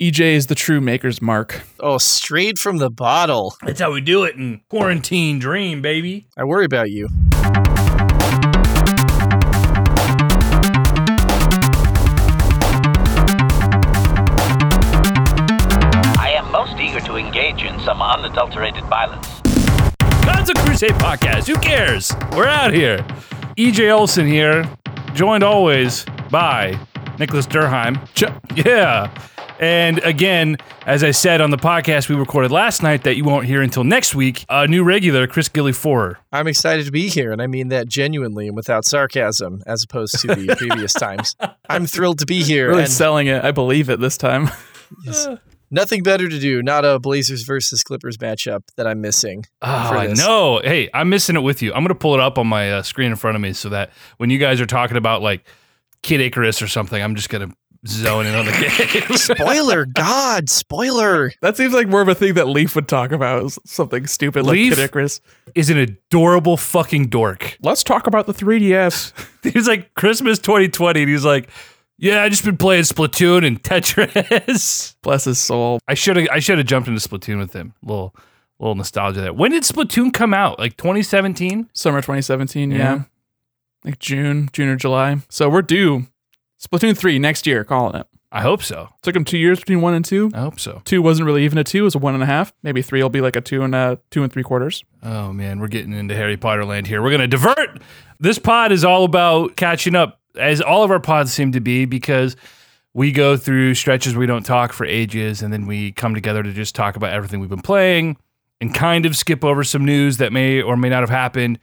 EJ is the true maker's mark. Oh, straight from the bottle. That's how we do it in quarantine dream, baby. I worry about you. I am most eager to engage in some unadulterated violence. Gods of Crusade podcast. Who cares? We're out here. EJ Olson here, joined always by Nicholas Durheim. Ch- Yeah. And again, as I said on the podcast we recorded last night that you won't hear until next week, a new regular, Chris Gilly Forer. I'm excited to be here, and I mean that genuinely and without sarcasm, as opposed to the previous times. I'm thrilled to be here, Really and selling it. I believe it this time. yes, nothing better to do. Not a Blazers versus Clippers matchup that I'm missing. Oh, I know. Hey, I'm missing it with you. I'm going to pull it up on my uh, screen in front of me so that when you guys are talking about like Kid Icarus or something, I'm just going to zone in on the game. Spoiler, God, spoiler. That seems like more of a thing that Leaf would talk about. Something stupid like Leaf? Kid Icarus. is an adorable fucking dork. Let's talk about the 3DS. He's like Christmas 2020, and he's like, "Yeah, I just been playing Splatoon and Tetris." Bless his soul. I should have I should have jumped into Splatoon with him. little little nostalgia there. When did Splatoon come out? Like 2017? Summer 2017, yeah. Yeah. Like June, June or July. So we're due. Splatoon 3 next year, calling it. I hope so. Took him two years between one and two. I hope so. Two wasn't really even a two, it was a one and a half. Maybe three will be like a two and a two and three quarters. Oh man, we're getting into Harry Potter land here. We're gonna divert. This pod is all about catching up, as all of our pods seem to be, because we go through stretches where we don't talk for ages, and then we come together to just talk about everything we've been playing and kind of skip over some news that may or may not have happened.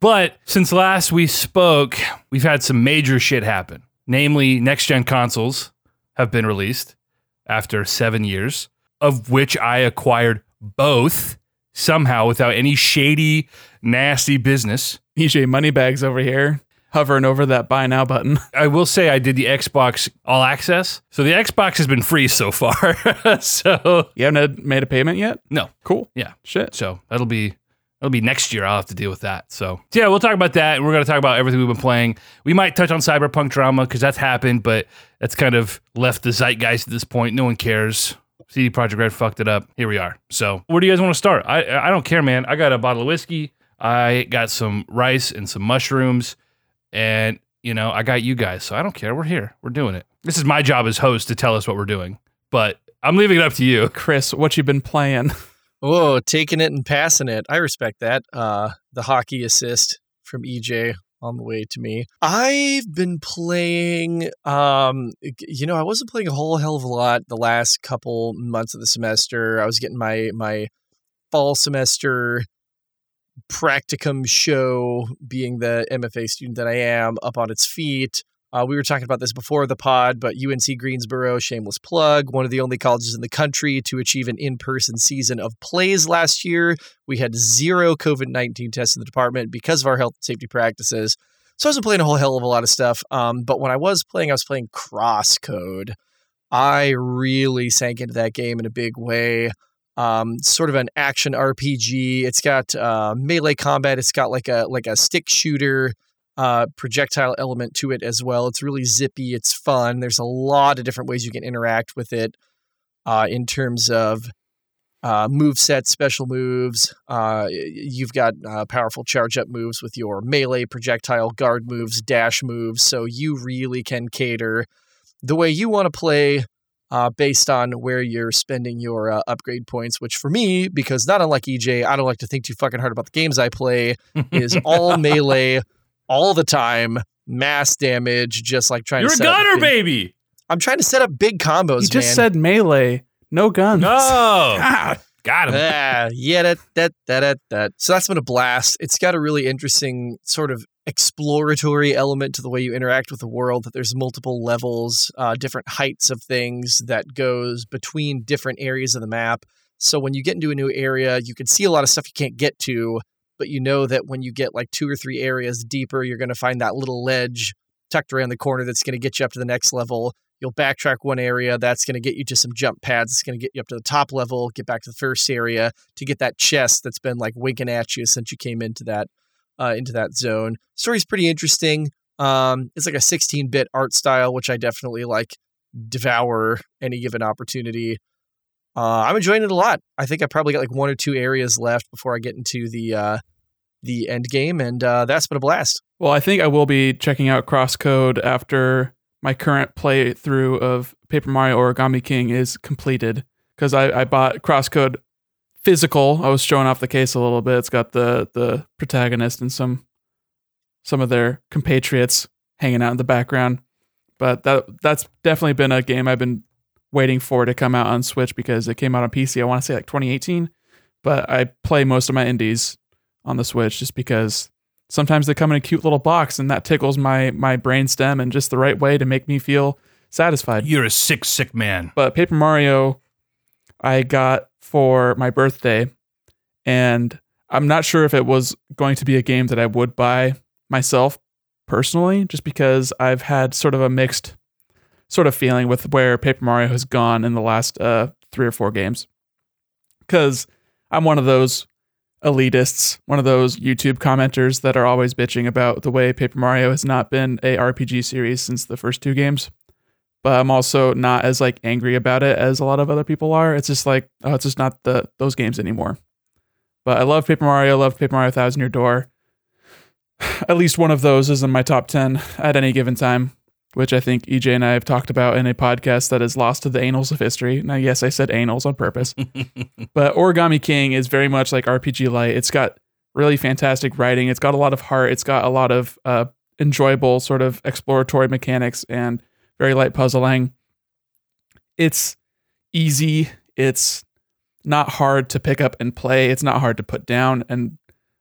But since last we spoke, we've had some major shit happen. Namely, next gen consoles have been released after seven years, of which I acquired both somehow without any shady, nasty business. EJ Moneybags over here, hovering over that buy now button. I will say I did the Xbox All Access. So the Xbox has been free so far. so You haven't made a payment yet? no. Cool. Yeah. Shit. So that'll be that'll be next year. I'll have to deal with that. So yeah, we'll talk about that, and we're gonna talk about everything we've been playing. We might touch on cyberpunk drama because that's happened, but that's kind of left the zeitgeist at this point. No one cares. CD Projekt Red fucked it up. Here we are. So where do you guys want to start? I I don't care, man. I got a bottle of whiskey. I got some rice and some mushrooms, and you know I got you guys. So I don't care. We're here. We're doing it. This is my job as host to tell us what we're doing, but I'm leaving it up to you. Chris, what you've been playing? Whoa, taking it and passing it. I respect that. Uh, the hockey assist from EJ on the way to me. I've been playing. Um, you know, I wasn't playing a whole hell of a lot the last couple months of the semester. I was getting my my fall semester practicum show, being the MFA student that I am, up on its feet. Uh, we were talking about this before the pod, but UNC Greensboro, shameless plug, one of the only colleges in the country to achieve an in person season of plays last year. We had zero COVID 19 tests in the department because of our health and safety practices. So I wasn't playing a whole hell of a lot of stuff. Um, but when I was playing, I was playing Crosscode. I really sank into that game in a big way. Um, sort of an action RPG. It's got uh, melee combat. It's got like a like a stick shooter uh, projectile element to it as well. It's really zippy. It's fun. There's a lot of different ways you can interact with it uh, in terms of uh, move sets, special moves. Uh, you've got uh, powerful charge up moves with your melee, projectile, guard moves, dash moves. So you really can cater the way you want to play. Uh, based on where you're spending your uh, upgrade points, which for me, because not unlike EJ, I don't like to think too fucking hard about the games I play, is all melee all the time, mass damage, just like trying You're to a set up gunner, big- baby. I'm trying to set up big combos, you just man. said melee, no guns. No, Ah, got him. Ah, yeah, that, that, that, that, that. So that's been a blast. It's got a really interesting sort of exploratory element to the way you interact with the world. That there's multiple levels, uh, different heights of things that goes between different areas of the map. So when you get into a new area, you can see a lot of stuff you can't get to, but you know that when you get like two or three areas deeper, you're going to find that little ledge tucked around the corner that's going to get you up to the next level. You'll backtrack one area that's going to get you to some jump pads. It's going to get you up to the top level, get back to the first area to get that chest that's been like winking at you since you came into that uh, into that zone. Story's pretty interesting. Um, it's like a 16-bit art style, which I definitely like devour any given opportunity. Uh, I'm enjoying it a lot. I think I probably got like one or two areas left before I get into the uh, the end game, and uh, that's been a blast. Well, I think I will be checking out Crosscode after my current playthrough of Paper Mario Origami King is completed because I, I bought Crosscode physical. I was showing off the case a little bit. It's got the the protagonist and some some of their compatriots hanging out in the background. But that that's definitely been a game I've been waiting for to come out on Switch because it came out on PC. I want to say like 2018, but I play most of my indies on the Switch just because sometimes they come in a cute little box and that tickles my my brain stem in just the right way to make me feel satisfied. You're a sick, sick man. But Paper Mario, I got for my birthday, and I'm not sure if it was going to be a game that I would buy myself personally, just because I've had sort of a mixed sort of feeling with where Paper Mario has gone in the last uh, three or four games. Because I'm one of those elitists, one of those YouTube commenters that are always bitching about the way Paper Mario has not been a RPG series since the first two games. But I'm also not as like angry about it as a lot of other people are. It's just like, oh, it's just not the those games anymore. But I love Paper Mario, I love Paper Mario Thousand Year Door. At least one of those is in my top 10 at any given time, which I think EJ and I have talked about in a podcast that is lost to the annals of history. Now, yes, I said annals on purpose. but Origami King is very much like RPG Light. It's got really fantastic writing. It's got a lot of heart. It's got a lot of uh, enjoyable sort of exploratory mechanics and very light puzzling. It's easy. It's not hard to pick up and play. It's not hard to put down and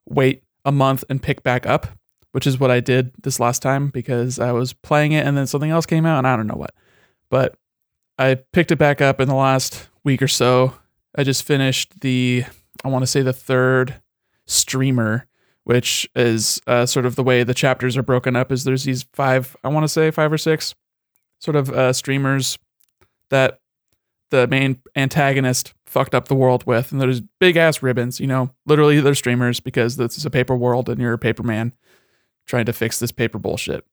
wait a month and pick back up, which is what I did this last time because I was playing it and then something else came out and I don't know what. But I picked it back up in the last week or so. I just finished the, I want to say the third streamer, which is uh, sort of the way the chapters are broken up. Is there's these five, I want to say five or six, sort of uh, streamers that the main antagonist fucked up the world with, and there's big ass ribbons. You know, literally they're streamers because this is a paper world and you're a paper man trying to fix this paper bullshit.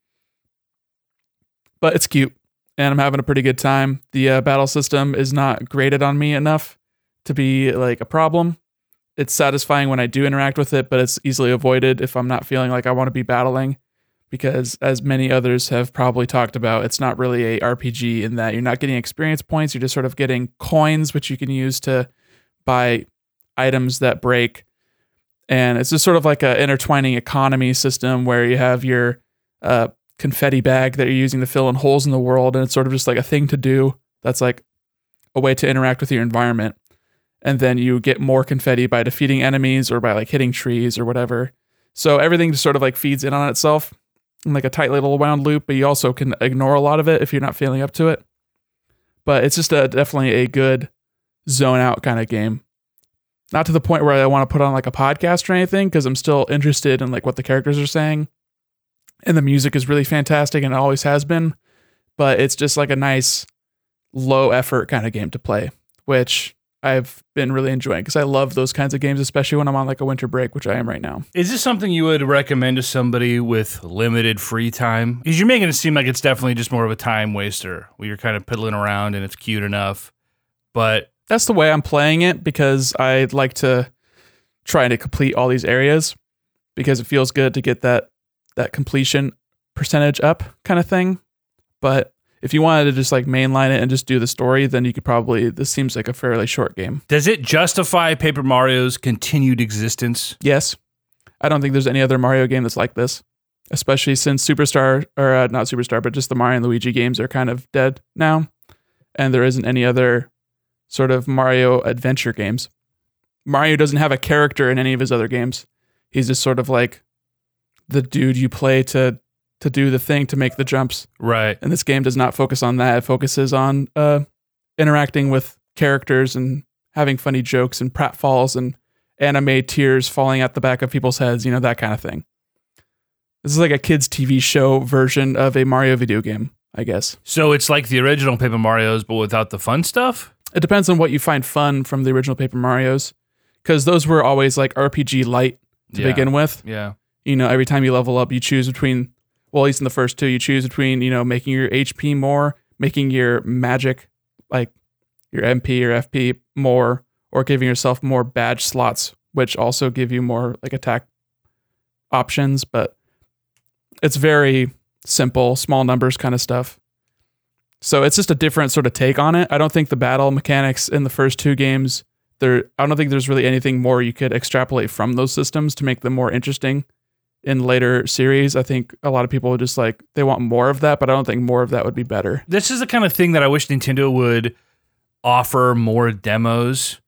But it's cute, and I'm having a pretty good time. The uh, battle system is not graded on me enough to be like a problem. It's satisfying when I do interact with it, but it's easily avoided if I'm not feeling like I want to be battling. Because as many others have probably talked about, it's not really a RPG in that you're not getting experience points. You're just sort of getting coins, which you can use to buy items that break. And it's just sort of like an intertwining economy system where you have your uh, confetti bag that you're using to fill in holes in the world. And it's sort of just like a thing to do that's like a way to interact with your environment and then you get more confetti by defeating enemies or by like hitting trees or whatever. So everything just sort of like feeds in on itself in like a tight little wound loop, but you also can ignore a lot of it if you're not feeling up to it. But it's just a, definitely a good zone out kind of game. Not to the point where I want to put on like a podcast or anything because I'm still interested in like what the characters are saying. And the music is really fantastic and it always has been. But it's just like a nice low effort kind of game to play, which I've been really enjoying because I love those kinds of games, especially when I'm on like a winter break, which I am right now. Is this something you would recommend to somebody with limited free time? Because you're making it seem like it's definitely just more of a time waster where you're kind of piddling around and it's cute enough. But That's the way I'm playing it because I like to try to complete all these areas because it feels good to get that that completion percentage up kind of thing. But if you wanted to just like mainline it and just do the story, then you could probably this seems like a fairly short game. does it justify Paper Mario's continued existence? Yes. I don't think there's any other Mario game that's like this, especially since Superstar, or uh, not Superstar, but just the Mario and Luigi games are kind of dead now. And there isn't any other sort of Mario adventure games. Mario doesn't have a character in any of his other games. He's just sort of like the dude you play to to do the thing to make the jumps. Right. And this game does not focus on that. It focuses on uh, interacting with characters and having funny jokes and pratfalls and anime tears falling out the back of people's heads, you know, that kind of thing. This is like a kids' TV show version of a Mario video game, I guess. So it's like the original Paper Mario's, but without the fun stuff? It depends on what you find fun from the original Paper Marios, because those were always like RPG light to Yeah. begin with. Yeah. You know, every time you level up, you choose between, well, at least in the first two, you choose between, you know, making your HP more, making your magic like your MP or FP more or giving yourself more badge slots, which also give you more like attack options, but it's very simple, small numbers kind of stuff. So it's just a different sort of take on it. I don't think the battle mechanics in the first two games there I don't think there's really anything more you could extrapolate from those systems to make them more interesting in later series. I think a lot of people just like they want more of that, but I don't think more of that would be better. This is the kind of thing that I wish Nintendo would offer more demos.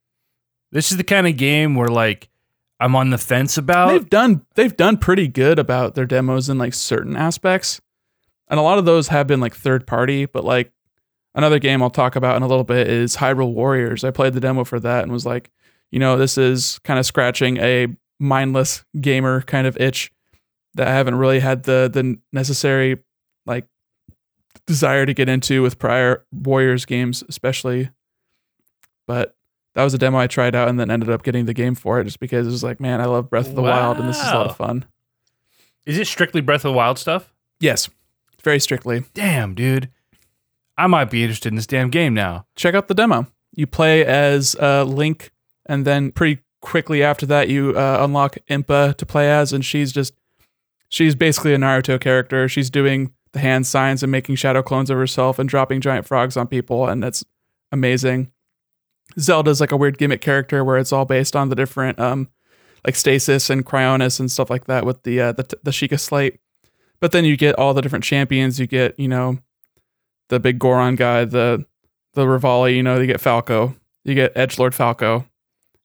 This is the kind of game where like I'm on the fence about. They've done they've done pretty good about their demos in like certain aspects. And a lot of those have been like third party, but like another game I'll talk about in a little bit is Hyrule Warriors. I played the demo for that and was like, you know, this is kind of scratching a mindless gamer kind of itch that I haven't really had the the necessary like desire to get into with prior Warriors games, especially. But that was a demo I tried out and then ended up getting the game for it just because it was like, man, I love Breath of the Wild and this is a lot of fun. Is it strictly Breath of the Wild stuff? Yes, very strictly. Damn, dude. I might be interested in this damn game now. check out the demo. You play as uh, Link, and then pretty quickly after that, you uh, unlock Impa to play as, and she's just she's basically a Naruto character. She's doing the hand signs and making shadow clones of herself and dropping giant frogs on people, and that's amazing. Zelda's like a weird gimmick character where it's all based on the different um like stasis and cryonis and stuff like that with the uh, the the Sheikah slate. But then you get all the different champions. You get you know the big Goron guy, the the Revali, you know, you get Falco, you get Edge Lord Falco,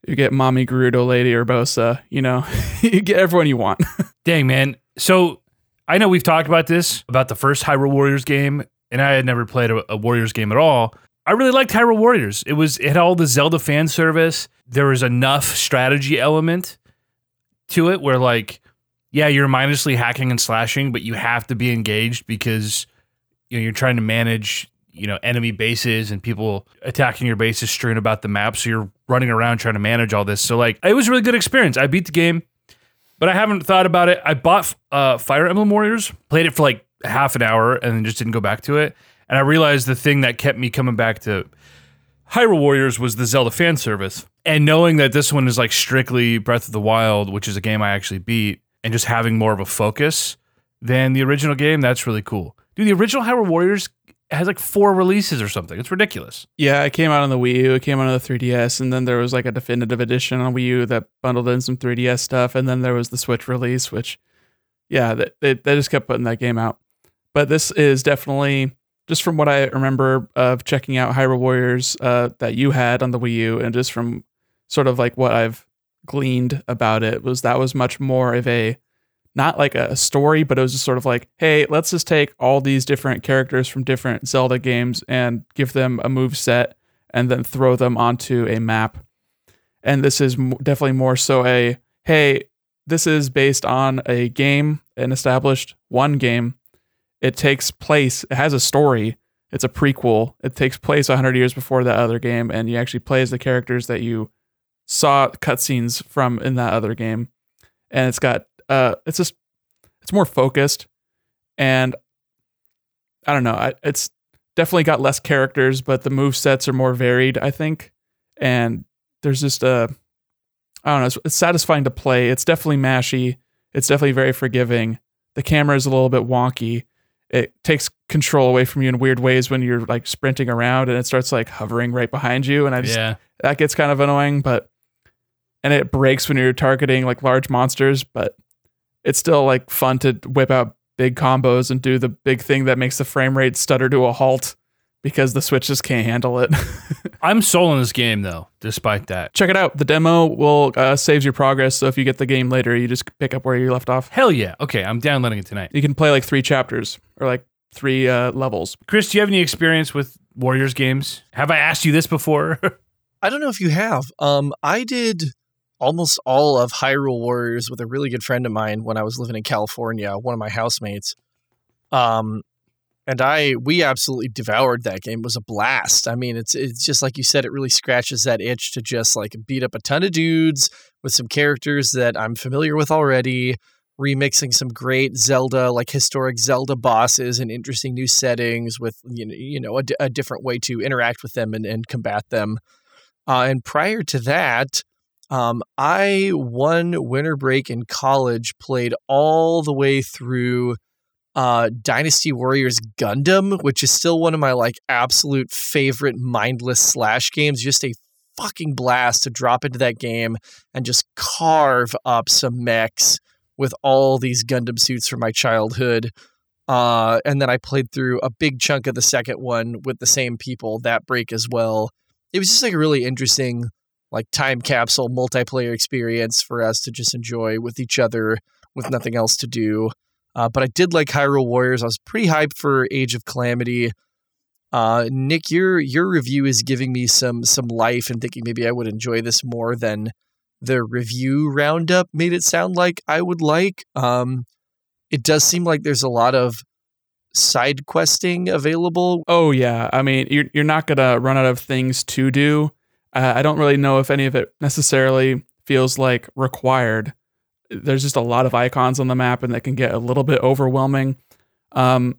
you get Mommy Gerudo Lady Urbosa, you know, you get everyone you want. Dang, man. So I know we've talked about this, about the first Hyrule Warriors game, and I had never played a, a Warriors game at all. I really liked Hyrule Warriors. It was it had all the Zelda fan service. There was enough strategy element to it where like, yeah, you're mindlessly hacking and slashing, but you have to be engaged because you know you're trying to manage you know enemy bases and people attacking your bases strewn about the map. So you're running around trying to manage all this. So like, it was a really good experience. I beat the game but I haven't thought about it. I bought uh, Fire Emblem Warriors, played it for like half an hour, and then just didn't go back to it. And I realized the thing that kept me coming back to Hyrule Warriors was the Zelda fan service. And knowing that this one is like strictly Breath of the Wild, which is a game I actually beat, and just having more of a focus than the original game, that's really cool. Dude, the original Hyrule Warriors has like four releases or something. It's ridiculous. yeah, it came out on the Wii U, it came out on the 3DS, and then there was like a definitive edition on Wii U that bundled in some 3DS stuff, and then there was the Switch release, which, yeah, they, they, they just kept putting that game out. But this is definitely just from what I remember of checking out Hyrule Warriors uh, that you had on the Wii U, and just from sort of like what I've gleaned about it was that was much more of a not like a story, but it was just sort of like, hey, let's just take all these different characters from different Zelda games and give them a move set and then throw them onto a map. And this is definitely more so a, hey, this is based on a game, an established one game. It takes place, it has a story. It's a prequel. It takes place 100 years before that other game, and you actually play as the characters that you saw cutscenes from in that other game. And it's got uh it's just it's more focused and I don't know, I, it's definitely got less characters, but the move sets are more varied, I think. And there's just a I don't know, it's, it's satisfying to play. It's definitely mashy. It's definitely very forgiving. The camera is a little bit wonky. It takes control away from you in weird ways when you're like sprinting around and it starts like hovering right behind you and I just yeah. that gets kind of annoying, but and it breaks when you're targeting like large monsters, but it's still like fun to whip out big combos and do the big thing that makes the frame rate stutter to a halt because the Switch just can't handle it. I'm sold on this game though, despite that. Check it out. The demo will uh, saves your progress, so if you get the game later, you just pick up where you left off. Hell yeah. Okay, I'm downloading it tonight. You can play like three chapters or like three uh, levels. Chris, do you have any experience with Warriors games? Have I asked you this before? I don't know if you have. Um, I did almost all of Hyrule Warriors with a really good friend of mine when I was living in California, one of my housemates. Um, and I we absolutely devoured that game. It was a blast. I mean, it's it's just like you said, it really scratches that itch to just like beat up a ton of dudes with some characters that I'm familiar with already. remixing some great Zelda, like historic Zelda bosses and interesting new settings with you know, you know a, d- a different way to interact with them and, and combat them. Uh, and prior to that, um, I one winter break in college played all the way through uh, Dynasty Warriors Gundam, which is still one of my like absolute favorite mindless slash games. Just a fucking blast to drop into that game and just carve up some mechs with all these Gundam suits from my childhood. Uh, and then I played through a big chunk of the second one with the same people that break as well. It was just like a really interesting, like time capsule multiplayer experience for us to just enjoy with each other with nothing else to do. Uh, but I did like Hyrule Warriors. I was pretty hyped for Age of Calamity. Uh, Nick, your your review is giving me some some life and thinking maybe I would enjoy this more than the review roundup made it sound like I would like. Um, it does seem like there's a lot of side questing available. Oh yeah, I mean you're you're not gonna run out of things to do. Uh, I don't really know if any of it necessarily feels like required. There's just a lot of icons on the map, and that can get a little bit overwhelming. Um,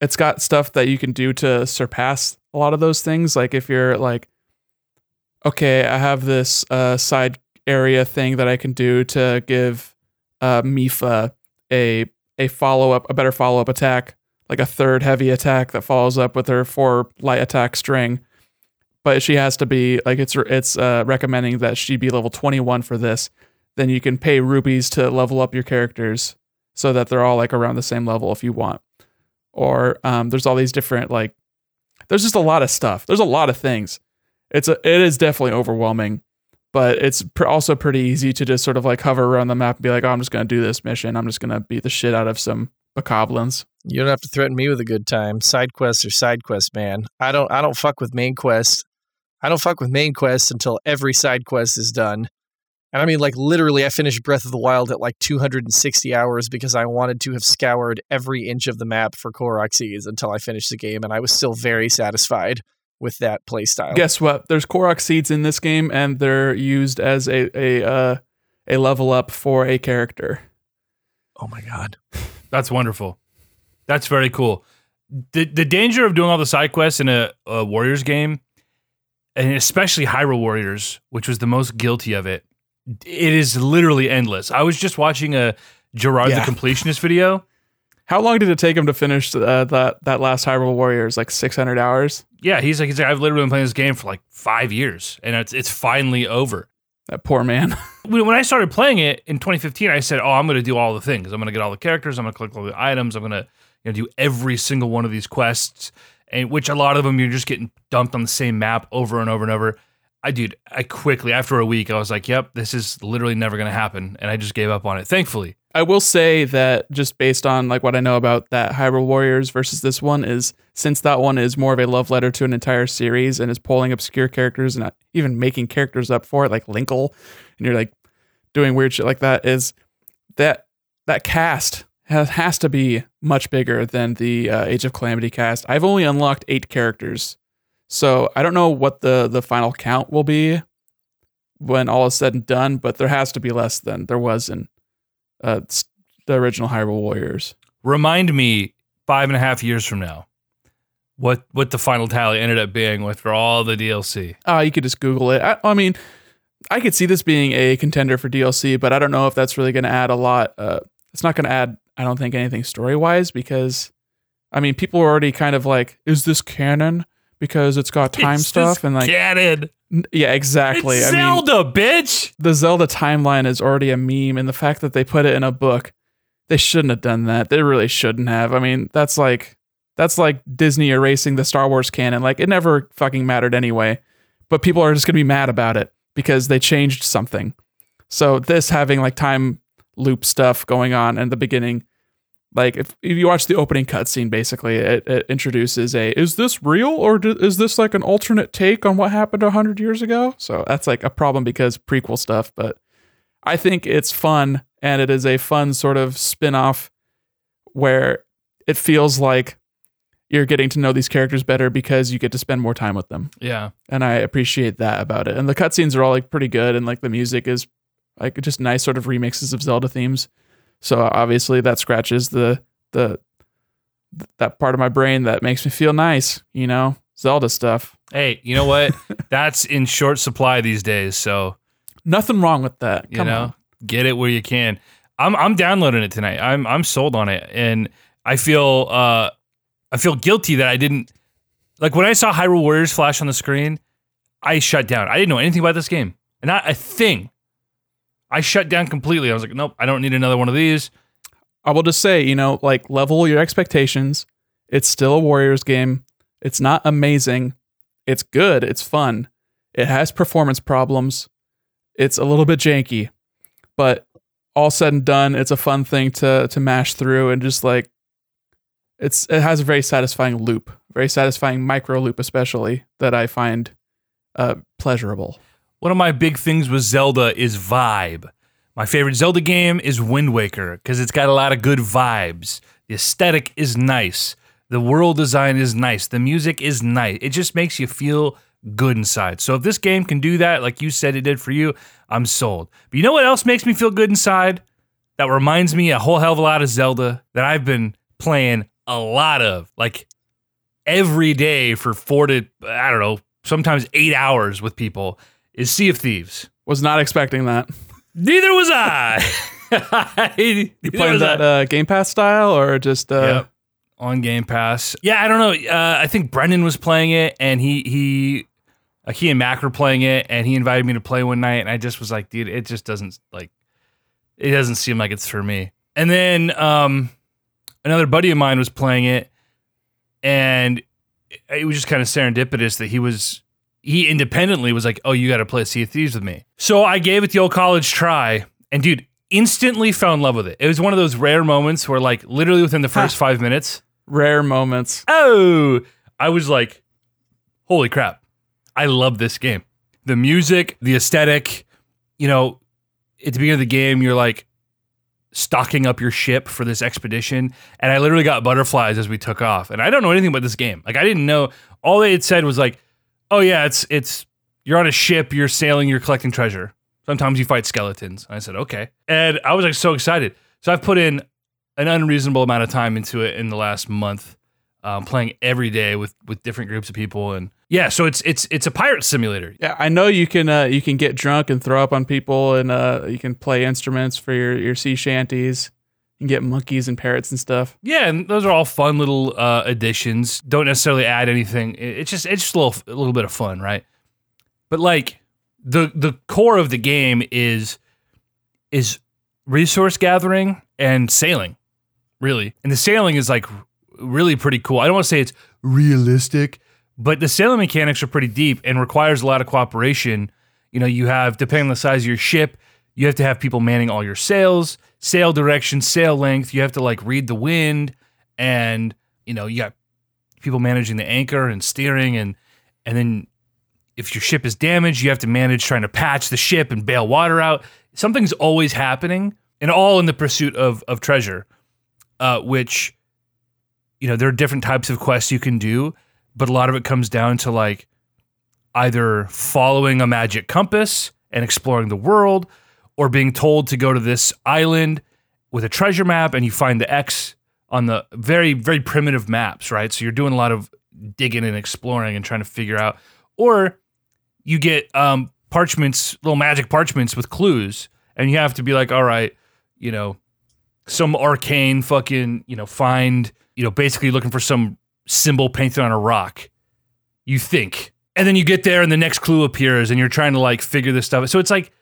it's got stuff that you can do to surpass a lot of those things. Like if you're like, okay, I have this uh, side area thing that I can do to give uh, Mipha a a follow up, a better follow up attack, like a third heavy attack that follows up with her four light attack string. But she has to be like it's it's uh, recommending that she be level 21 for this. Then you can pay rupees to level up your characters so that they're all like around the same level if you want. Or um, there's all these different like there's just a lot of stuff. There's a lot of things. It's a, it is definitely overwhelming but it's pr- also pretty easy to just sort of like hover around the map and be like, oh, I'm just to do this mission. I'm just to beat the shit out of some bokoblins. You don't have to threaten me with a good time. Side quests are side quests, man. I don't I don't fuck with main quests. I don't fuck with main quests until every side quest is done. And I mean like literally I finished Breath of the Wild at like 260 hours because I wanted to have scoured every inch of the map for Korok seeds until I finished the game and I was still very satisfied with that playstyle. Guess what? There's Korok seeds in this game, and they're used as a a uh, a level up for a character. Oh my god, That's wonderful. That's very cool. The the danger of doing all the side quests in a, a Warriors game, and especially Hyrule Warriors, which was the most guilty of it, it is literally endless. I was just watching a Jirard Yeah. the Completionist video. How long did it take him to finish uh, that that last Hyrule Warriors? Like 600 hours. Yeah, he's like, he's like, I've literally been playing this game for like five years, and it's it's finally over. That poor man. when when I started playing it in 2015, I said, "Oh, I'm going to do all the things. I'm going to get all the characters. I'm going to collect all the items. I'm going to you know do every single one of these quests." And which a lot of them you're just getting dumped on the same map over and over and over. I dude, I quickly after a week I was like, "Yep, this is literally never going to happen," and I just gave up on it. Thankfully, I will say that just based on like what I know about that Hyrule Warriors versus this one is since that one is more of a love letter to an entire series and is pulling obscure characters and not even making characters up for it like Linkle and you're like doing weird shit like that is that that cast has, has to be much bigger than the uh, Age of Calamity cast. I've only unlocked 8 characters. So, I don't know what the the final count will be when all is said and done, but there has to be less than there was in uh, the original Hyrule Warriors. remind me five and a half years from now what what the final tally ended up being with for all the DLC. Uh, you could just Google it. I, I mean, I could see this being a contender for DLC, but I don't know if that's really going to add a lot. Uh, it's not going to add, I don't think, anything story wise because, I mean, people are already kind of like, is this canon? Because it's got time It's stuff and like, canon. yeah, exactly. It's I mean, Zelda, bitch. the Zelda timeline is already a meme, and the fact that they put it in a book, they shouldn't have done that. They really shouldn't have. I mean, that's like that's like Disney erasing the Star Wars canon. Like it never fucking mattered anyway. But people are just gonna be mad about it because they changed something. So this having like time loop stuff going on in the beginning, like if, if you watch the opening cutscene, basically it, it introduces a is this real or do, is this like an alternate take on what happened hundred years ago? So that's like a problem because prequel stuff, but I think it's fun and it is a fun sort of spin-off where it feels like you're getting to know these characters better because you get to spend more time with them. Yeah. And I appreciate that about it. And the cutscenes are all like pretty good and like the music is like just nice sort of remixes of Zelda themes. So obviously that scratches the the that part of my brain that makes me feel nice, you know, Zelda stuff. Hey, you know what? That's in short supply these days. So Nothing wrong with that. you know, on. get it where you can. I'm I'm downloading it tonight. I'm I'm sold on it, and I feel uh I feel guilty that I didn't like when I saw Hyrule Warriors flash on the screen. I shut down. I didn't know anything about this game, not a thing. I shut down completely. I was like, nope, I don't need another one of these. I will just say, you know, like level your expectations. It's still a Warriors game. It's not amazing. It's good. It's fun. It has performance problems. It's a little bit janky, but all said and done, it's a fun thing to to mash through and just like it's it has a very satisfying loop, very satisfying micro loop, especially that I find uh, pleasurable. One of my big things with Zelda is vibe. My favorite Zelda game is Wind Waker because it's got a lot of good vibes. The aesthetic is nice. The world design is nice. The music is nice. It just makes you feel good inside. So if this game can do that, like you said it did for you, I'm sold. But you know what else makes me feel good inside? That reminds me a whole hell of a lot of Zelda that I've been playing a lot of, like every day for four to, I don't know, sometimes eight hours with people, is Sea of Thieves. Was not expecting that. Neither was I. Neither You playing was that I. uh, Game Pass style or just uh, Yep. on Game Pass. Yeah, I don't know. Uh, I think Brendan was playing it, and he he uh, he and Mac were playing it, and he invited me to play one night, and I just was like, dude, it just doesn't like it doesn't seem like it's for me. And then um, another buddy of mine was playing it, and it was just kind of serendipitous that he was he independently was like, "Oh, you got to play Sea of Thieves with me." So I gave it the old college try, and dude, instantly fell in love with it. It was one of those rare moments where, like, literally within the first five minutes, rare moments. oh, I was like, "Holy crap! I love this game." The music, the aesthetic, you know, at the beginning of the game, you're like stocking up your ship for this expedition, and I literally got butterflies as we took off. And I don't know anything about this game. Like, I didn't know. All they had said was like, "Oh yeah, it's it's you're on a ship, you're sailing, you're collecting treasure. Sometimes you fight skeletons." And I said, "Okay," and I was like so excited. So I've put in an unreasonable amount of time into it in the last month, um, playing every day with with different groups of people, and yeah, so it's it's it's a pirate simulator. Yeah, I know you can uh, you can get drunk and throw up on people, and uh, you can play instruments for your your sea shanties. Can get monkeys and parrots and stuff. Yeah, and those are all fun little uh, additions. Don't necessarily add anything. It's just it's just a little a little bit of fun, right? But like the the core of the game is is resource gathering and sailing, really. And the sailing is like really pretty cool. I don't want to say it's realistic, but the sailing mechanics are pretty deep and requires a lot of cooperation. You know, you have depending on the size of your ship, you have to have people manning all your sails, sail direction, sail length. You have to like read the wind, and you know you got people managing the anchor and steering, and and then if your ship is damaged, you have to manage trying to patch the ship and bail water out. Something's always happening, and all in the pursuit of of treasure, uh, which you know there are different types of quests you can do, but a lot of it comes down to like either following a magic compass and exploring the world or being told to go to this island with a treasure map and you find the X on the very, very primitive maps, right? So you're doing a lot of digging and exploring and trying to figure out, or you get um, parchments, little magic parchments with clues, and you have to be like, all right, you know, some arcane fucking, you know, find, you know, basically looking for some symbol painted on a rock. You think. And then you get there and the next clue appears and you're trying to like figure this stuff. So it's like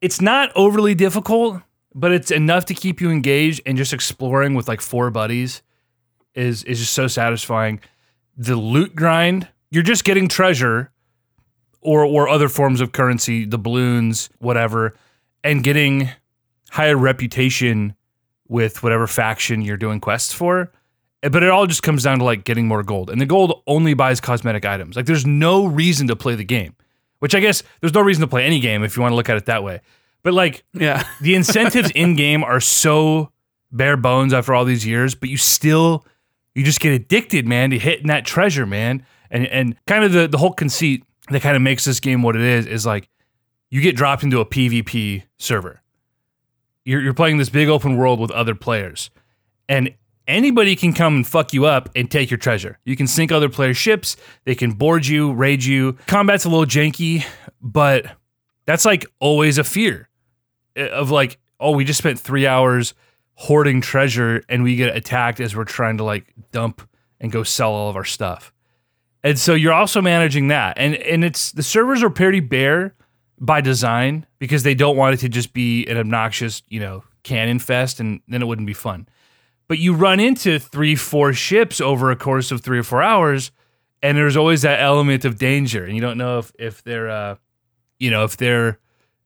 it's not overly difficult, but it's enough to keep you engaged and just exploring with like four buddies is is just so satisfying. The loot grind, you're just getting treasure or or other forms of currency, the balloons, whatever, and getting higher reputation with whatever faction you're doing quests for. Eh, but it all just comes down to like getting more gold. And the gold only buys cosmetic items. Like there's no reason to play the game. Which I guess there's no reason to play any game if you want to look at it that way. But like Yeah, the incentives in game are so bare bones after all these years, but you still you just get addicted, man, to hitting that treasure, man. And and kind of the the whole conceit that kind of makes this game what it is is like you get dropped into a PvP server. you're, you're playing this big open world with other players, and anybody can come and fuck you up and take your treasure. You can sink other players' ships. They can board you, raid you. Combat's a little janky, but that's like always a fear eh, of like, oh, we just spent three hours hoarding treasure and we get attacked as we're trying to like dump and go sell all of our stuff. And so you're also managing that. And and it's the servers are pretty bare by design because they don't want it to just be an obnoxious, you know, cannon fest and then it wouldn't be fun. But you run into three, four ships over a course of three or four hours, and there's always that element of danger. And you don't know if if they're uh you know, if they're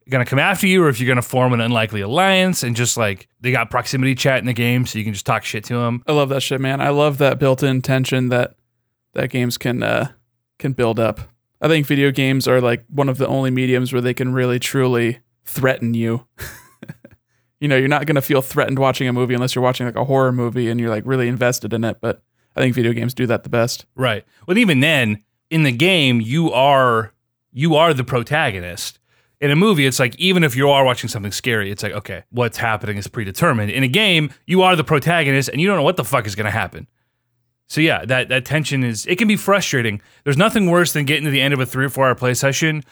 gonna come after you or if you're gonna form an unlikely alliance and just like they got proximity chat in the game so you can just talk shit to them. I love that shit, man. I love that built-in tension that that games can uh, can build up. I think video games are like one of the only mediums where they can really truly threaten you. you know, you're not going to feel threatened watching a movie unless you're watching like a horror movie and you're like really invested in it, but I think video games do that the best. Right. Well, even then, in the game, you are you are the protagonist. In a movie, it's like even if you are watching something scary, it's like okay, what's happening is predetermined. In a game, you are the protagonist, and you don't know what the fuck is going to happen. So yeah, that that tension is it can be frustrating. There's nothing worse than getting to the end of a three or four hour play session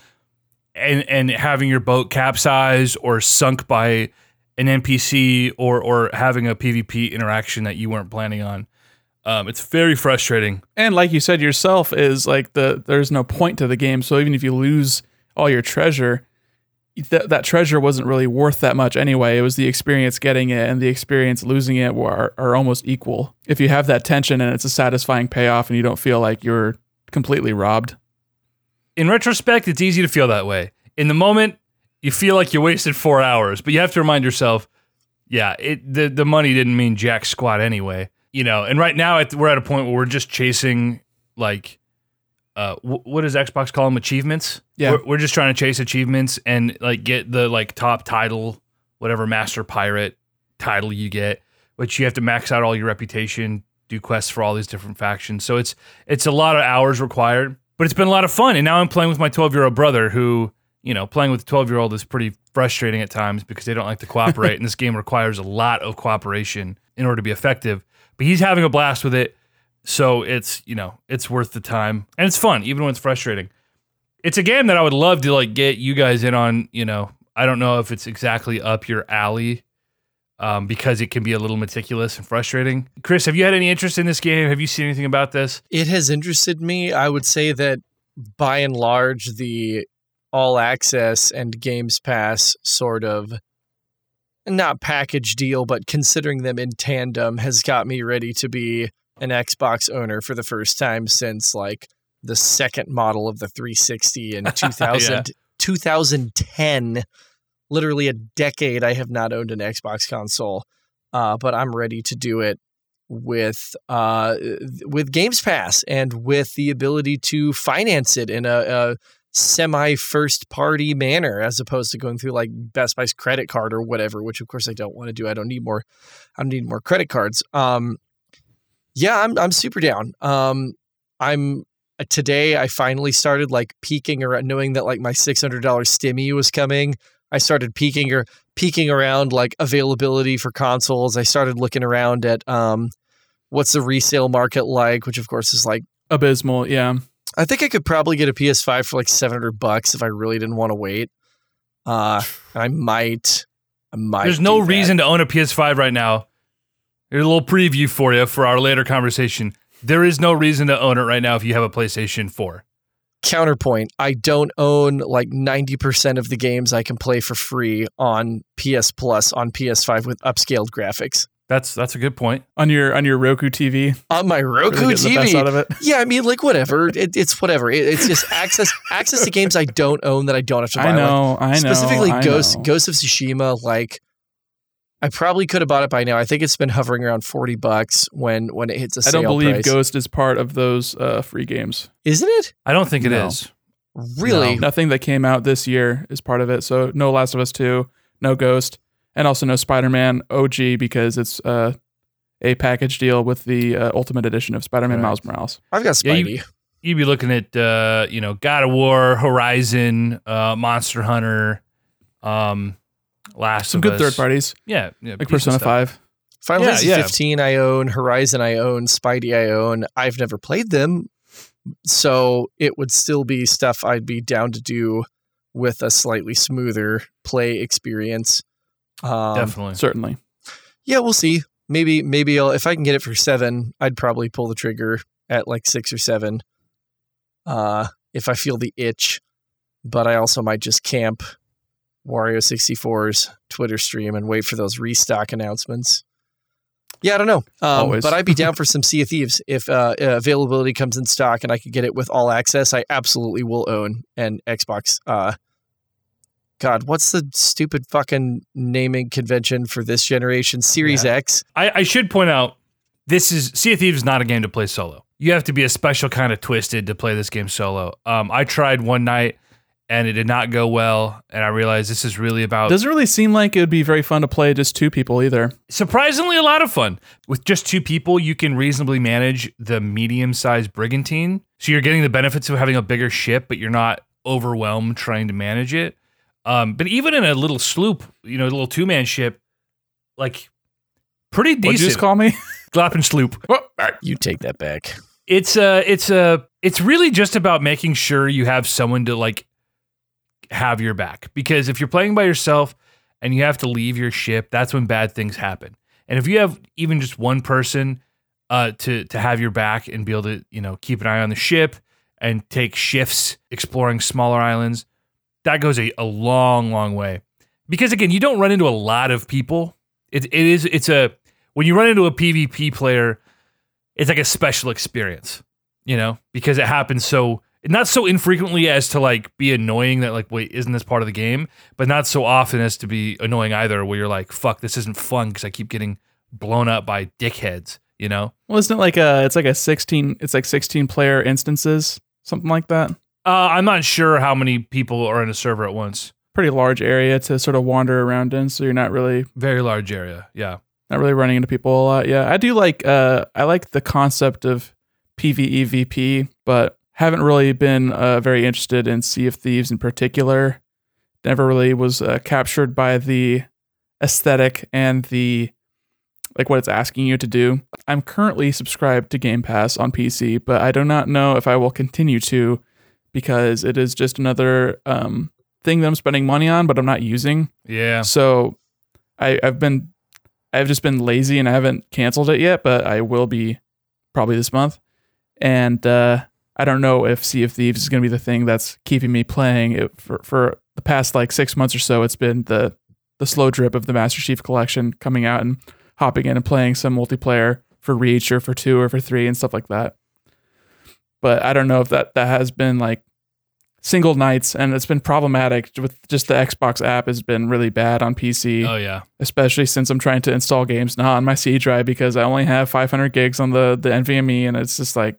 and and having your boat capsize or sunk by an NPC or or having a PvP interaction that you weren't planning on. Um, it's very frustrating. And like you said yourself, is like the there's no point to the game. So even if you lose all your treasure, that that treasure wasn't really worth that much anyway. It was the experience getting it and the experience losing it are, are almost equal. If you have that tension and it's a satisfying payoff and you don't feel like you're completely robbed. In retrospect, it's easy to feel that way. In the moment, you feel like you wasted four hours, but you have to remind yourself, yeah, it the the money didn't mean jack squat anyway. You know, and right now at, we're at a point where we're just chasing like uh, wh- what does Xbox call them? Achievements. Yeah. we're, we're just trying to chase achievements and like get the like top title, whatever master pirate title you get, which you have to max out all your reputation, do quests for all these different factions. So it's it's a lot of hours required, but it's been a lot of fun. And now I'm playing with my 12 year old brother, who you know, playing with a 12 year old is pretty frustrating at times because they don't like to cooperate, and this game requires a lot of cooperation in order to be effective. But he's having a blast with it. So it's, you know, it's worth the time. And it's fun, even when it's frustrating. It's a game that I would love to like get you guys in on, you know. I don't know if it's exactly up your alley. Um, because it can be a little meticulous and frustrating. Chris, have you had any interest in this game? Have you seen anything about this? It has interested me. I would say that by and large, the all access and Games Pass sort of not package deal, but considering them in tandem has got me ready to be an Xbox owner for the first time since like the second model of the 360 in 2000, Yeah. 2010. Literally a decade I have not owned an Xbox console, uh, but I'm ready to do it with uh, with Games Pass and with the ability to finance it in a, a semi first party manner as opposed to going through like Best Buy's credit card or whatever, which of course I don't want to do. I don't need more I don't need more credit cards. Um yeah, I'm I'm super down. Um I'm uh, today I finally started like peeking around knowing that like my $600 stimmy was coming. I started peeking or peeking around like availability for consoles. I started looking around at um what's the resale market like, which of course is like Abysmal, yeah. I think I could probably get a PS5 for like 700 bucks if I really didn't want to wait. Uh, I might. I might. There's no reason to own a PS5 right now. Here's a little preview for you for our later conversation. There is no reason to own it right now if you have a PlayStation 4. Counterpoint: I don't own like 90% of the games I can play for free on PS Plus on PS5 with upscaled graphics. That's that's a good point. On your on your Roku TV. On my Roku Really getting the best TV, out of it. yeah, I mean, like whatever. It, it's whatever. It, it's just access access to games I don't own that I don't have to buy. I Like, know, I know. specifically I Ghost know. Ghost of Tsushima. Like, I probably could have bought it by now. I think it's been hovering around forty bucks when when it hits a I sale don't believe price. Ghost is part of those uh, free games. Isn't it I don't think it is. No. really? Nothing that came out this year is part of it. So no Last of Us 2, no Ghost, and also no Spider-Man OG because it's uh, a package deal with the uh, Ultimate Edition of Spider-Man Right. Miles Morales. I've got Yeah, Spidey. you- You'd be looking at uh, you know, God of War, Horizon, uh, Monster Hunter, um, Last Some of good Us. third parties Yeah, yeah like Persona stuff. Five. Final Yeah, Fantasy yeah. 15 I own, Horizon I own, Spidey I own. I've never played them, so it would still be stuff I'd be down to do with a slightly smoother play experience. Um, Definitely. Certainly. Yeah, we'll see. Maybe maybe I'll if I can get it for seven, I'd probably pull the trigger at like six or seven. Uh, if I feel the itch, but I also might just camp Wario 64's Twitter stream and wait for those restock announcements. Yeah, I don't know. Um, Always. but I'd be down for some Sea of Thieves if uh, uh, availability comes in stock and I could get it with all access. I absolutely will own an Xbox. Uh, God, what's the stupid fucking naming convention for this generation? Series Yeah. X. I, I should point out this is Sea of Thieves is not a game to play solo. You have to be a special kind of twisted to play this game solo. Um, I tried one night and it did not go well, and I realized this is really about Doesn't really seem like it would be very fun to play just two people either. surprisingly a lot of fun. With just two people, you can reasonably manage the medium-sized brigantine. So you're getting the benefits of having a bigger ship, but you're not overwhelmed trying to manage it. Um, but even in a little sloop, you know, a little two-man ship, like pretty What'd you decent. just call me? Glopping sloop. You take that back. It's uh it's uh it's really just about making sure you have someone to like have your back because if you're playing by yourself and you have to leave your ship, that's when bad things happen. And if you have even just one person uh to to have your back and be able to, you know, keep an eye on the ship and take shifts exploring smaller islands, that goes a, a long long way. Because again, you don't run into a lot of people. It it is it's a when you run into a PvP player, it's like a special experience, you know, because it happens so not so infrequently as to like be annoying that like wait isn't this part of the game, but not so often as to be annoying either where you're like fuck this isn't fun because I keep getting blown up by dickheads, you know. Well, isn't it like a? It's like a sixteen. It's like sixteen player instances, something like that. Uh, I'm not sure how many people are in a server at once. Pretty large area to sort of wander around in, so you're not really Very large area, yeah. not really running into people a lot. Yeah, I do like. Uh, I like the concept of PVE VP, but haven't really been uh, very interested in Sea of Thieves in particular. Never really was uh, captured by the aesthetic and the like what it's asking you to do. I'm currently subscribed to Game Pass on PC, but I do not know if I will continue to because it is just another um, thing that I'm spending money on, but I'm not using. Yeah. So I, I've been I've just been lazy and I haven't canceled it yet, but I will be probably this month. And uh, I don't know if Sea of Thieves is going to be the thing that's keeping me playing it for for the past like six months or so. It's been the the slow drip of the Master Chief Collection coming out and hopping in and playing some multiplayer for Reach or for two or for three and stuff like that. But I don't know if that that has been like single nights and it's been problematic with just the Xbox app has been really bad on PC Oh yeah. especially since I'm trying to install games not on my C drive because I only have 500 gigs on the the NVMe and it's just like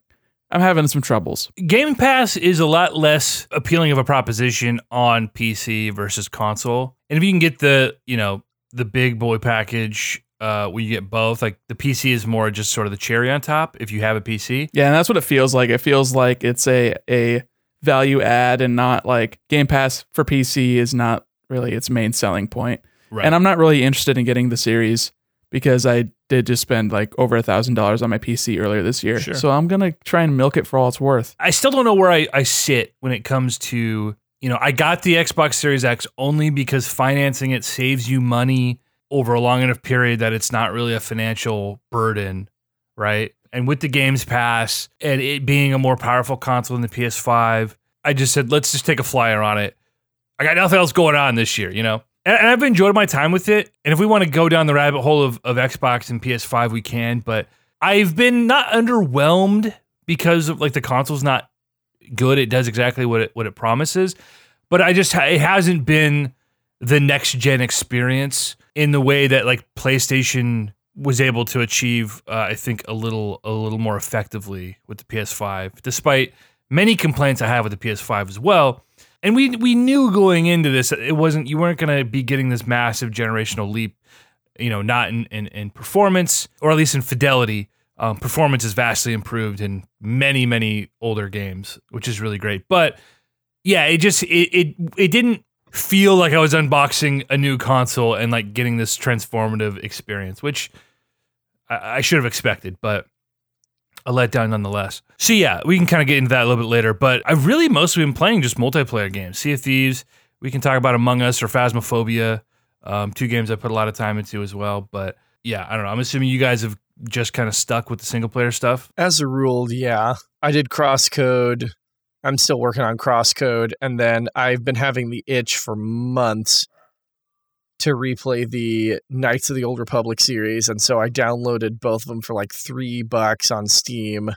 I'm having some troubles. Game Pass is a lot less appealing of a proposition on PC versus console. And if you can get the, you know, the big boy package uh where you get both, like the PC is more just sort of the cherry on top if you have a PC. Yeah, and that's what it feels like. It feels like it's a a value add and not like Game Pass for PC is not really its main selling point. Right. And I'm not really interested in getting the series because I did just spend like over a thousand dollars on my PC earlier this year. Sure. So I'm gonna try and milk it for all it's worth. I still don't know where I, I sit when it comes to, you know, I got the Xbox Series X only because financing it saves you money over a long enough period that it's not really a financial burden, right? And with the Games Pass and it being a more powerful console than the PS5, I just said, let's just take a flyer on it. I got nothing else going on this year, you know? And, I've enjoyed my time with it. And if we want to go down the rabbit hole of, of Xbox and PS5, we can. But I've been not underwhelmed because of like the console's not good. It does exactly what it what it promises, but I just it hasn't been the next gen experience in the way that like PlayStation was able to achieve. Uh, I think a little a little more effectively with the PS5, despite many complaints I have with the PS5 as well. And we we knew going into this it wasn't you weren't going to be getting this massive generational leap, you know, not in in, in performance or at least in fidelity. Um, performance is vastly improved in many many older games, which is really great. But yeah, it just it it, it didn't feel like I was unboxing a new console and like getting this transformative experience, which I, I should have expected, but a letdown nonetheless. So yeah, we can kind of get into that a little bit later. But I've really mostly been playing just multiplayer games. Sea of Thieves. We can talk about Among Us or Phasmophobia. Um, two games I put a lot of time into as well. But yeah, I don't know. I'm assuming you guys have just kind of stuck with the single player stuff. As a rule, yeah. I did crosscode. I'm still working on crosscode. And then I've been having the itch for months to replay the Knights of the Old Republic series. And so I downloaded both of them for like three bucks on Steam.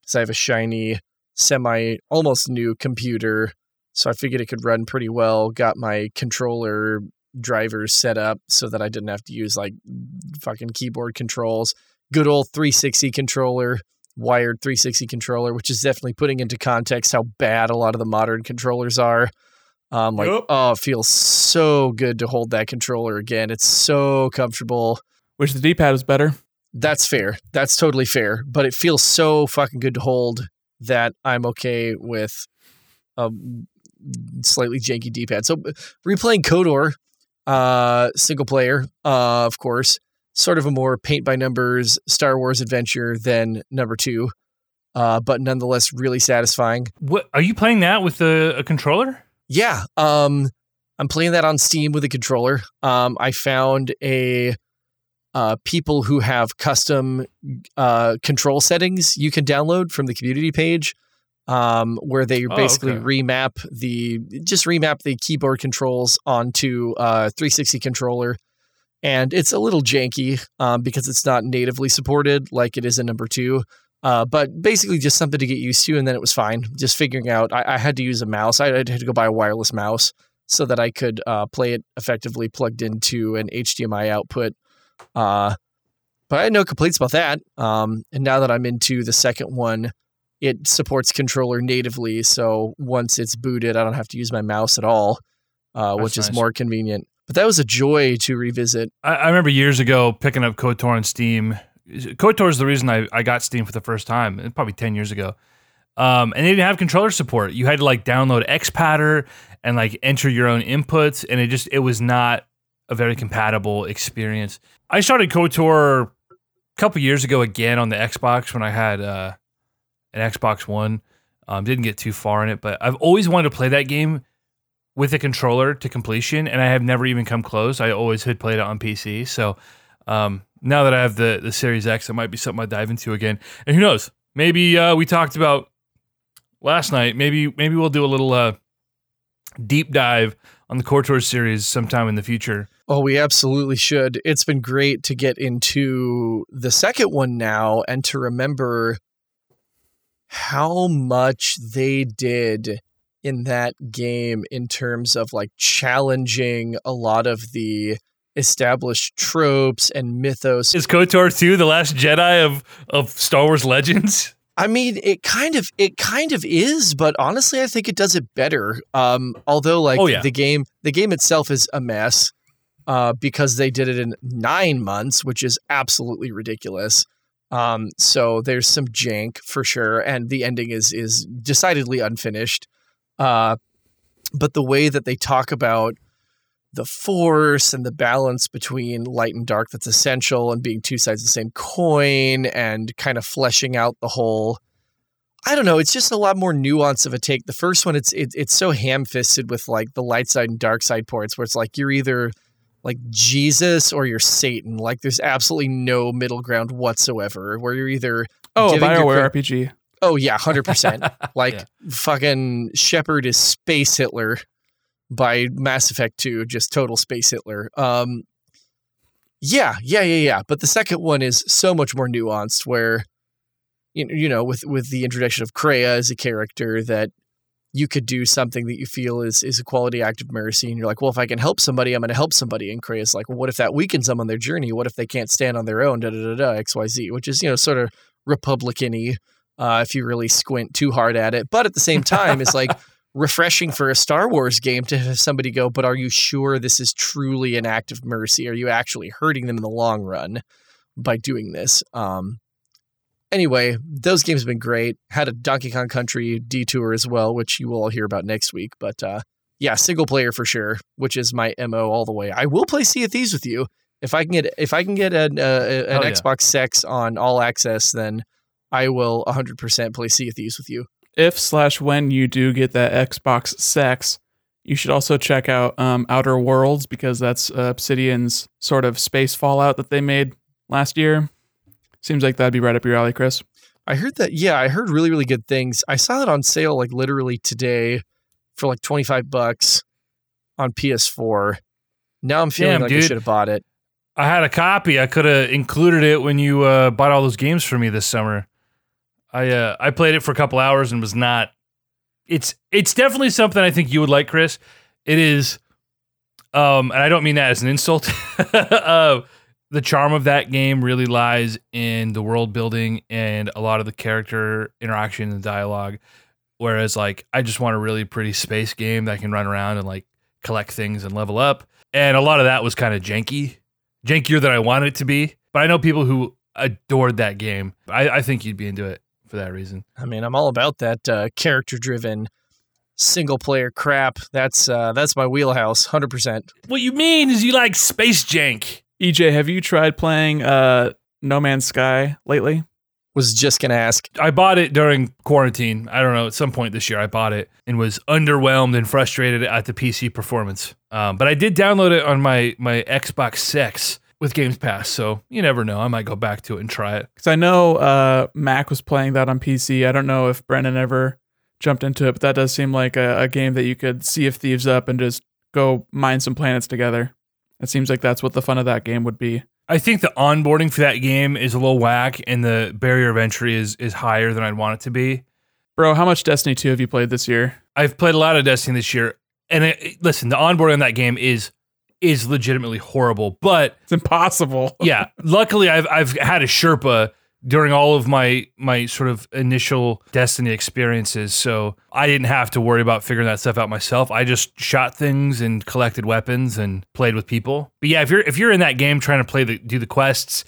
Because I have a shiny, semi, almost new computer. So I figured it could run pretty well. Got my controller drivers set up so that I didn't have to use like fucking keyboard controls. Good old 360 controller, wired 360 controller, which is definitely putting into context how bad a lot of the modern controllers are. Um, like, Yep. oh, it feels so good to hold that controller again. It's so comfortable. Wish the D-pad was better. That's fair. That's totally fair. But it feels so fucking good to hold that I'm okay with a slightly janky D-pad. So replaying KOTOR, uh, single player, uh, of course, sort of a more paint by numbers Star Wars adventure than number two, uh, but nonetheless really satisfying. What are you playing that with a, a controller? Yeah, um, I'm playing that on Steam with a controller. Um, I found a uh, people who have custom uh, control settings you can download from the community page, um, where they Oh, basically okay. remap the just remap the keyboard controls onto a 360 controller. And it's a little janky um, because it's not natively supported like it is in number two. Uh, but basically, just something to get used to, and then it was fine. Just figuring out, I, I had to use a mouse. I had to go buy a wireless mouse so that I could uh, play it effectively plugged into an HDMI output. Uh, but I had no complaints about that. Um, and now that I'm into the second one, it supports controller natively. So once it's booted, I don't have to use my mouse at all, uh, which is more convenient. But that was a joy to revisit. I, I remember years ago picking up KOTOR on Steam. KOTOR is the reason I, I got Steam for the first time, eh, probably 10 years ago. Um, and they didn't have controller support. You had to like download Xpadder and like enter your own inputs, and it just it was not a very compatible experience. I started KOTOR a couple years ago again on the Xbox when I had uh, an Xbox One. Um, didn't get too far in it, but I've always wanted to play that game with a controller to completion, and I have never even come close. I always had played it on PC. So um, now that I have the the Series X, it might be something I dive into again. And who knows? Maybe uh, we talked about last night. Maybe maybe we'll do a little uh, deep dive on the KOTOR series sometime in the future. Oh, we absolutely should. It's been great to get into the second one now and to remember how much they did in that game in terms of like challenging a lot of the established tropes and mythos. Is KOTOR 2 the last Jedi of of Star Wars Legends? I mean, it kind of it kind of is, but honestly, I think it does it better. Um, although, like Oh, yeah. the game, the game itself is a mess uh, because they did it in nine months, which is absolutely ridiculous. Um, so there's some jank for sure, and the ending is is decidedly unfinished. Uh, but the way that they talk about the force and the balance between light and dark that's essential and being two sides of the same coin and kind of fleshing out the whole I don't know, it's just a lot more nuance of a take. The first one it's it, it's so ham-fisted with like the light side and dark side ports where it's like you're either like Jesus or you're Satan. Like there's absolutely no middle ground whatsoever where you're either Oh, a Bioware RPG. Oh yeah, hundred percent. Like Yeah. fucking Shepard is Space Hitler by Mass Effect Two, just total Space Hitler. Um, yeah, yeah, yeah, yeah. But the second one is so much more nuanced, where you you know with with the introduction of Kreia as a character that you could do something that you feel is is a quality act of mercy, and you're like, well, if I can help somebody, I'm going to help somebody. And Kreia's like, well, what if that weakens them on their journey? What if they can't stand on their own? Da da da da. X Y Z, which is you know sort of Republican-y uh, if you really squint too hard at it. But at the same time, it's like refreshing for a Star Wars game to have somebody go, but are you sure this is truly an act of mercy? Are you actually hurting them in the long run by doing this? Um, anyway, those games have been great. Had a Donkey Kong Country detour as well, which you will all hear about next week. But uh, yeah, single player for sure, which is my mo all the way. I will play Sea of Thieves with you if I can get if I can get an uh, an yeah. Xbox Sex on all access. Then I will 100% play Sea of Thieves with you. if slash when you do get that Xbox Sex, you should also check out um, Outer Worlds because that's uh, Obsidian's sort of space Fallout that they made last year. Seems like that'd be right up your alley, Chris. I heard that. Yeah, I heard really really good things. I saw it on sale like literally today for like 25 bucks on PS4. Now I'm feeling Damn, like I should have bought it. I had a copy. I could have included it when you uh, bought all those games for me this summer. I uh, I played it for a couple hours and was not. It's it's definitely something I think you would like, Chris. It is, um, and I don't mean that as an insult. uh, the charm of that game really lies in the world building and a lot of the character interaction and dialogue. Whereas, like, I just want a really pretty space game that I can run around and like collect things and level up. And a lot of that was kind of janky, jankier than I wanted it to be. But I know people who adored that game. I, I think you'd be into it for that reason. I mean, I'm all about that uh, character driven single player crap. That's uh, that's my wheelhouse, 100%. What you mean is you like space jank. EJ, have you tried playing uh, No Man's Sky lately? Was just gonna ask. I bought it during quarantine. I don't know. At some point this year, I bought it and was underwhelmed and frustrated at the PC performance. Um, but I did download it on my my Xbox Six with Games Pass. So you never know. I might go back to it and try it. Because I know uh, Mac was playing that on PC. I don't know if Brennan ever jumped into it, but that does seem like a, a game that you could Sea of Thieves up and just go mine some planets together. It seems like that's what the fun of that game would be. I think the onboarding for that game is a little whack, and the barrier of entry is is higher than I'd want it to be. Bro, how much Destiny 2 have you played this year? I've played a lot of Destiny this year, and it, listen, the onboarding on that game is is legitimately horrible. But It's impossible. yeah, luckily I've I've had a Sherpa during all of my my sort of initial Destiny experiences, so I didn't have to worry about figuring that stuff out myself. I just shot things and collected weapons and played with people. But yeah, if you're if you're in that game trying to play the do the quests,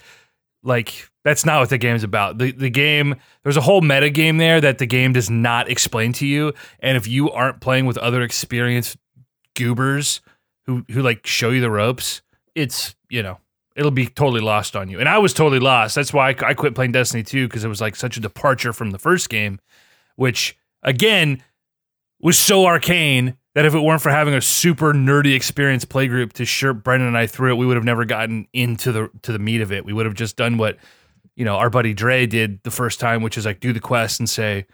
like that's not what the game's about. The the game there's a whole meta game there that the game does not explain to you, and if you aren't playing with other experienced goobers who who like show you the ropes, it's you know it'll be totally lost on you. And I was totally lost. That's why I, I quit playing Destiny 2 because it was like such a departure from the first game, which again was so arcane that if it weren't for having a super nerdy experienced play group to sure Brendan and I through it, we would have never gotten into the to the meat of it. We would have just done what you know our buddy Dre did the first time, which is like do the quest and say,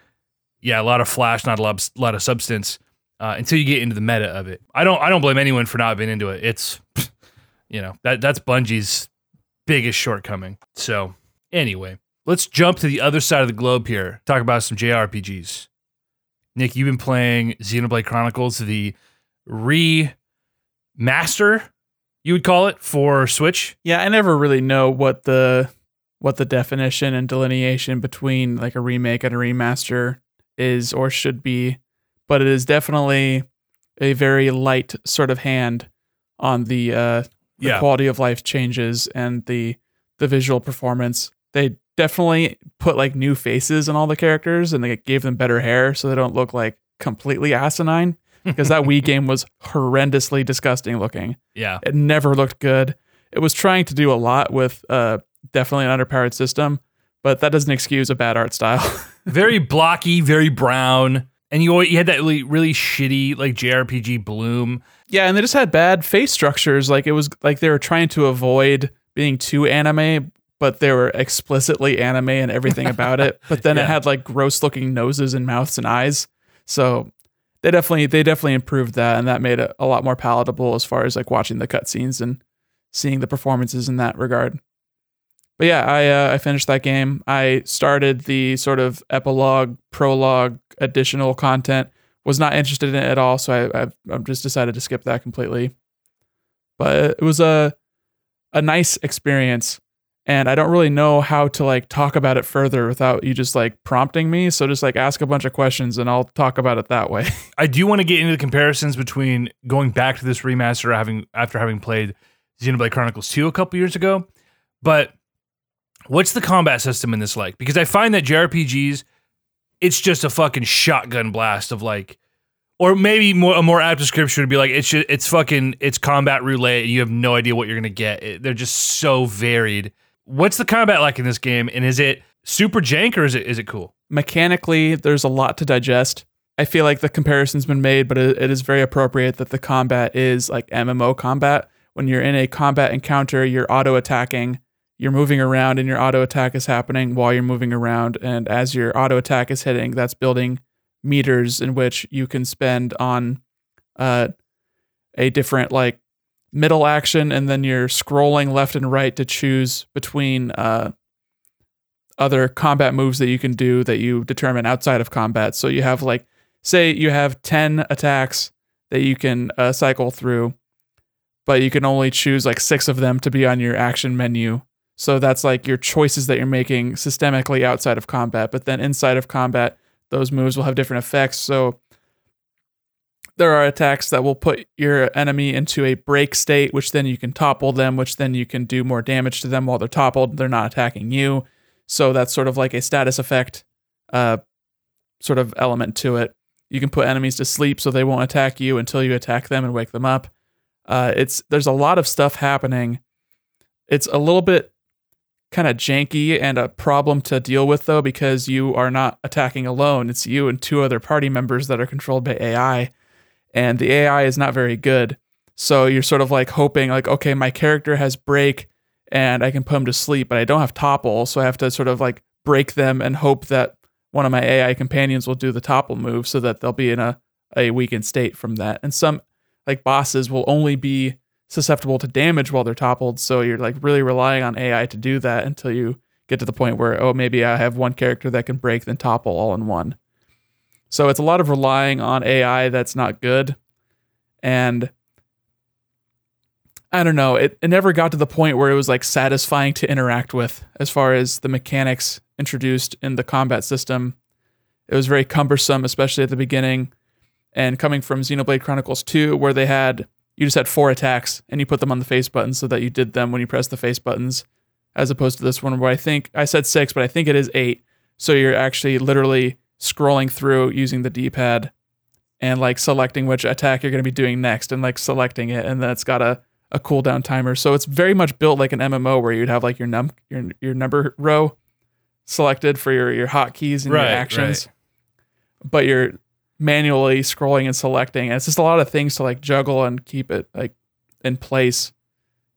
yeah, a lot of flash, not a lot, a lot of substance. Uh, until you get into the meta of it, I don't. I don't blame anyone for not being into it. It's, you know, that that's Bungie's biggest shortcoming. So anyway, let's jump to the other side of the globe here. Talk about some JRPGs. Nick, you've been playing Xenoblade Chronicles, the remaster, you would call it, for Switch. Yeah, I never really know what the what the definition and delineation between like a remake and a remaster is or should be, but it is definitely a very light sort of hand on the uh the Yeah. quality of life changes and the the visual performance. They definitely put like new faces on all the characters and they gave them better hair so they don't look like completely asinine because that Wii game was horrendously disgusting looking. Yeah. It never looked good. It was trying to do a lot with uh, definitely an underpowered system, but that doesn't excuse a bad art style. very blocky, very brown. And you, you had that really, really shitty, like JRPG bloom. yeah, and they just had bad face structures. Like it was like they were trying to avoid being too anime, but they were explicitly anime and everything about it. But then Yeah. it had like gross looking noses and mouths and eyes. So they definitely they definitely improved that, and that made it a lot more palatable as far as like watching the cutscenes and seeing the performances in that regard. But yeah, I uh, I finished that game. I started the sort of epilogue, prologue, additional content. Was not interested in it at all, so I I've, I've just decided to skip that completely. But it was a a nice experience, and I don't really know how to like talk about it further without you just like prompting me. So just like ask a bunch of questions, and I'll talk about it that way. I do want to get into the comparisons between going back to this remaster having after having played Xenoblade Chronicles 2 a couple years ago. But what's the combat system in this like? Because I find that JRPGs, it's just a fucking shotgun blast of like or maybe more, a more apt description would be like it's just, it's fucking it's combat roulette. You have no idea what you're gonna get. It- they're just so varied. What's the combat like in this game? And is it super jank or is it is it cool? mechanically there's a lot to digest i feel like the comparison's been made but it, it is very appropriate that the combat is like mmo combat when you're in a combat encounter you're auto attacking you're moving around and your auto attack is happening while you're moving around and as your auto attack is hitting that's building meters in which you can spend on uh, a different like middle action and then you're scrolling left and right to choose between uh, other combat moves that you can do that you determine outside of combat. So you have like, say you have 10 attacks that you can uh, cycle through, but you can only choose like six of them to be on your action menu. So that's like your choices that you're making systemically outside of combat. But then inside of combat, those moves will have different effects. So there are attacks that will put your enemy into a break state, which then you can topple them, which then you can do more damage to them while they're toppled. They're not attacking you. So that's sort of like a status effect uh, sort of element to it. You can put enemies to sleep so they won't attack you until you attack them and wake them up. Uh, it's there's a lot of stuff happening. It's a little bit kind of janky and a problem to deal with though because you are not attacking alone. It's you and two other party members that are controlled by AI, and the AI is not very good. So you're sort of like hoping like okay, my character has break and I can put him to sleep, but I don't have topple, so I have to sort of like break them and hope that one of my AI companions will do the topple move so that they'll be in a, a weakened state from that. And some like bosses will only be susceptible to damage while they're toppled, so you're like really relying on AI to do that until you get to the point where oh maybe I have one character that can break then topple all in one. So it's a lot of relying on AI that's not good. And I don't know. It, it never got to the point where it was like satisfying to interact with as far as the mechanics introduced in the combat system. It was very cumbersome, especially at the beginning. And coming from Xenoblade Chronicles 2, where they had you just had four attacks and you put them on the face buttons so that you did them when you press the face buttons, as opposed to this one where I think I said six, but I think it is eight. So you're actually literally scrolling through using the D pad and like selecting which attack you're going to be doing next and like selecting it. And then it's got a a cooldown timer. So it's very much built like an MMO where you'd have like your num your your number row selected for your your hotkeys and Right, your actions, but you're manually scrolling and selecting. And it's just a lot of things to like juggle and keep it like in place.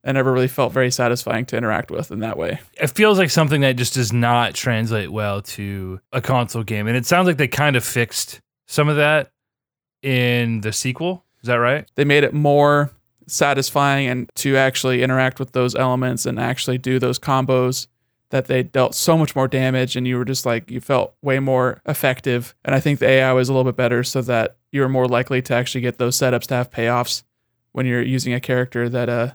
And never really felt very satisfying to interact with in that way. It feels like something that just does not translate well to a console game, and it sounds like they kind of fixed some of that in the sequel. Is that right? They made it more satisfying and to actually interact with those elements and actually do those combos that they dealt so much more damage and you were just like you felt way more effective. And i think the ai was a little bit better so that you were more likely to actually get those setups to have payoffs when you're using a character that uh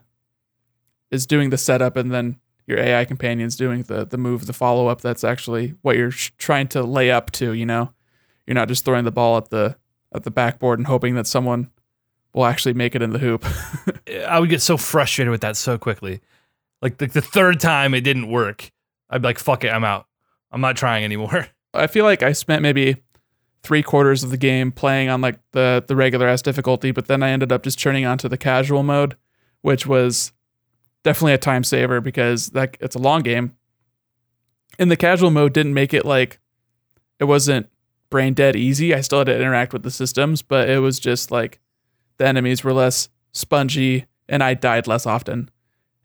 is doing the setup and then your ai companion's doing the the move the follow-up that's actually what you're sh- trying to lay up to you know? You're not just throwing the ball at the at the backboard and hoping that someone will actually make it in the hoop. I would get so frustrated with that so quickly. Like, like the third time it didn't work, I'd be like, "Fuck it, I'm out. I'm not trying anymore." I feel like I spent maybe three quarters of the game playing on like the the regular S difficulty, but then I ended up just turning on to the casual mode, which was definitely a time saver because that it's a long game. And the casual mode didn't make it like it wasn't brain dead easy. I still had to interact with the systems, but it was just like the enemies were less spongy and I died less often.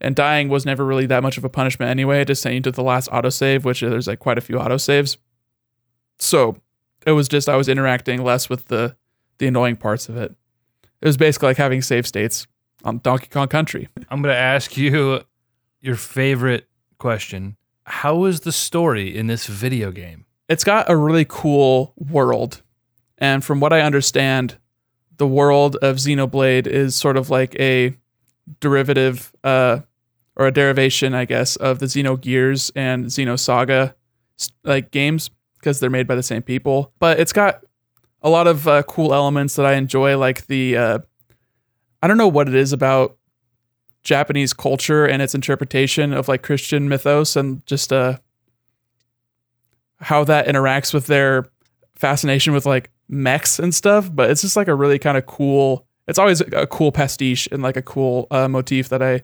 And dying was never really that much of a punishment anyway, just sent you to the last autosave, which there's like quite a few autosaves. So it was just I was interacting less with the the annoying parts of it. It was basically like having save states on Donkey Kong Country. I'm gonna ask you your favorite question. How is the story in this video game? It's got a really cool world. And from what I understand, the world of Xenoblade is sort of like a derivative uh, or a derivation, I guess, of the Xenogears and Xenosaga Saga like games because they're made by the same people. But it's got a lot of uh, cool elements that I enjoy, like the uh, I don't know what it is about Japanese culture and its interpretation of like Christian mythos and just uh how that interacts with their fascination with like mechs and stuff, but it's just like a really kind of cool. It's always a cool pastiche and like a cool uh, motif that I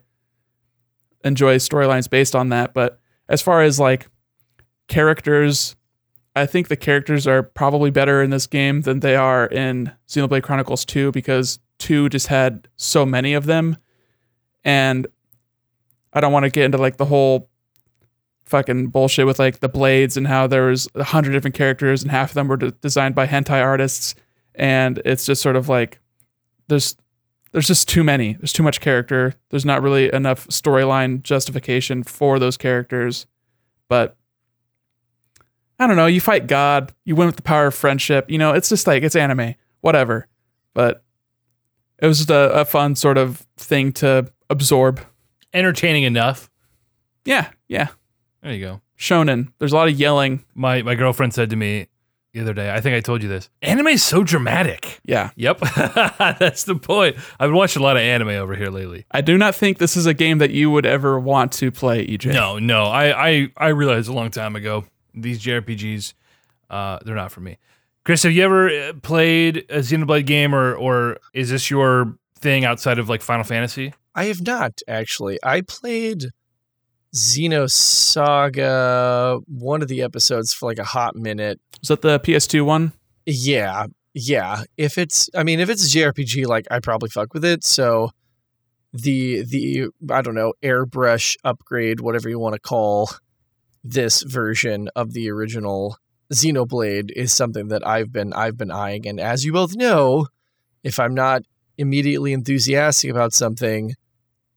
enjoy storylines based on that. But as far as like characters, I think the characters are probably better in this game than they are in Xenoblade Chronicles 2 because 2 just had so many of them. And I don't want to get into like the whole fucking bullshit with like the blades and how there was a hundred different characters and half of them were de- designed by hentai artists. And it's just sort of like there's there's just too many. There's too much character. There's not really enough storyline justification for those characters. But I don't know. You fight God. You win with the power of friendship. You know, it's just like it's anime, whatever. But it was just a, a fun sort of thing to absorb. Entertaining enough. Yeah, yeah. There you go. Shonen. There's a lot of yelling. My my girlfriend said to me the other day, I think I told you this. Anime is so dramatic. Yeah. Yep. That's the point. I've been watching a lot of anime over here lately. I do not think this is a game that you would ever want to play, EJ. No, no. I I, I realized a long time ago these JRPGs, uh, they're not for me. Chris, have you ever uh, played a Xenoblade game, or or is this your thing outside of like Final Fantasy? I have not actually. I played Xenosaga, one of the episodes for like a hot minute. Was that the PS2 one? Yeah, yeah. If it's, I mean, if it's a JRPG, like I probably fuck with it. So the the I don't know airbrush upgrade, whatever you want to call this version of the original Xenoblade, is something that I've been I've been eyeing. And as you both know, if I'm not immediately enthusiastic about something,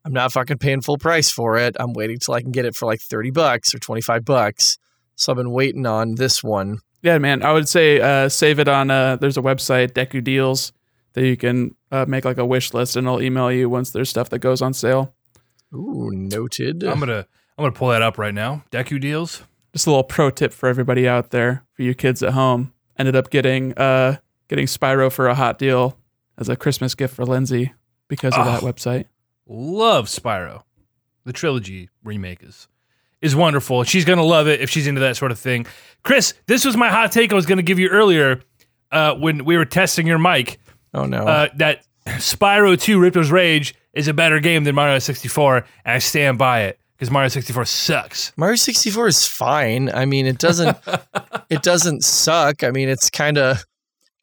I'm not fucking paying full price for it. I'm waiting till I can get it for like 30 bucks or 25 bucks. So I've been waiting on this one. Yeah, man. I would say uh, save it on. Uh, there's a website, Deku Deals, that you can uh, make like a wish list, and it'll email you once there's stuff that goes on sale. Ooh, noted. I'm gonna I'm gonna pull that up right now. Deku deals. Just a little pro tip for everybody out there, for you kids at home. Ended up getting uh, getting Spyro for a hot deal as a Christmas gift for Lindsay because of Oh. that website. Love Spyro. The trilogy remake is is wonderful. She's gonna love it if she's into that sort of thing. Chris, this was my hot take I was gonna give you earlier uh, when we were testing your mic. oh no. uh, that Spyro 2 Ripto's Rage is a better game than Mario 64, and I stand by it because Mario 64 sucks. Mario 64 is fine. I mean, it doesn't it doesn't suck. I mean, it's kind of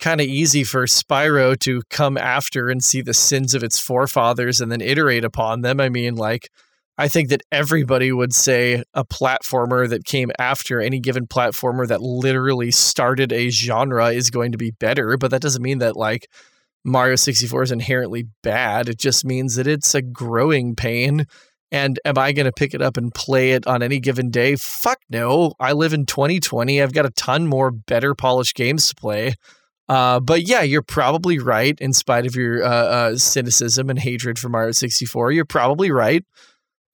kind of easy for Spyro to come after and see the sins of its forefathers and then iterate upon them. I mean, like I think that everybody would say a platformer that came after any given platformer that literally started a genre is going to be better, but that doesn't mean that like Mario 64 is inherently bad. It just means that it's a growing pain. And am I going to pick it up and play it on any given day? Fuck no. I live in 2020. I've got a ton more better polished games to play. Uh, but yeah, you're probably right. In spite of your uh, uh, cynicism and hatred for Mario 64, you're probably right.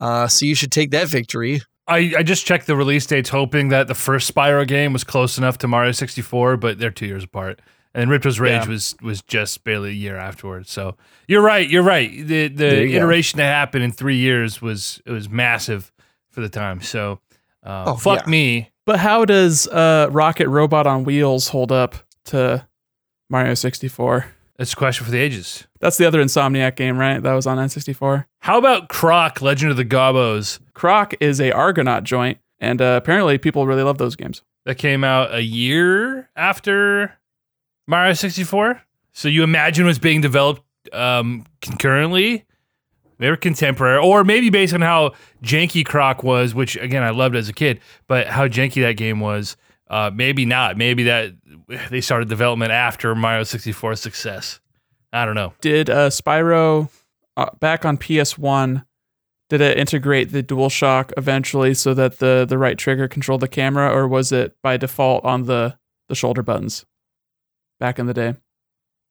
Uh, so you should take that victory. I, I just checked the release dates, hoping that the first Spyro game was close enough to Mario 64, but they're two years apart. And Ripto's Rage Yeah. was was just barely a year afterwards. So you're right. You're right. The the There you go. iteration that happened in three years was it was massive for the time. So uh, Oh, fuck yeah. me. But how does uh, Rocket Robot on Wheels hold up to Mario 64? That's a question for the ages. That's the other Insomniac game, right? That was on N64. How about Croc, Legend of the Gobbos? Croc is a Argonaut joint, and uh, apparently people really love those games. that came out a year after Mario 64. So you imagine was being developed um, concurrently. They were contemporary, or maybe based on how janky Croc was, which again I loved as a kid, but how janky that game was. Uh, maybe not. Maybe that they started development after Mario 64's success. I don't know. Did uh, Spyro uh, back on PS1? Did it integrate the DualShock eventually so that the the right trigger controlled the camera, or was it by default on the the shoulder buttons back in the day?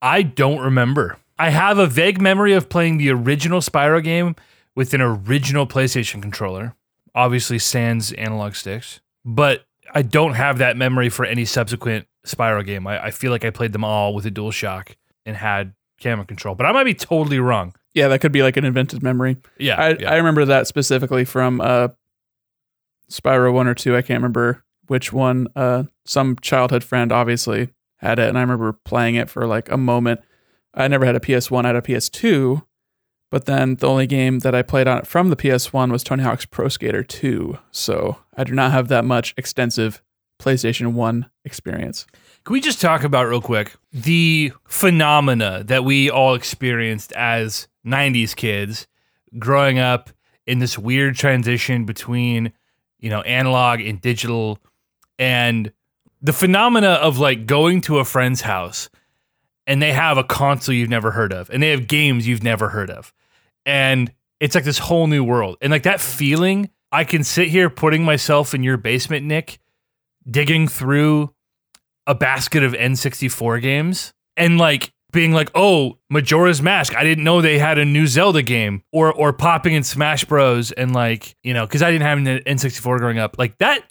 I don't remember. I have a vague memory of playing the original Spyro game with an original PlayStation controller, obviously sans analog sticks, but I don't have that memory for any subsequent Spyro game. I, I feel like I played them all with a DualShock and had camera control, but I might be totally wrong. Yeah, that could be like an invented memory. Yeah, I, yeah. I remember that specifically from uh, Spyro one or two. I can't remember which one. Uh, some childhood friend obviously had it, and I remember playing it for like a moment. I never had a PS1, I had a PS2, but then the only game that I played on it from the PS1 was Tony Hawk's Pro Skater 2. So I do not have that much extensive PlayStation 1 experience. Can we just talk about real quick the phenomena that we all experienced as 90s kids growing up in this weird transition between, you know, analog and digital and the phenomena of like going to a friend's house and they have a console you've never heard of and they have games you've never heard of. And it's like this whole new world. And like that feeling, I can sit here putting myself in your basement, Nick, digging through a basket of N64 games and like being like, "Oh, Majora's Mask. I didn't know they had a new Zelda game." Or or popping in Smash Bros and like, you know, cuz I didn't have an N64 growing up. Like that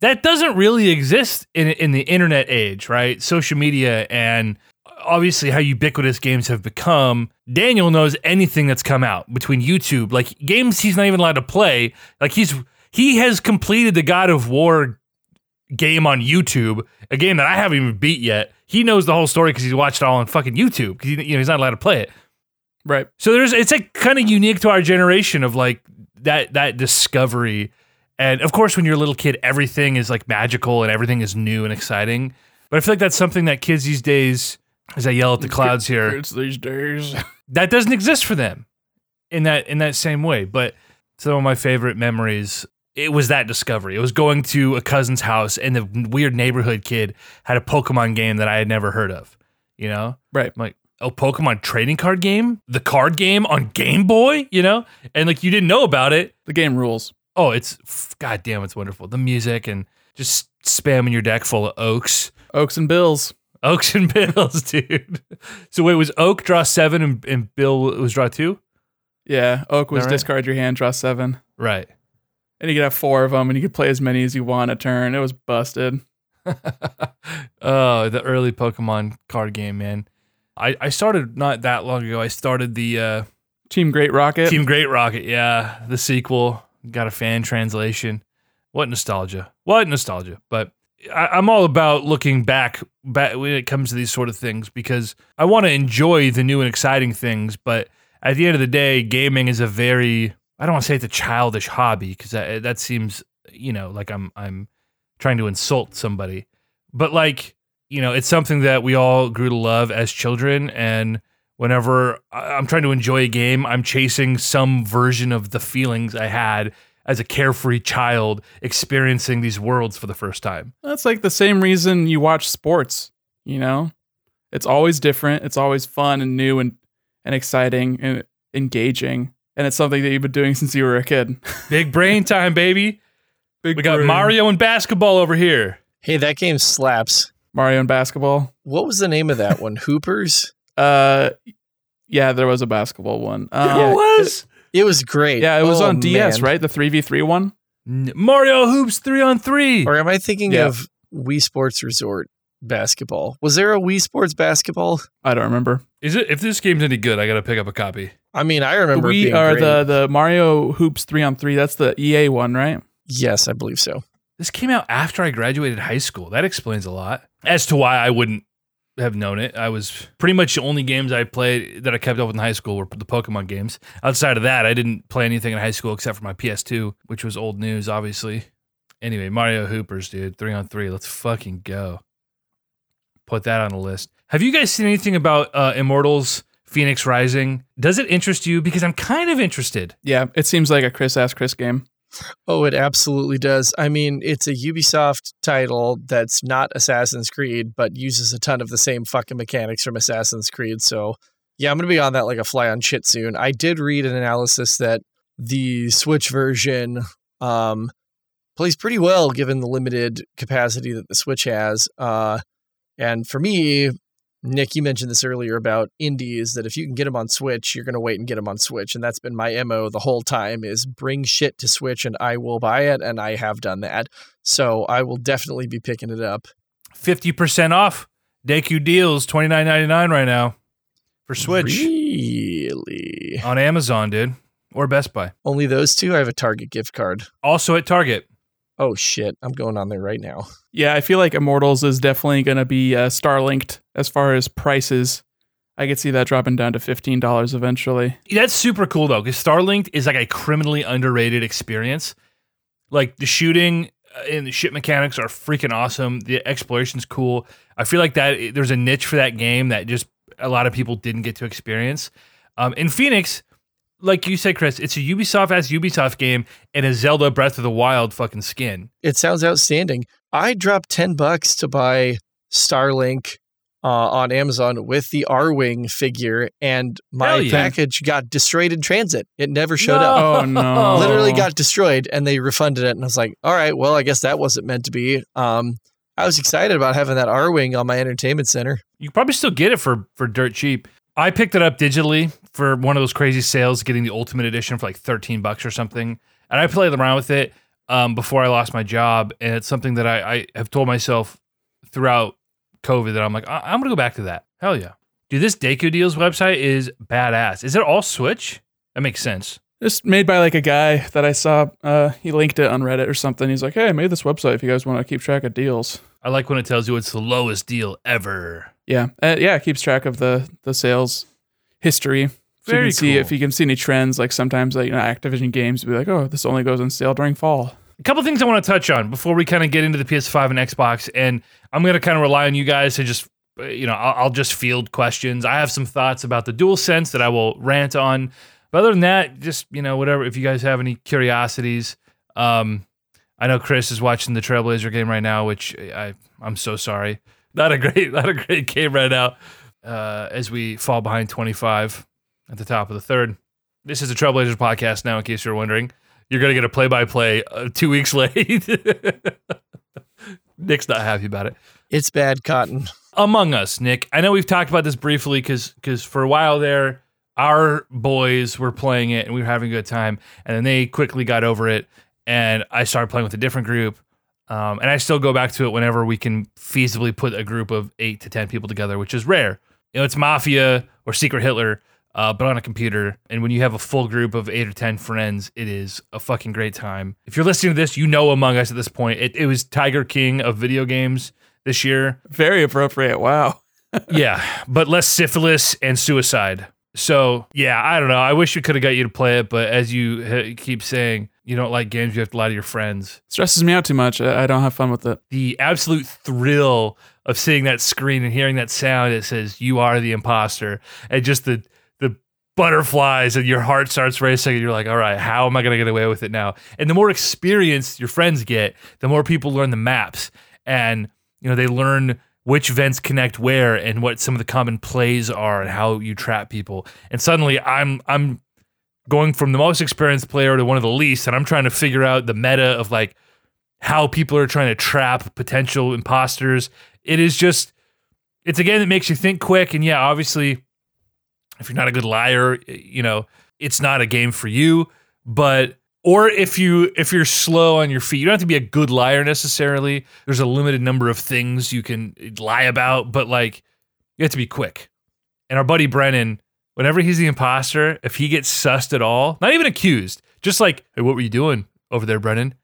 that doesn't really exist in in the internet age, right? Social media and obviously how ubiquitous games have become. Daniel knows anything that's come out between YouTube, like games he's not even allowed to play. Like he's he has completed the God of War game on YouTube, a game that I haven't even beat yet. He knows the whole story because he's watched it all on fucking YouTube because you know he's not allowed to play it. Right. So there's it's like kind of unique to our generation of like that that discovery. And of course, when you're a little kid, everything is like magical and everything is new and exciting. But I feel like that's something that kids these days, as I yell at the clouds here, It's these days. that doesn't exist for them in that in that same way. But some of my favorite memories, it was that discovery. It was going to a cousin's house and the weird neighborhood kid had a Pokemon game that I had never heard of. You know, Right. I'm like, oh, Pokemon trading card game, the card game on Game Boy. You know, and like you didn't know about it. The game rules. Oh, it's goddamn, it's wonderful. The music and just spamming your deck full of oaks. Oaks and Bills. Oaks and Bills, dude. So wait, was Oak draw seven and, and Bill was draw two? Yeah. Oak was right. discard your hand, draw seven. Right. And you could have four of them and you could play as many as you want a turn. It was busted. oh, the early Pokemon card game, man. I, I started not that long ago. I started the uh, Team Great Rocket. Team Great Rocket, yeah, the sequel. Got a fan translation. What nostalgia! What nostalgia! But I, I'm all about looking back, back when it comes to these sort of things because I want to enjoy the new and exciting things. But at the end of the day, gaming is a very I don't want to say it's a childish hobby because that that seems you know like I'm I'm trying to insult somebody, but like you know it's something that we all grew to love as children and whenever I'm trying to enjoy a game, I'm chasing some version of the feelings I had as a carefree child experiencing these worlds for the first time. That's like the same reason you watch sports, you know? It's always different. It's always fun and new and, and exciting and engaging. And it's something that you've been doing since you were a kid. Big brain time, baby. Big We got brain. Mario and basketball over here. Hey, that game slaps. Mario and basketball. What was the name of that one? Hoopers? Uh yeah, there was a basketball one. Um, There was It was great. Yeah, it was Oh, on DS, man. right? The 3v3 one? Mario hoops three on three. Or am I thinking Yeah. of Wii Sports Resort basketball? Was there a Wii Sports basketball? I don't remember. Is it? If this game's any good, I gotta pick up a copy. I mean, I remember we are great. the the Mario Hoops 3 on 3. That's the EA one, right? Yes, I believe so. This came out after I graduated high school. That explains a lot as to why I wouldn't have known it. I was pretty much the only games I played that I kept up with in high school were the Pokemon games. Outside of that, I didn't play anything in high school except for my PS2, which was old news, obviously. Anyway, Mario Hoopers, dude, three on three. Let's fucking go. Put that on the list. Have you guys seen anything about uh, Immortals Phoenix Rising? Does it interest you? Because I'm kind of interested. Yeah, it seems like a Chris ass Chris game. Oh, it absolutely does. I mean, it's a Ubisoft title that's not Assassin's Creed, but uses a ton of the same fucking mechanics from Assassin's Creed. So, yeah, I'm going to be on that like a fly on shit soon. I did read an analysis that the Switch version um, plays pretty well given the limited capacity that the Switch has. Uh, and for me, Nick, you mentioned this earlier about indies that if you can get them on Switch, you're going to wait and get them on Switch. And that's been my MO the whole time is bring shit to Switch and I will buy it. And I have done that. So I will definitely be picking it up. 50% off. Deku deals, twenty nine ninety nine right now for Switch. Really? on Amazon, dude, or Best Buy. Only those two? I have a Target gift card. Also at Target. Oh shit, I'm going on there right now. Yeah, I feel like Immortals is definitely going to be uh, star linked as far as prices. I could see that dropping down to fifteen dollars eventually. That's super cool though, because Starlinked is like a criminally underrated experience. Like the shooting uh, and the ship mechanics are freaking awesome. The exploration's cool. I feel like that there's a niche for that game that just a lot of people didn't get to experience. Um, in Phoenix, like you said, Chris, it's a Ubisoft as Ubisoft game and a Zelda Breath of the Wild fucking skin. It sounds outstanding. I dropped 10 bucks to buy Starlink uh, on Amazon with the Arwing figure, and my yeah. package got destroyed in transit. It never showed up. Oh no! Literally got destroyed, and they refunded it. And I was like, all right, well, I guess that wasn't meant to be. Um, I was excited about having that Arwing on my entertainment center. You probably still get it for for dirt cheap. I picked it up digitally for one of those crazy sales, getting the Ultimate Edition for like thirteen bucks or something, and I played around with it um, before I lost my job, and it's something that I, I have told myself throughout COVID that I'm like I- I'm gonna go back to that. Hell yeah, dude! This Deku Deals website is badass. Is it all Switch? That makes sense. Just made by like a guy that I saw. Uh, he linked it on Reddit or something. He's like, "Hey, I made this website if you guys want to keep track of deals." I like when it tells you it's the lowest deal ever. Yeah, uh, yeah, it keeps track of the the sales history. So Very you can see cool. if you can see any trends. Like sometimes, like you know, Activision games will be like, "Oh, this only goes on sale during fall." A couple things I want to touch on before we kind of get into the PS5 and Xbox, and I'm going to kind of rely on you guys to just, uh, you know, I'll, I'll just field questions. I have some thoughts about the Dual Sense that I will rant on, but other than that, just you know, whatever. If you guys have any curiosities, um, I know Chris is watching the Trailblazer game right now, which I I'm so sorry. Not a great, not a great game right now. Uh, as we fall behind 25 at the top of the third. This is a Trailblazers podcast now, in case you're wondering. You're going to get a play by play two weeks late. Nick's not happy about it. It's bad cotton. Among Us, Nick. I know we've talked about this briefly because for a while there, our boys were playing it and we were having a good time. And then they quickly got over it. And I started playing with a different group. Um, and I still go back to it whenever we can feasibly put a group of eight to 10 people together, which is rare. You know, it's Mafia or Secret Hitler, uh, but on a computer. And when you have a full group of eight or 10 friends, it is a fucking great time. If you're listening to this, you know Among Us at this point. It, it was Tiger King of video games this year Very appropriate. Wow. yeah, but less syphilis and suicide. So yeah, I don't know. I wish we could have got you to play it, but as you keep saying, you don't like games you have to lie to your friends. Stresses me out too much. I, I don't have fun with it. The absolute thrill of seeing that screen and hearing that sound that says "You are the imposter," and just the the butterflies and your heart starts racing, and you're like, "All right, how am I going to get away with it now?" And the more experience your friends get, the more people learn the maps, and you know they learn which vents connect where and what some of the common plays are and how you trap people. And suddenly I'm I'm going from the most experienced player to one of the least and I'm trying to figure out the meta of like how people are trying to trap potential imposters. It is just it's a game that makes you think quick and yeah, obviously if you're not a good liar, you know, it's not a game for you, but or if you if you're slow on your feet you don't have to be a good liar necessarily there's a limited number of things you can eh, lie about but like you have to be quick and our buddy brennan whenever he's the imposter if he gets sussed at all not even accused just like hey what were you doing over there brennan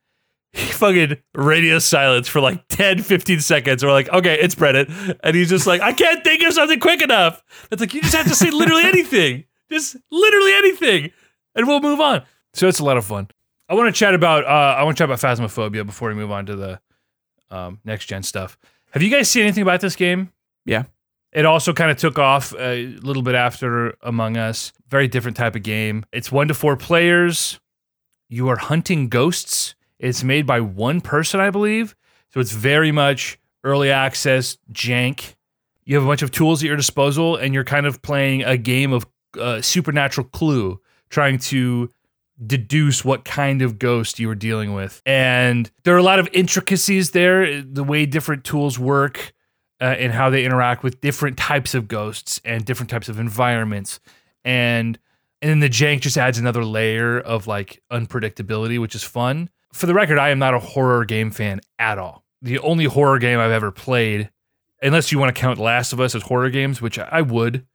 he fucking radio silence for like 10 15 seconds we're like okay it's brennan and he's just like i can't think of something quick enough it's like you just have to say literally anything just literally anything and we'll move on so it's a lot of fun. I want to chat about uh, I want to chat about Phasmophobia before we move on to the um, next gen stuff. Have you guys seen anything about this game? Yeah. It also kind of took off a little bit after Among Us. Very different type of game. It's one to four players. You are hunting ghosts. It's made by one person, I believe. So it's very much early access jank. You have a bunch of tools at your disposal, and you're kind of playing a game of uh, supernatural clue, trying to deduce what kind of ghost you were dealing with. And there are a lot of intricacies there, the way different tools work uh, and how they interact with different types of ghosts and different types of environments. And and then the jank just adds another layer of like unpredictability, which is fun. For the record, I am not a horror game fan at all. The only horror game I've ever played, unless you want to count Last of Us as horror games, which I would,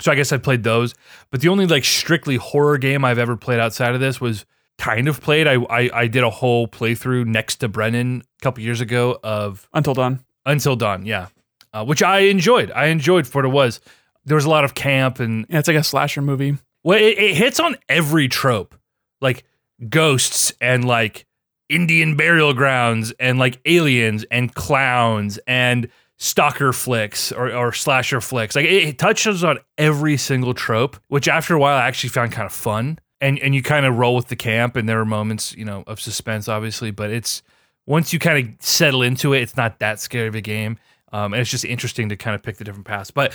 so I guess I played those. But the only like strictly horror game I've ever played outside of this was kind of played. I, I I did a whole playthrough next to Brennan a couple years ago of Until Dawn. Until Dawn, yeah, uh, which I enjoyed. I enjoyed for what it was. There was a lot of camp and Yeah, it's like a slasher movie. well, it, it hits on every trope, like ghosts and like Indian burial grounds and like aliens and clowns and stalker flicks or, or slasher flicks. Like it, it touches on every single trope, which after a while I actually found kind of fun. And and you kind of roll with the camp, and there are moments, you know, of suspense, obviously. But it's once you kind of settle into it, it's not that scary of a game. Um, and it's just interesting to kind of pick the different paths. But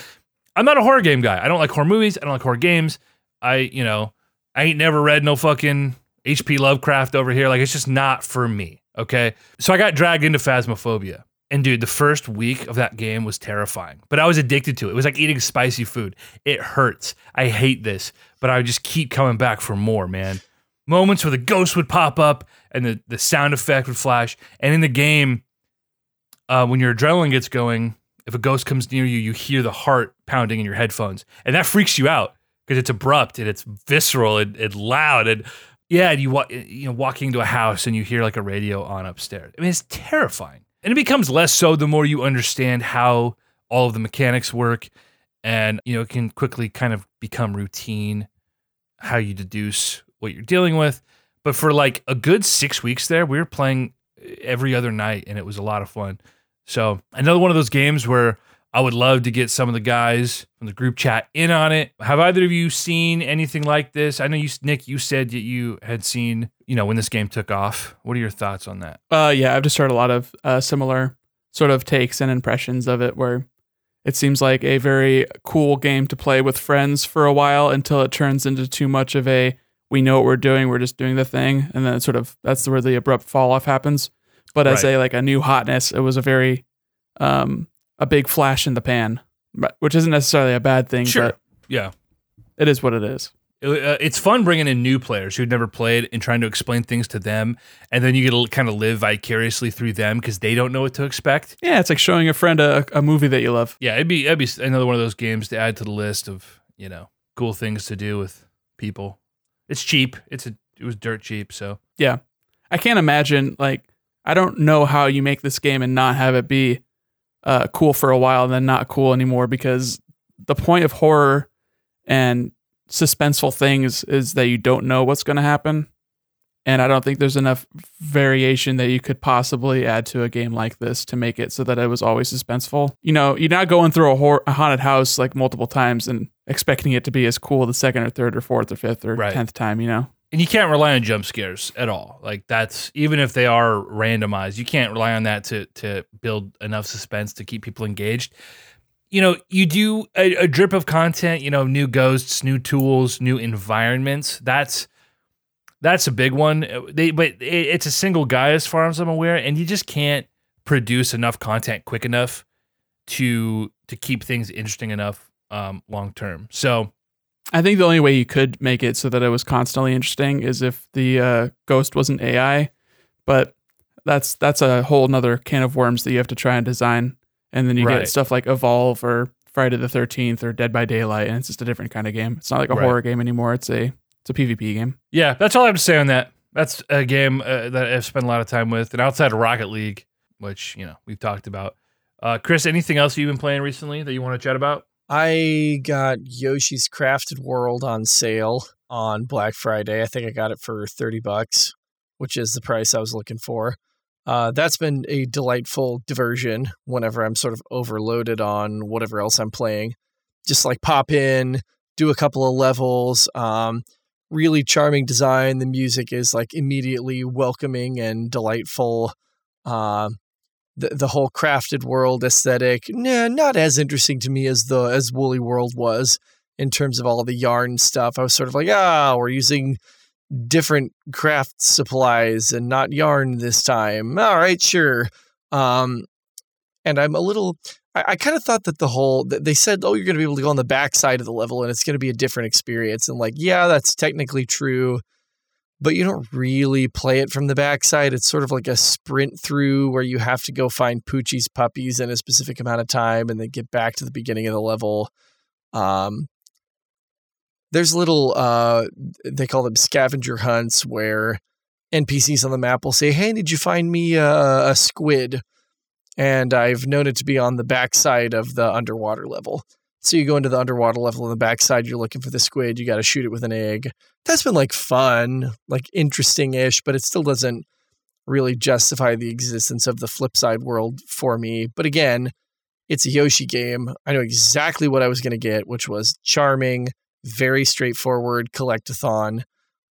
I'm not a horror game guy. I don't like horror movies. I don't like horror games. I, you know, I ain't never read no fucking H.P. Lovecraft over here. Like, it's just not for me. Okay. So I got dragged into Phasmophobia. And dude, the first week of that game was terrifying, but I was addicted to it. It was like eating spicy food. It hurts. I hate this, but I would just keep coming back for more, man. Moments where the ghost would pop up and the, the sound effect would flash. And in the game, uh, when your adrenaline gets going, if a ghost comes near you, you hear the heart pounding in your headphones, and that freaks you out because it's abrupt and it's visceral and, and loud and yeah, you walk, you know, walking into a house and you hear like a radio on upstairs. I mean, it's terrifying, and it becomes less so the more you understand how all of the mechanics work, and you know, it can quickly kind of become routine how you deduce what you're dealing with. But for like a good six weeks there, we were playing every other night, and it was a lot of fun. So another one of those games where I would love to get some of the guys from the group chat in on it. Have either of you seen anything like this? I know you, Nick, you said that you had seen, you know, when this game took off. What are your thoughts on that? Uh, yeah, I've just heard a lot of uh, similar sort of takes and impressions of it where it seems like a very cool game to play with friends for a while until it turns into too much of a we know what we're doing, we're just doing the thing, and then sort of that's where the abrupt fall off happens. But as Right. a like a new hotness, it was a very um a big flash in the pan, which isn't necessarily a bad thing, but Yeah. it is what it is. It- uh, it's fun bringing in new players who'd never played and trying to explain things to them. And then you get to kind of live vicariously through them because they don't know what to expect. Yeah, it's like showing a friend a, a movie that you love. Yeah, it'd be, it'd be another one of those games to add to the list of, you know, cool things to do with people. It's cheap. It's a, it was dirt cheap. So yeah, I can't imagine like I don't know how you make this game and not have it be uh, cool for a while and then not cool anymore because the point of horror and suspenseful things is that you don't know what's going to happen. And I don't think there's enough variation that you could possibly add to a game like this to make it so that it was always suspenseful. You know, you're not going through a, hor- a haunted house like multiple times and expecting it to be as cool the second or third or fourth or fifth or Right. tenth time, you know? And you can't rely on jump scares at all. Like that's even if they are randomized, you can't rely on that to to build enough suspense to keep people engaged. You know, you do a, a drip of content. You know, new ghosts, new tools, new environments. That's that's a big one. They but it, it's a single guy as far as I'm aware, and you just can't produce enough content quick enough to to keep things interesting enough um, long term. So I think the only way you could make it so that it was constantly interesting is if the uh, ghost wasn't AI, but that's that's a whole nother can of worms that you have to try and design, and then you Right. get stuff like Evolve or Friday the Thirteenth or Dead by Daylight, and it's just a different kind of game. It's not like a Right. horror game anymore. It's a it's a PvP game. Yeah, that's all I have to say on that. That's a game uh, that I've spent a lot of time with, and outside of Rocket League, which you know we've talked about. Uh, Chris, anything else you've been playing recently that you want to chat about? I got Yoshi's Crafted World on sale on Black Friday. I think I got it for 30 bucks, which is the price I was looking for. Uh, that's been a delightful diversion whenever I'm sort of overloaded on whatever else I'm playing. Just like pop in, do a couple of levels. Um, really charming design. The music is like immediately welcoming and delightful. Um, the the whole crafted world aesthetic, nah, not as interesting to me as the as Woolly World was in terms of all the yarn stuff. I was sort of like, ah, we're using different craft supplies and not yarn this time. All right, sure. Um, and I'm a little. I, I kind of thought that the whole they said, oh, you're going to be able to go on the back side of the level and it's going to be a different experience. And like, yeah, that's technically true but you don't really play it from the backside. It's sort of like a sprint through where you have to go find Poochie's puppies in a specific amount of time and then get back to the beginning of the level. Um, there's little uh they call them scavenger hunts where NPCs on the map will say, "Hey, did you find me a, a squid?" And I've known it to be on the backside of the underwater level. So you go into the underwater level on the backside, you're looking for the squid, you got to shoot it with an egg. That's been like fun, like interesting ish, but it still doesn't really justify the existence of the flipside world for me. But again, it's a Yoshi game. I know exactly what I was going to get, which was charming, very straightforward collectathon.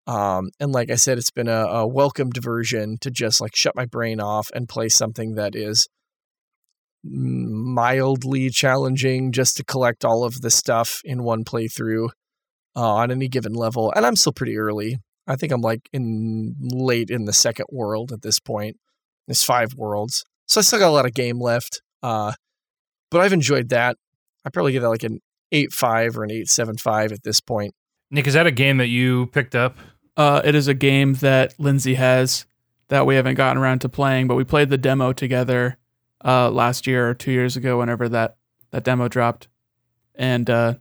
Um, and like I said, it's been a, a welcome diversion to just like shut my brain off and play something that is mildly challenging just to collect all of the stuff in one playthrough uh, on any given level. And I'm still pretty early. I think I'm like in late in the second world at this point. There's five worlds. So I still got a lot of game left. Uh, but I've enjoyed that. I probably give that like an 8.5 or an 8.75 at this point. Nick, is that a game that you picked up? Uh, it is a game that Lindsay has that we haven't gotten around to playing, but we played the demo together uh, last year or two years ago, whenever that that demo dropped, and uh,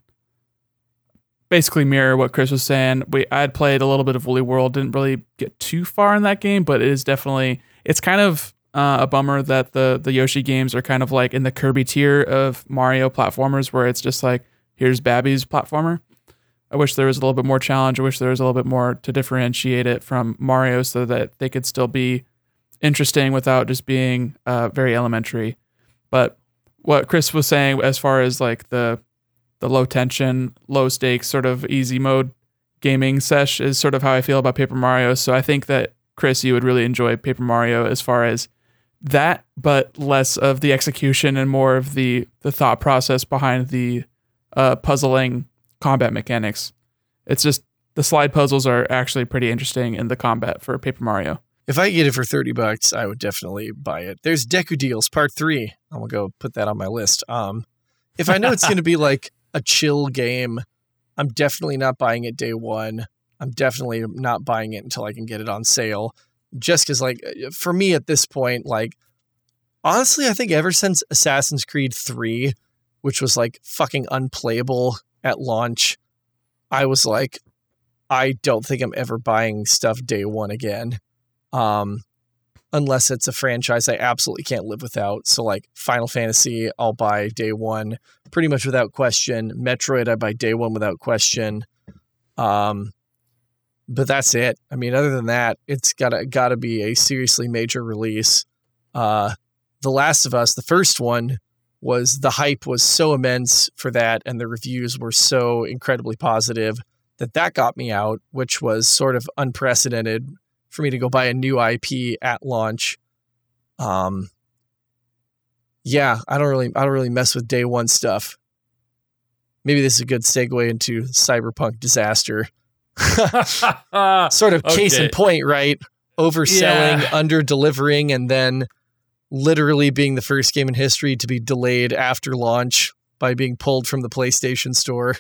basically mirror what Chris was saying. We I had played a little bit of Woolly World, didn't really get too far in that game, but it is definitely it's kind of uh, a bummer that the the Yoshi games are kind of like in the Kirby tier of Mario platformers, where it's just like here's Babby's platformer. I wish there was a little bit more challenge. I wish there was a little bit more to differentiate it from Mario so that they could still be interesting without just being uh, very elementary. But what Chris was saying as far as like the the low tension, low stakes sort of easy mode gaming sesh is sort of how I feel about Paper Mario. So I think that Chris, you would really enjoy Paper Mario as far as that, but less of the execution and more of the the thought process behind the uh, puzzling combat mechanics. It's just the slide puzzles are actually pretty interesting in the combat for Paper Mario. If I get it for 30 bucks, I would definitely buy it. There's Deku Deals Part 3. I'm going to go put that on my list. Um, if I know it's going to be like a chill game, I'm definitely not buying it day one. I'm definitely not buying it until I can get it on sale. Just because, like, for me at this point, like, honestly, I think ever since Assassin's Creed 3, which was like fucking unplayable at launch, I was like, I don't think I'm ever buying stuff day one again. Um, unless it's a franchise I absolutely can't live without. So like Final Fantasy, I'll buy day one, pretty much without question. Metroid, I buy day one without question. Um, but that's it. I mean, other than that, it's gotta gotta be a seriously major release. Uh, the Last of Us, the first one, was the hype was so immense for that and the reviews were so incredibly positive that that got me out which was sort of unprecedented for me to go buy a new ip at launch um yeah i don't really i don't really mess with day one stuff maybe this is a good segue into cyberpunk disaster sort of case in point right overselling Yeah. under delivering and then literally being the first game in history to be delayed after launch by being pulled from the PlayStation store.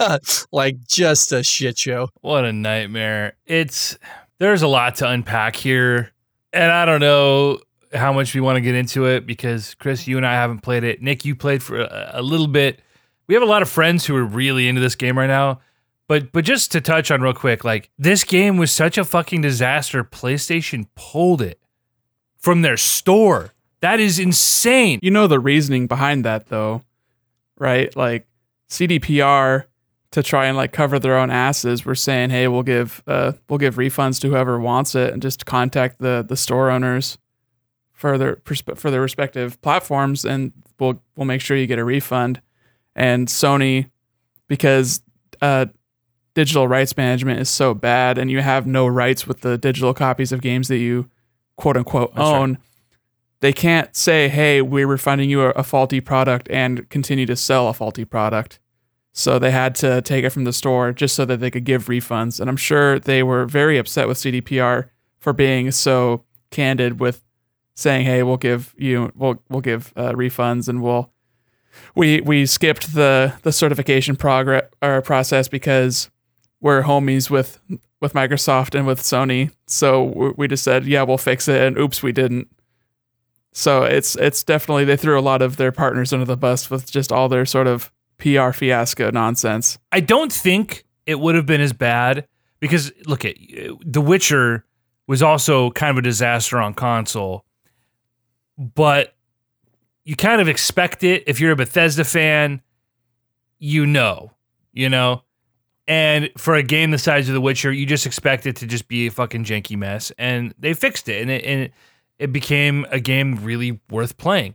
like just a shit show. What a nightmare. It's there's a lot to unpack here. And I don't know how much we want to get into it because Chris, you and I haven't played it. Nick, you played for a, a little bit. We have a lot of friends who are really into this game right now. But but just to touch on real quick, like this game was such a fucking disaster. PlayStation pulled it from their store. That is insane. You know the reasoning behind that though, right? Like CDPR to try and like cover their own asses were saying, "Hey, we'll give uh we'll give refunds to whoever wants it and just contact the the store owners for their perspe- for their respective platforms and we'll we'll make sure you get a refund." And Sony because uh digital rights management is so bad and you have no rights with the digital copies of games that you quote unquote That's right. own they can't say, "Hey, we're refunding you a, a faulty product," and continue to sell a faulty product. So they had to take it from the store just so that they could give refunds. And I'm sure they were very upset with CDPR for being so candid with saying, "Hey, we'll give you, we'll we'll give uh, refunds, and we'll." We we skipped the the certification progress or process because we're homies with with Microsoft and with Sony. So we- we just said, "Yeah, we'll fix it," and oops, we didn't. So it's it's definitely they threw a lot of their partners under the bus with just all their sort of PR fiasco nonsense. I don't think it would have been as bad because look at The Witcher was also kind of a disaster on console, but you kind of expect it if you're a Bethesda fan, you know, you know. And for a game the size of The Witcher, you just expect it to just be a fucking janky mess, and they fixed it, and it, and it, became a game really worth playing.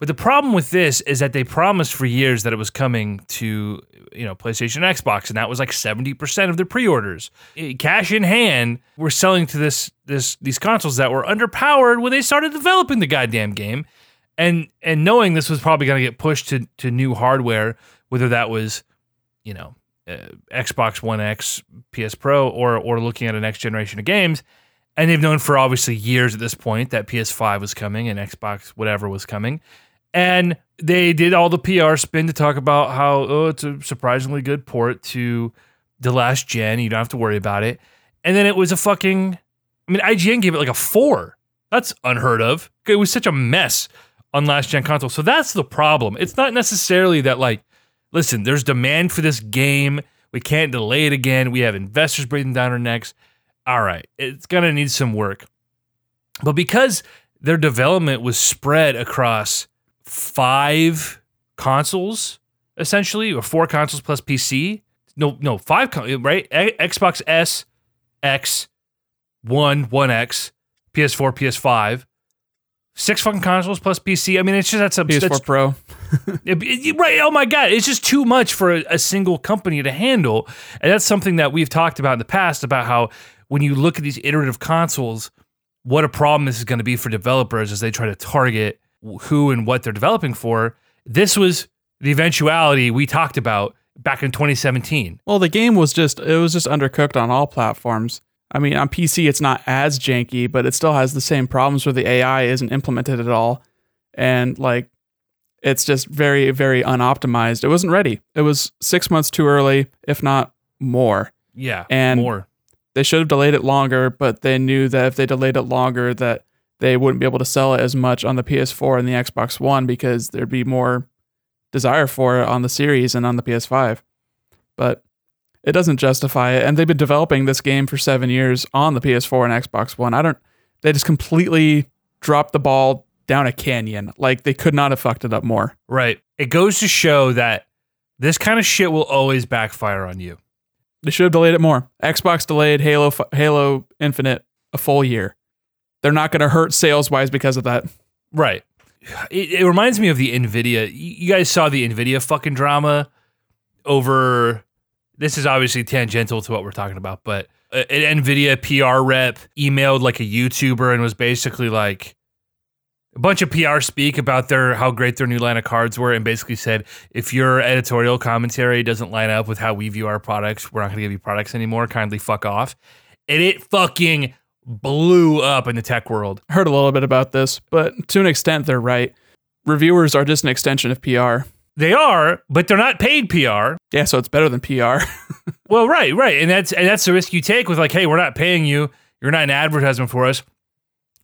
But the problem with this is that they promised for years that it was coming to you know PlayStation and Xbox, and that was like seventy percent of their pre-orders. Eh, Cash in hand, we're selling to this this these consoles that were underpowered when they started developing the goddamn game, and and knowing this was probably going to get pushed to to new hardware, whether that was you know uh, Xbox One X, PS Pro, or or looking at a next generation of games. And they've known for obviously years at this point that PS5 was coming and Xbox whatever was coming. And they did all the PR spin to talk about how oh it's a surprisingly good port to the last gen. You don't have to worry about it. And then it was a fucking I mean IGN gave it like a 4. That's unheard of. It was such a mess on last gen console. So that's the problem. It's not necessarily that like listen, there's demand for this game. We can't delay it again. We have investors breathing down our necks. All right, it's to need some work. But because their development was spread across five consoles, essentially, or four consoles plus PC. No, no, five, con- right? E- Xbox S, X, One, One X, PS4, PS5, six fucking consoles plus PC. I mean, it's just that's a PS4 that's, Pro. it- it- right. Oh my God. It's just too much for a, a single company to handle. And that's something that we've talked about in the past about how when you look at these iterative consoles, what a problem this is going to be for developers as they try to target who and what they're developing for. This was the eventuality we talked about back in 2017. Well, the game was just it was just undercooked on all platforms. I mean, on PC it's not as janky, but it still has the same problems where the AI isn't implemented at all, and like it's just very very unoptimized. It wasn't ready. It was six months too early, if not more. Yeah. And- more. They should have delayed it longer, but they knew that if they delayed it longer, that they wouldn't be able to sell it as much on the PS4 and the Xbox One because there'd be more desire for it on the series and on the PS5. But it doesn't justify it. And they've been developing this game for seven years on the PS4 and Xbox One. I don't. They just completely dropped the ball down a canyon. Like they could not have fucked it up more. Right. It goes to show that this kind of shit will always backfire on you. They should have delayed it more. Xbox delayed Halo Halo Infinite a full year. They're not going to hurt sales wise because of that. Right. It, it reminds me of the Nvidia. You guys saw the Nvidia fucking drama over. This is obviously tangential to what we're talking about, but an Nvidia PR rep emailed like a YouTuber and was basically like a bunch of PR speak about their how great their new line of cards were, and basically said if your editorial commentary doesn't line up with how we view our products, we're not going to give you products anymore. Kindly fuck off. And it fucking blew up in the tech world. I heard a little bit about this, but to an extent, they're right. Reviewers are just an extension of PR. They are, but they're not paid PR. Yeah, so it's better than PR. Well, right, right, and that's and that's the risk you take with like, hey, we're not paying you. You're not an advertisement for us.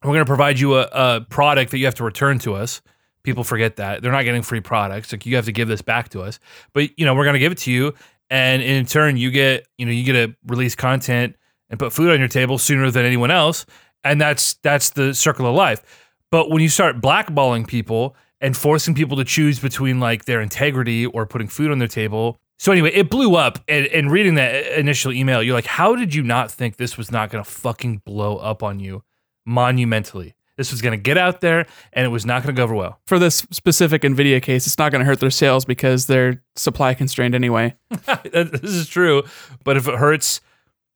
We're going to provide you a, a product that you have to return to us. People forget that they're not getting free products. Like you have to give this back to us. But you know, we're going to give it to you, and in turn, you get you know you get to release content and put food on your table sooner than anyone else, and that's that's the circle of life. But when you start blackballing people and forcing people to choose between like their integrity or putting food on their table. So anyway, it blew up. And, and reading that initial email, you're like, how did you not think this was not going to fucking blow up on you monumentally? This was going to get out there and it was not going to go over well. For this specific Nvidia case, it's not going to hurt their sales because they're supply constrained anyway. this is true. But if it hurts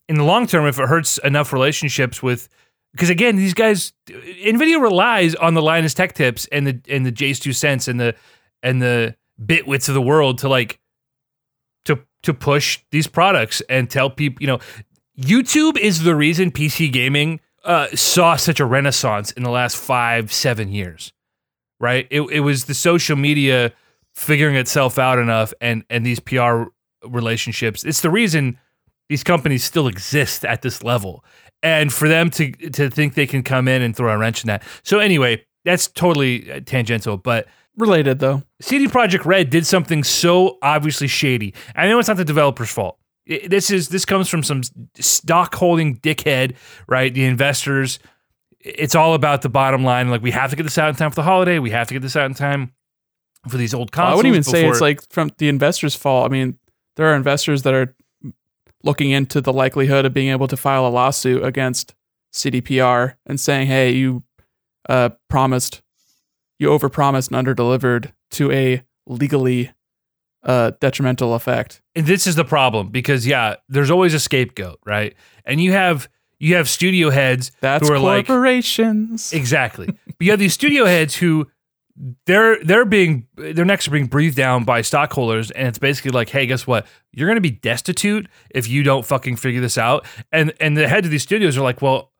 in the long term, if it hurts enough relationships with, because again, these guys, Nvidia relies on the Linus Tech Tips and the and the JayzTwoCents and the and the Bitwits of the world to like to to push these products and tell people, you know, YouTube is the reason PC gaming uh, saw such a renaissance in the last five seven years, right? It it was the social media figuring itself out enough and and these PR relationships. It's the reason these companies still exist at this level. And for them to to think they can come in and throw a wrench in that. So anyway, that's totally uh, tangential, but Related though. CD Projekt Red did something so obviously shady. I know it's not the developer's fault. This is this comes from some stock holding dickhead, right? The investors. It's all about the bottom line. Like we have to get this out in time for the holiday. We have to get this out in time for these old consoles. I wouldn't even say it's like from the investors' fault. I mean, there are investors that are looking into the likelihood of being able to file a lawsuit against CDPR and saying, "Hey, you uh, promised, you overpromised and underdelivered to a legally uh, detrimental effect." and this is the problem because yeah, there's always a scapegoat, right? And you have you have studio heads That's who are like corporations. exactly, but you have these studio heads who they're they're being their necks are being breathed down by stockholders, and it's basically like, hey, guess what? You're going to be destitute if you don't fucking figure this out. And and the heads of these studios are like, well.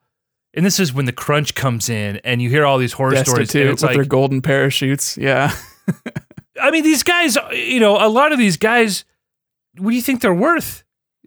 And this is when the crunch comes in, and you hear all these horror stories. Destitute And with it's like, their golden parachutes. Yeah. I mean, these guys, you know, a lot of these guys, what do you think they're worth?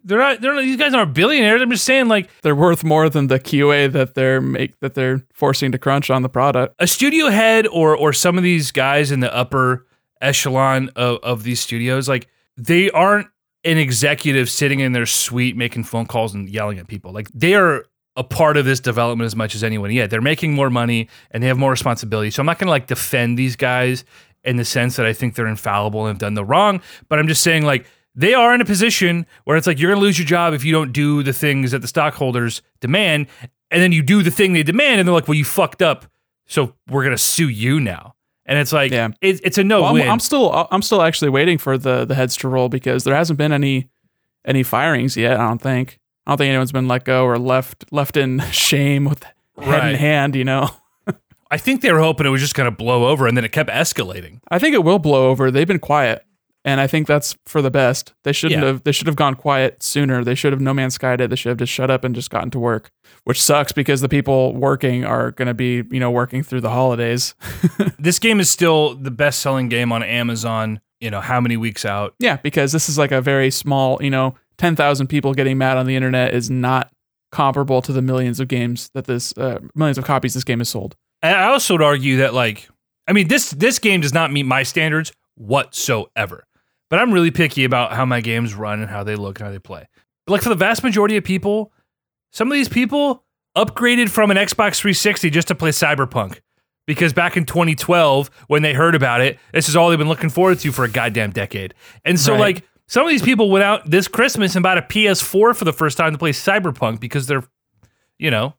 They're not. They're not. These guys aren't billionaires. I'm just saying, like they're worth more than the QA that they're make that they're forcing to crunch on the product. a studio head or or some of these guys in the upper echelon of, of these studios, like they aren't an executive sitting in their suite making phone calls and yelling at people. Like they are a part of this development as much as anyone. Yeah, they're making more money and they have more responsibility. So I'm not going to like defend these guys in the sense that I think they're infallible and have done the wrong, but I'm just saying like they are in a position where it's like you're going to lose your job if you don't do the things that the stockholders demand, and then you do the thing they demand, and they're like, "Well, you fucked up, so we're going to sue you now." And it's like, Yeah. it, it's a no Well, win. I'm, I'm still I'm still actually waiting for the the heads to roll because there hasn't been any any firings yet. I don't think. I don't think anyone's been let go or left left in shame with head Right. in hand. You know. I think they were hoping it was just going to blow over, and then it kept escalating. I think it will blow over. They've been quiet, and I think that's for the best. They shouldn't Yeah. have. They should have gone quiet sooner. They should have no man's Sky it. They should have just shut up and just gotten to work, which sucks because the people working are going to be you know working through the holidays. This game is still the best-selling game on Amazon. You know how many weeks out? Yeah, because this is like a very small, you know, 10,000 people getting mad on the internet is not comparable to the millions of games that this, uh, millions of copies this game has sold. And I also would argue that like I mean this this game does not meet my standards whatsoever. But I'm really picky about how my games run and how they look and how they play. But like for the vast majority of people, some of these people upgraded from an Xbox 360 just to play Cyberpunk. Because back in 2012, when they heard about it, this is all they've been looking forward to for a goddamn decade. And so, Right. like, some of these people went out this Christmas and bought a PS4 for the first time to play Cyberpunk because they're, you know,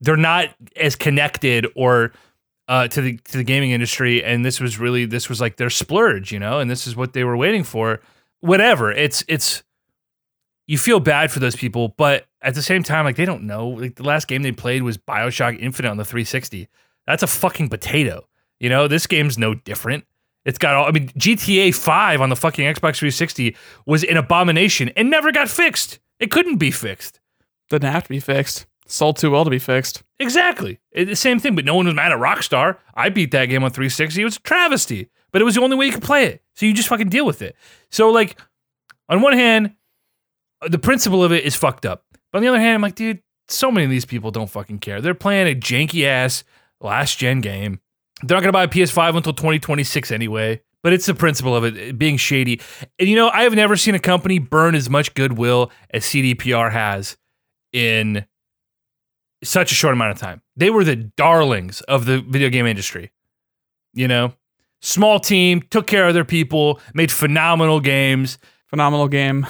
they're not as connected or uh, to the to the gaming industry, and this was really this was like their splurge, you know, and this is what they were waiting for. Whatever, it's it's you feel bad for those people, but at the same time, like they don't know. Like the last game they played was Bioshock Infinite on the 360. That's a fucking potato. You know, this game's no different. It's got all. I mean, GTA 5 on the fucking Xbox 360 was an abomination and never got fixed. It couldn't be fixed. Didn't have to be fixed. Sold too well to be fixed. Exactly. It- the same thing, but no one was mad at Rockstar. I beat that game on 360. It was a travesty, but it was the only way you could play it. So you just fucking deal with it. So, like, on one hand, uh, the principle of it is fucked up. But on the other hand, I'm like, dude, so many of these people don't fucking care. They're playing a janky ass last gen game. They're not going to buy a PS5 until 2026 anyway. But it's the principle of it it being shady. And you know, I have never seen a company burn as much goodwill as CDPR has in such a short amount of time. They were the darlings of the video game industry. You know, small team, took care of their people, made phenomenal games. Phenomenal game.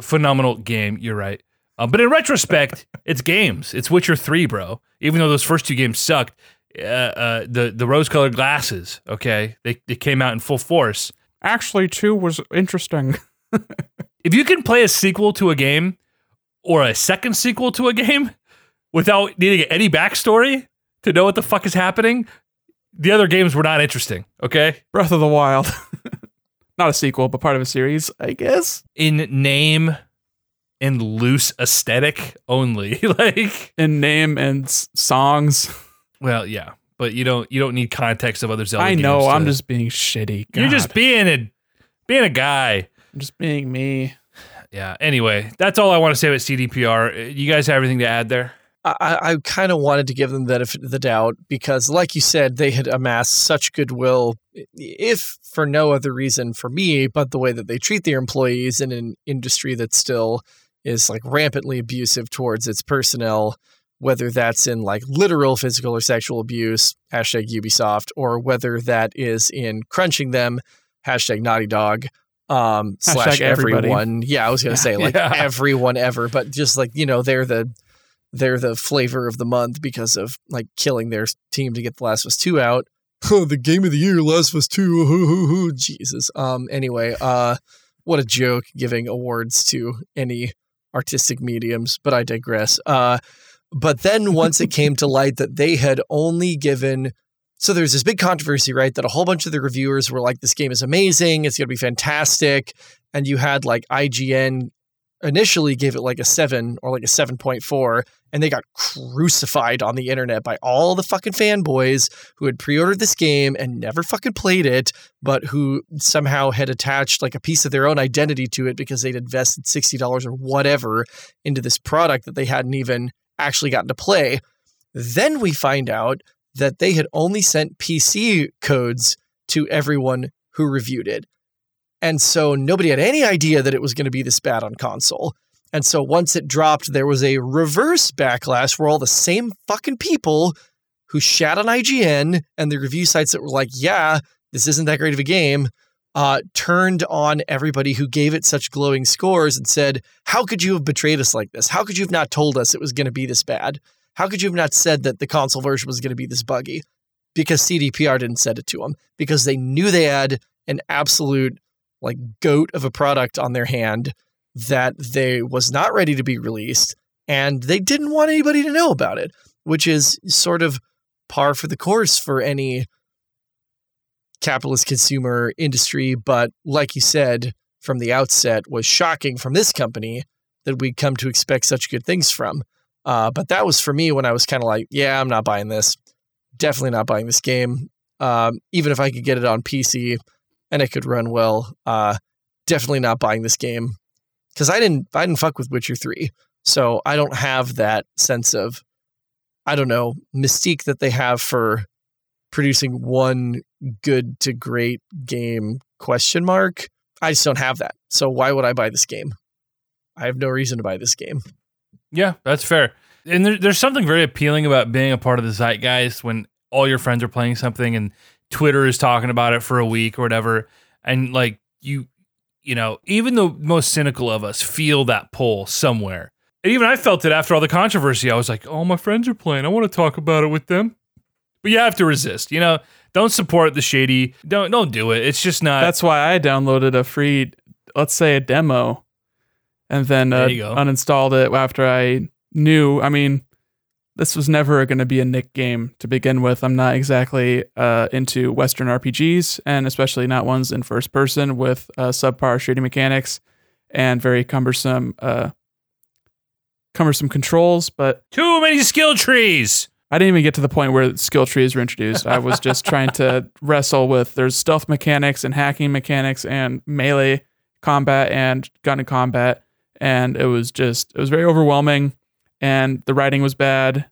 Phenomenal game, you're right. Um, but in retrospect, it's games. It's Witcher 3, bro. Even though those first two games sucked, uh, uh, the the rose colored glasses, okay, they, they came out in full force. Actually, two was interesting. if you can play a sequel to a game or a second sequel to a game without needing any backstory to know what the fuck is happening, the other games were not interesting. Okay. Breath of the Wild. Not a sequel, but part of a series, I guess. In name and loose aesthetic only. like, In name and s- songs. well, yeah, but you don't you don't need context of other Zelda. I know. I'm to- just being shitty. you're just being a being a guy. I'm just being me. Yeah. Anyway, that's all I want to say about CDPR. You guys have everything to add there? I, I kind of wanted to give them the benefit of the doubt because, like you said, they had amassed such goodwill, if for no other reason for me, but the way that they treat their employees in an industry that still is like rampantly abusive towards its personnel, whether that's in like literal physical or sexual abuse, hashtag Ubisoft, or whether that is in crunching them, hashtag Naughty Dog um slash everybody. everyone yeah i was gonna say like Yeah. everyone ever but just like you know they're the they're the flavor of the month because of like killing their team to get the last of us 2 out oh the game of the year last of us 2 jesus um anyway uh what a joke giving awards to any artistic mediums but i digress uh but then once it came to light that they had only given so there's this big controversy, right? That a whole bunch of the reviewers were like, this game is amazing. It's going to be fantastic. And you had like IGN initially gave it like a seven or like a 7.4. And they got crucified on the internet by all the fucking fanboys who had pre ordered this game and never fucking played it, but who somehow had attached like a piece of their own identity to it because they'd invested $60 or whatever into this product that they hadn't even actually gotten to play. Then we find out that they had only sent PC codes to everyone who reviewed it. And so nobody had any idea that it was going to be this bad on console. And so once it dropped, there was a reverse backlash where all the same fucking people who shat on IGN and the review sites that were like, yeah, this isn't that great of a game, uh, turned on everybody who gave it such glowing scores and said, how could you have betrayed us like this? How could you have not told us it was going to be this bad? How could you have not said that the console version was going to be this buggy? Because CDPR didn't send it to them because they knew they had an absolute like goat of a product on their hand that they was not ready to be released and they didn't want anybody to know about it, which is sort of par for the course for any capitalist consumer industry, but like you said from the outset was shocking from this company that we'd come to expect such good things from. Uh, but that was for me when I was kind of like, yeah, I'm not buying this. Definitely not buying this game. Um, even if I could get it on PC and it could run well, uh, definitely not buying this game because I didn't I didn't fuck with Witcher three, so I don't have that sense of I don't know mystique that they have for producing one good to great game question mark. I just don't have that. So why would I buy this game? I have no reason to buy this game. Yeah, that's fair. And there, there's something very appealing about being a part of the zeitgeist when all your friends are playing something and Twitter is talking about it for a week or whatever. And like you, you know, even the most cynical of us feel that pull somewhere. And even I felt it after all the controversy. I was like, oh, my friends are playing. I want to talk about it with them. But you have to resist. You know, don't support the shady. Don't don't do it. It's just not. That's why I downloaded a free, let's say a demo, and then uh, There you go. uninstalled it after I knew. I mean, this was never going to be a Nick game to begin with. I'm not exactly uh, into Western RPGs, and especially not ones in first person with uh, subpar shooting mechanics and very cumbersome, uh, cumbersome controls. But too many skill trees. I didn't even get to the point where skill trees were introduced. I was just trying to wrestle with there's stealth mechanics and hacking mechanics and melee combat and gun combat. And it was just, it was very overwhelming. And the writing was bad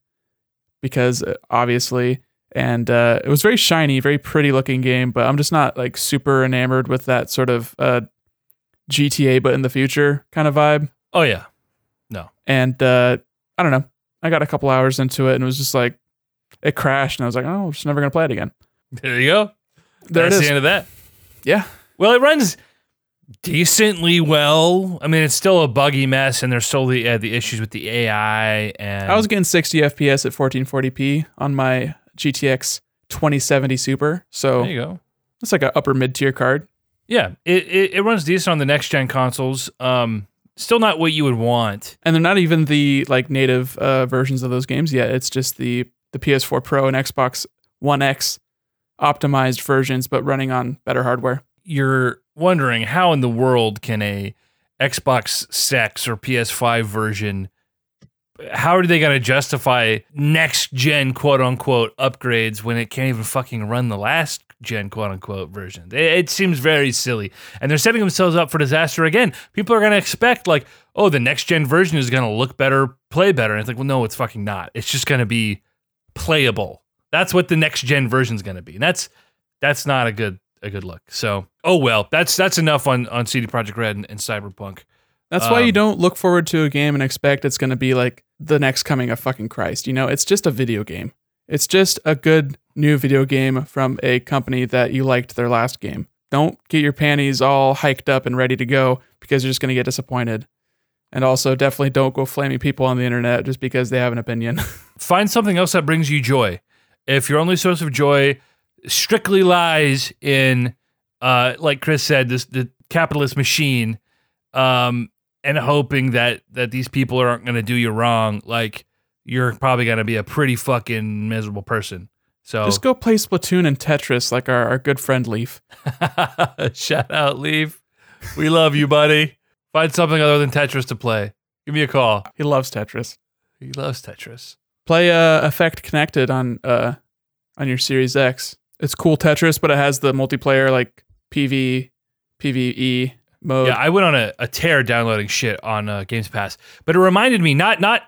because uh, obviously, and uh, it was very shiny, very pretty looking game. But I'm just not like super enamored with that sort of uh, GTA, but in the future kind of vibe Oh yeah. No. And uh, I don't know. I got a couple hours into it and it was just like it crashed, and I was like, oh, I'm just never gonna play it again. There you go. There That's the end of that. Yeah, Well, it runs decently well. I mean, it's still a buggy mess, and there's still the uh, the issues with the AI. And I was getting 60 FPS at 1440p on my GTX 2070 Super, so there you go. it's like an upper mid tier card. Yeah, it, it it runs decent on the next gen consoles. Um, still not what you would want. And they're not even the like native uh, versions of those games yet. It's just the the PS4 Pro and Xbox One X optimized versions, but running on better hardware. You're wondering how in the world can a Xbox Sex or PS5 version how are they going to justify next gen quote unquote upgrades when it can't even fucking run the last gen quote unquote version? It, it seems very silly. And they're setting themselves up for disaster again. People are going to expect, like, oh, the next gen version is going to look better, play better. And it's like, well, no, it's fucking not. It's just going to be playable. That's what the next gen version is going to be. And that's that's not a good a good look. So, oh well, that's that's enough on on CD Projekt Red and, and Cyberpunk. That's why you Um, don't look forward to a game and expect it's going to be like the next coming of fucking Christ. You know, it's just a video game. It's just a good new video game from a company that you liked their last game. Don't get your panties all hiked up and ready to go because you're just going to get disappointed. And also, definitely don't go flaming people on the internet just because they have an opinion. Find something else that brings you joy. If your only source of joy strictly lies in, uh, like Chris said, this the capitalist machine, um, and hoping that that these people aren't going to do you wrong, like you're probably going to be a pretty fucking miserable person. So just go play Splatoon and Tetris like our, our good friend Leaf. shout out, Leaf. We love you, buddy. Find something other than Tetris to play. Give me a call. He loves Tetris. He loves Tetris. Play uh, Effect Connected on uh on your Series X. It's cool Tetris, but it has the multiplayer like PV PVE mode. Yeah, I went on a, a tear downloading shit on uh, Games Pass, but it reminded me not not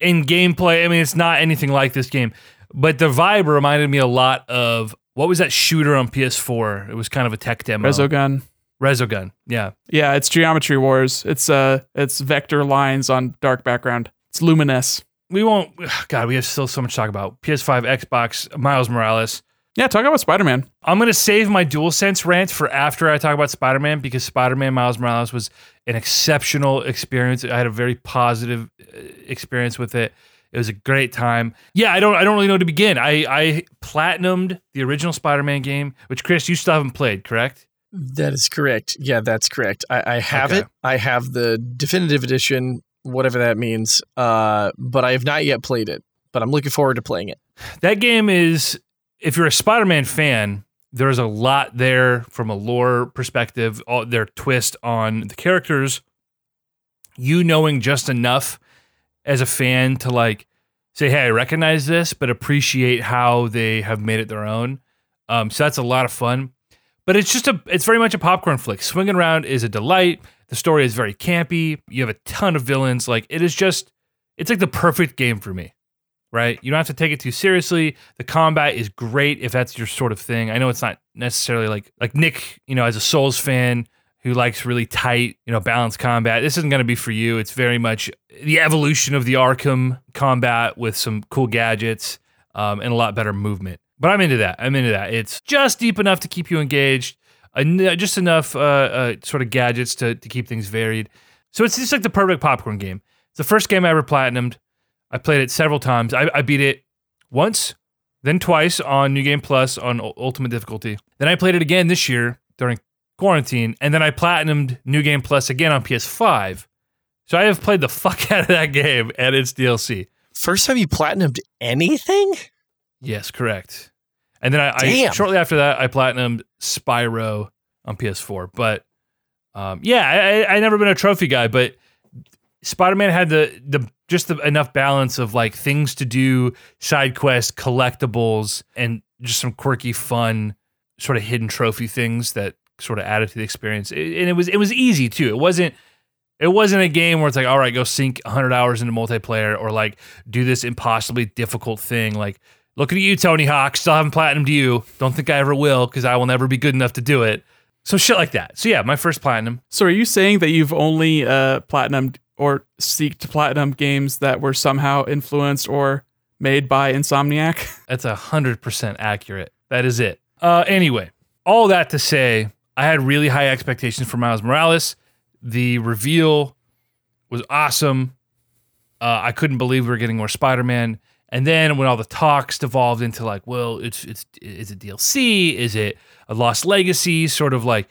in gameplay. I mean, it's not anything like this game, but the vibe reminded me a lot of what was that shooter on PS4? It was kind of a tech demo. Resogun. Resogun. Yeah, Yeah, it's Geometry Wars. It's uh it's vector lines on dark background. It's Luminous. we won't. God, we have still so much to talk about. PS5, Xbox, Miles Morales. Yeah, talk about Spider-Man. I'm gonna save my Dual Sense rant for after I talk about Spider-Man because Spider-Man Miles Morales was an exceptional experience. I had a very positive uh, experience with it. It was a great time. Yeah, I don't I don't really know where to begin. I I platinumed the original Spider-Man game, which Chris you still haven't played, correct? That is correct. Yeah, that's correct. I, I have Okay. it. I have the definitive edition, whatever that means. Uh, but I have not yet played it. But I'm looking forward to playing it. That game is if you're a Spider-Man fan, there's a lot there from a lore perspective, all their twist on the characters, you knowing just enough as a fan to like say, "Hey, I recognize this," but appreciate how they have made it their own. Um, so that's a lot of fun. But it's just a, it's very much a popcorn flick. Swinging around is a delight. The story is very campy. You have a ton of villains. Like it is just, it's like the perfect game for me right? You don't have to take it too seriously. The combat is great if that's your sort of thing. I know it's not necessarily like like Nick, you know, as a Souls fan who likes really tight, you know, balanced combat. This isn't going to be for you. It's very much the evolution of the Arkham combat with some cool gadgets um, and a lot better movement. But I'm into that. I'm into that. It's just deep enough to keep you engaged, en- just enough uh, uh, sort of gadgets to, to keep things varied. So it's just like the perfect popcorn game. It's the first game I ever platinumed. I played it several times. I, I beat it once, then twice on New Game Plus on Ultimate Difficulty. Then I played it again this year during quarantine, and then I platinumed New Game Plus again on PS5. So I have played the fuck out of that game and its DLC. First time you platinumed anything? Yes, correct. And then I, I shortly after that I platinumed Spyro on PS4. But um, yeah, I, I I never been a trophy guy, but Spider-Man had the the just the, enough balance of like things to do, side quests, collectibles, and just some quirky, fun, sort of hidden trophy things that sort of added to the experience. It- and it was it was easy too. It wasn't it wasn't a game where it's like, all right, go sink 100 hours into multiplayer or like do this impossibly difficult thing. Like, looking at you, Tony Hawk, still haven't platinumed you. Don't think I ever will because I will never be good enough to do it. So shit like that. So yeah, my first platinum. So are you saying that you've only uh platinumed or seek to platinum games that were somehow influenced or made by Insomniac? That's a hundred percent accurate. That is it. Uh, anyway, all that to say, I had really high expectations for Miles Morales. The reveal was awesome. Uh, I couldn't believe we were getting more Spider-Man. And then when all the talks devolved into like, well, it's it's is it DLC? Is it a Lost Legacy sort of like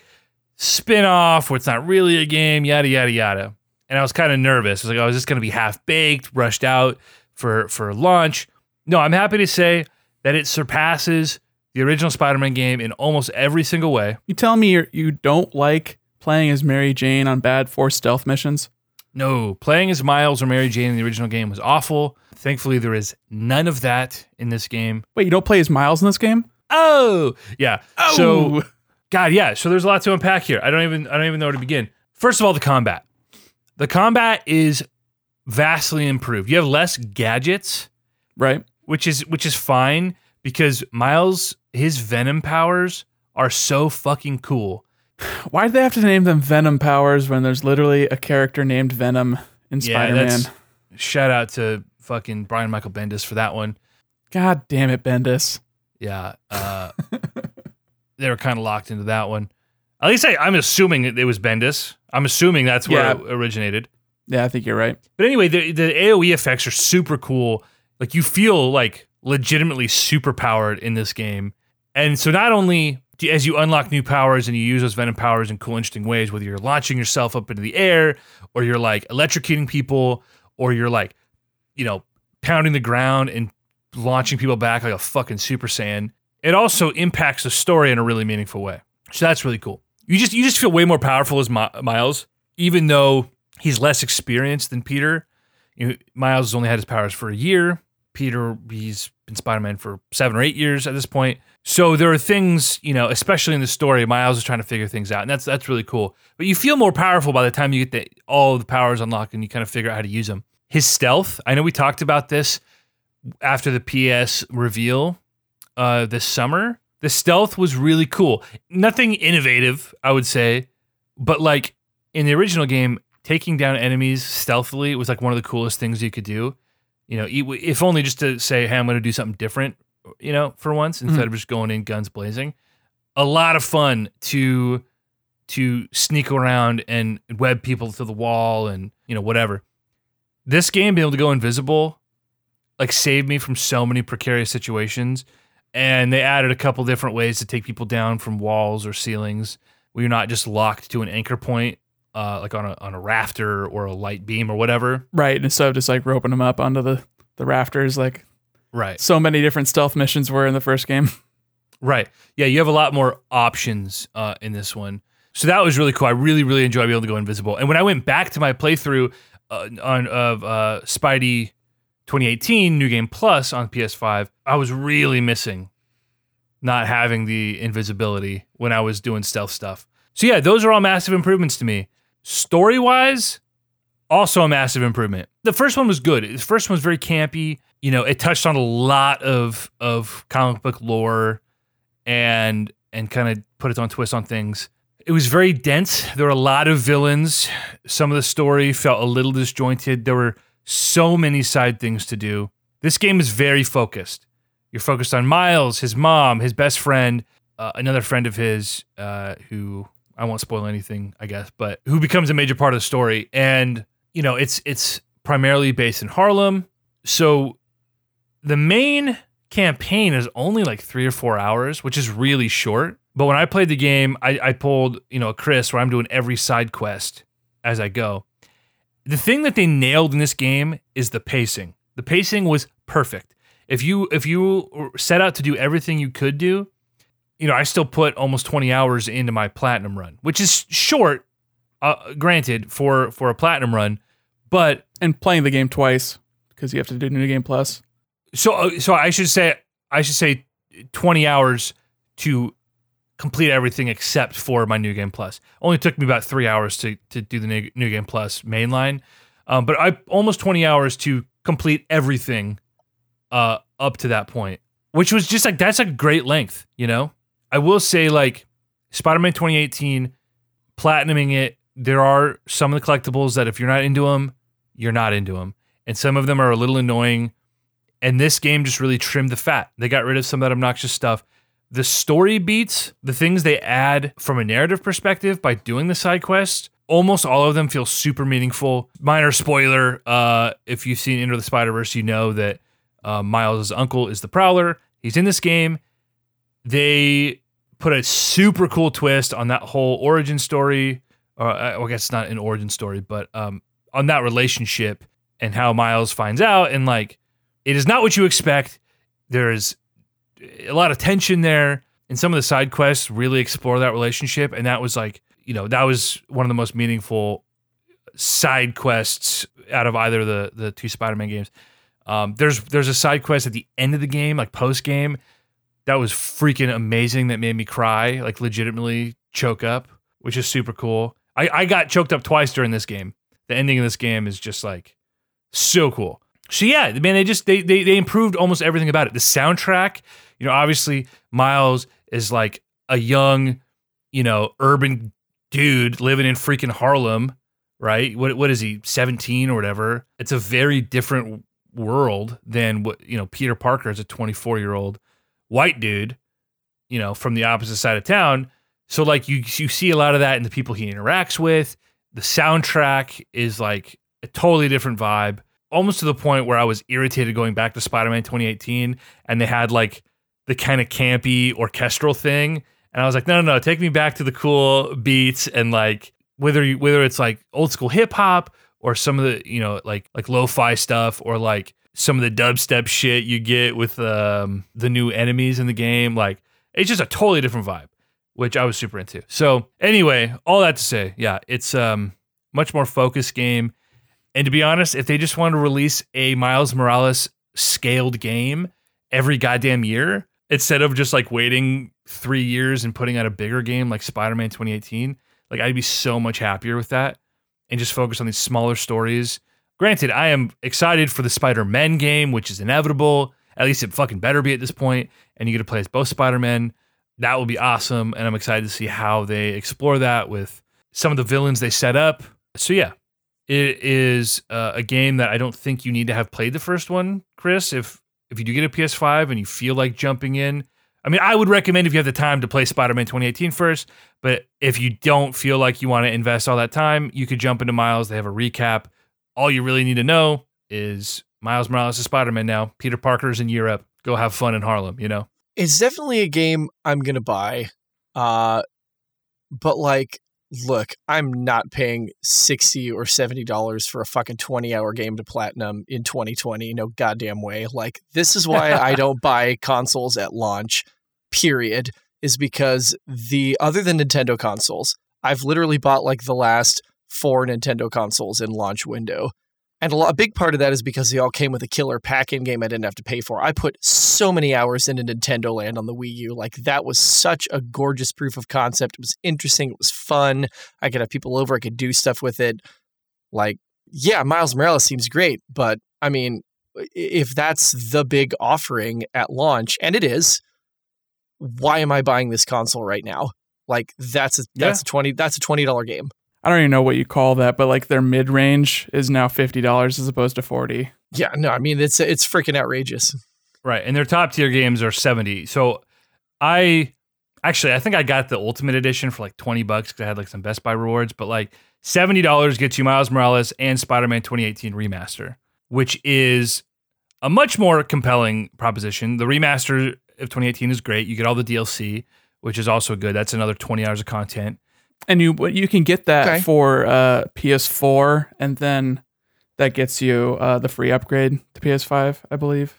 spin-off where it's not really a game, yada yada yada. And I was kind of nervous. I was like, oh, is this gonna be half baked, rushed out for for launch? No, I'm happy to say that it surpasses the original Spider-Man game in almost every single way. You tell me you're, you don't like playing as Mary Jane on bad force stealth missions? No, playing as Miles or Mary Jane in the original game was awful. Thankfully, there is none of that in this game. Wait, you don't play as Miles in this game? Oh, yeah. So, Oh. God, yeah. So there's a lot to unpack here. I don't even I don't even know where to begin. First of all, the combat. The combat is vastly improved. You have less gadgets, right. which is which is fine because Miles his venom powers are so fucking cool. Why do they have to name them Venom powers when there's literally a character named Venom in Spider-Man? that's shout out to fucking Brian Michael Bendis for that one. God damn it, Bendis. Yeah. Uh, they were kind of locked into that one. At least I, I'm assuming it was Bendis. I'm assuming that's where Yeah. it originated. Yeah, I think you're right. But anyway, the, the AoE effects are super cool. Like you feel like legitimately super powered in this game. And so not only do- as you unlock new powers and you use those venom powers in cool, interesting ways, whether you're launching yourself up into the air or you're like electrocuting people or you're like, you know, pounding the ground and launching people back like a fucking Super Saiyan, it also impacts the story in a really meaningful way. So that's really cool. You just you just feel way more powerful as Mi- Miles, even though he's less experienced than Peter. You know, Miles has only had his powers for a year. Peter, he's been Spider Man for seven or eight years at this point. So there are things, you know, especially in the story, Miles is trying to figure things out, and that's that's really cool. But you feel more powerful by the time you get the, all the powers unlocked and you kind of figure out how to use them. His stealth, I know we talked about this after the PS reveal uh, this summer. The stealth was really cool. Nothing innovative, I would say, but like in the original game, taking down enemies stealthily was like one of the coolest things you could do. You know, if only just to say, "Hey, I'm going to do something different," you know, for once mm-hmm. instead of just going in guns blazing. A lot of fun to to sneak around and web people to the wall and you know whatever. This game being able to go invisible like saved me from so many precarious situations. And they added a couple different ways to take people down from walls or ceilings where you're not just locked to an anchor point, uh, like on a on a rafter or a light beam or whatever. Right. And so just like roping them up onto the, the rafters, like Right. so many different stealth missions were in the first game. Right. Yeah, you have a lot more options uh, in this one. So that was really cool. I really, really enjoyed being able to go invisible. And when I went back to my playthrough uh, on of uh, Spidey 2018 New Game Plus on PS5, I was really missing not having the invisibility when I was doing stealth stuff. So yeah, those are all massive improvements to me. Story wise, also a massive improvement. The first one was good. The first one was very campy. You know, it touched on a lot of of comic book lore and and kind of put its own twist on things. It was very dense. There were a lot of villains. Some of the story felt a little disjointed. There were so many side things to do. This game is very focused. You're focused on Miles, his mom, his best friend, uh, another friend of his uh, who I won't spoil anything, I guess, but who becomes a major part of the story. And you know, it's it's primarily based in Harlem. So the main campaign is only like three or four hours, which is really short. But when I played the game, I, I pulled, you know, a Chris where I'm doing every side quest as I go. The thing that they nailed in this game is the pacing. The pacing was perfect. If you if you set out to do everything you could do, you know, I still put almost 20 hours into my platinum run, which is short, uh, granted for for a platinum run, but And playing the game twice because you have to do New Game Plus. so uh, so I should say I should say 20 hours to complete everything except for my new game plus. Only took me about 3 hours to to do the new, game plus mainline. Um, but I almost 20 hours to complete everything uh up to that point, which was just like that's a great length, you know? I will say like Spider-Man 2018 platinuming it, there are some of the collectibles that if you're not into them, you're not into them. And some of them are a little annoying and this game just really trimmed the fat. They got rid of some of that obnoxious stuff. The story beats, the things they add from a narrative perspective by doing the side quest, almost all of them feel super meaningful. Minor spoiler: uh, if you've seen Into the Spider Verse, you know that uh, Miles' uncle is the Prowler. He's in this game. They put a super cool twist on that whole origin story. Or uh, I guess it's not an origin story, but um, on that relationship and how Miles finds out and like it is not what you expect. There's a lot of tension there, and some of the side quests really explore that relationship. And that was like, you know, that was one of the most meaningful side quests out of either the the two Spider-Man games. Um, there's there's a side quest at the end of the game, like post game, that was freaking amazing. That made me cry, like legitimately choke up, which is super cool. I, I got choked up twice during this game. The ending of this game is just like so cool. So yeah, man, they just they they they improved almost everything about it. The soundtrack, you know, obviously Miles is like a young, you know, urban dude living in freaking Harlem, right? What what is he, 17 or whatever? It's a very different world than what, you know, Peter Parker is a 24-year-old white dude, you know, from the opposite side of town. So like you you see a lot of that in the people he interacts with. The soundtrack is like a totally different vibe, almost to the point where I was irritated going back to Spider-Man 2018 and they had like the kind of campy orchestral thing and I was like, no, no, no, take me back to the cool beats and like whether you, whether it's like old school hip hop or some of the you know like like lo-fi stuff or like some of the dubstep shit you get with um, the new enemies in the game. Like it's just a totally different vibe, which I was super into. So anyway, all that to say, yeah, it's um much more focused game. And to be honest, if they just want to release a Miles Morales scaled game every goddamn year, instead of just like waiting three years and putting out a bigger game like Spider Man 2018, like I'd be so much happier with that and just focus on these smaller stories. Granted, I am excited for the Spider Man game, which is inevitable. At least it fucking better be at this point, and you get to play as both Spider Men. That will be awesome, and I'm excited to see how they explore that with some of the villains they set up. So yeah, it is uh, a game that I don't think you need to have played the first one, Chris. If if you do get a PS5 and you feel like jumping in, I mean, I would recommend if you have the time to play Spider Man 2018 first. But if you don't feel like you want to invest all that time, you could jump into Miles. They have a recap. All you really need to know is Miles Morales is Spider Man now. Peter Parker's in Europe. Go have fun in Harlem, you know? It's definitely a game I'm going to buy. Uh, but like, look, I'm not paying 60 or 70 dollars for a fucking 20 hour game to platinum in 2020. No goddamn way. Like, this is why I don't buy consoles at launch, period, is because the other than Nintendo consoles, I've literally bought like the last four Nintendo consoles in launch window. And a, lot, a big part of that is because they all came with a killer pack-in game I didn't have to pay for. I put so many hours into Nintendo Land on the Wii U. Like that was such a gorgeous proof of concept. It was interesting. It was fun. I could have people over. I could do stuff with it. Like, yeah, Miles Morales seems great, but I mean, if that's the big offering at launch, and it is, why am I buying this console right now? Like that's a that's Yeah. a twenty that's a twenty dollar game. I don't even know what you call that, but like their mid range is now fifty dollars as opposed to forty. Yeah, no, I mean it's it's freaking outrageous. Right. And their top tier games are 70. So I actually, I think I got the Ultimate Edition for like 20 bucks because I had like some Best Buy rewards, but like $70 gets you Miles Morales and Spider Man 2018 Remaster, which is a much more compelling proposition. The remaster of 2018 is great. You get all the DLC, which is also good. That's another 20 hours of content. And you but you can get that Okay. for uh, PS4, and then that gets you uh, the free upgrade to PS5, I believe,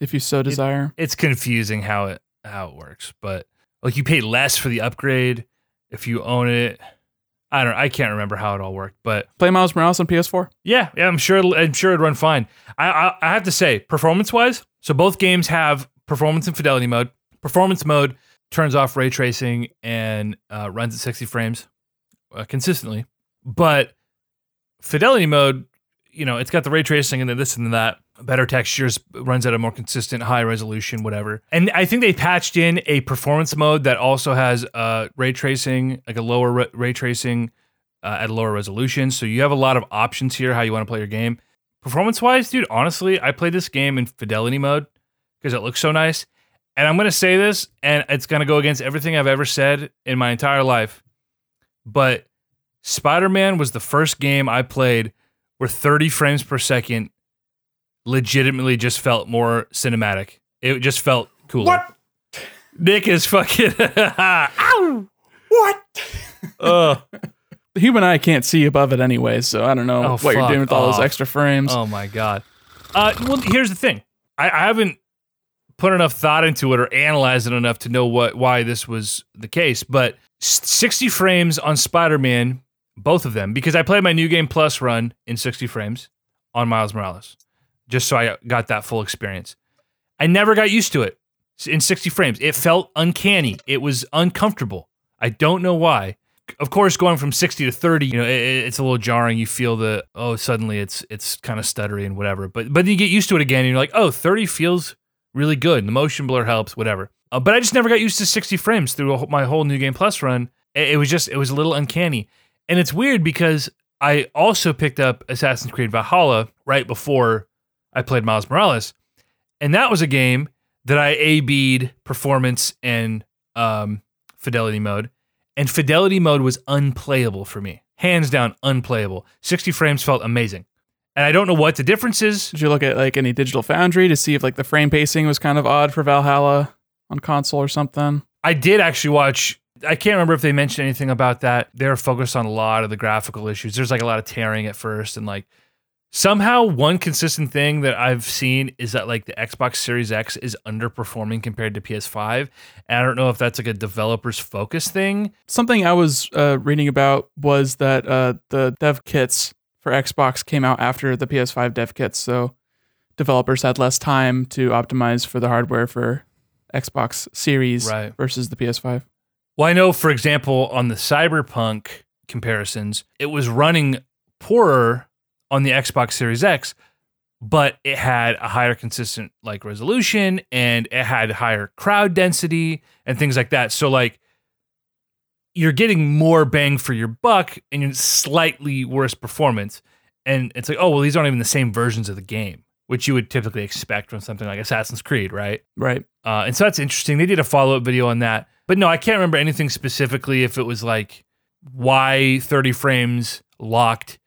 if you so desire. It's confusing how it how it works, but like you pay less for the upgrade if you own it. I don't I can't remember how it all worked, but Play Miles Morales on PS4. Yeah, yeah, I'm sure. it'll- I'm sure it'd run fine. I, I, I have to say, performance wise, so both games have performance and fidelity mode. Performance mode turns off ray tracing and uh, runs at 60 frames uh, consistently, but fidelity mode, you know, it's got the ray tracing and then this and that. Better textures runs at a more consistent high resolution, whatever. And I think they patched in a performance mode that also has uh, ray tracing, like a lower ra- ray tracing uh, at a lower resolution. So you have a lot of options here how you want to play your game. Performance wise, dude, honestly, I played this game in fidelity mode because it looks so nice. And I'm going to say this, and it's going to go against everything I've ever said in my entire life. But Spider Man was the first game I played where 30 frames per second legitimately just felt more cinematic. It just felt cooler. What? Nick is fucking. Ow! What? Ugh. The human eye can't see above it anyway, so I don't know Oh, what you're doing with all those extra frames. Oh my god. Uh, well, here's the thing. I, I haven't put enough thought into it or analyze it enough to know what why this was the case. But 60 frames on Spider-Man both of them because I played my new game plus run in 60 frames on Miles Morales, just so I got that full experience. I never got used to it in 60 frames. It felt uncanny. It was uncomfortable. I don't know why. Of course, going from 60 to 30, you know, it, it's a little jarring. You feel the oh, suddenly it's it's kind of stuttery and whatever. But but you get used to it again, and you're like, oh, 30 feels really good. The motion blur helps, whatever. Uh, but I just never got used to 60 frames through a, my whole new game plus run. It, it was just it was a little uncanny, and it's weird because I also picked up Assassin's Creed Valhalla right before I played Miles Morales, and that was a game that I A/B'd performance and um, fidelity mode, and fidelity mode was unplayable for me, hands down unplayable. 60 frames felt amazing, and I don't know what the difference is. Did you look at like any Digital Foundry to see if like the frame pacing was kind of odd for Valhalla on console or something? I did actually watch. I can't remember if they mentioned anything about that. They're focused on a lot of the graphical issues. There's like a lot of tearing at first, and like somehow one consistent thing that I've seen is that like the Xbox Series X is underperforming compared to PS5. And I don't know if that's like a developer's focus thing. Something I was uh, reading about was that uh, the dev kits for Xbox came out after the PS5 dev kits, so developers had less time to optimize for the hardware for Xbox Series Right. versus the PS5. Well, I know, for example, on the Cyberpunk comparisons, it was running poorer on the Xbox Series X, but it had a higher consistent like resolution and it had higher crowd density and things like that. So like you're getting more bang for your buck and you're slightly worse performance. And it's like, oh well, these aren't even the same versions of the game, which you would typically expect from something like Assassin's Creed, right? Right. Uh, and so that's interesting. They did a follow up video on that. But no, I can't remember anything specifically if it was like why 30 frames locked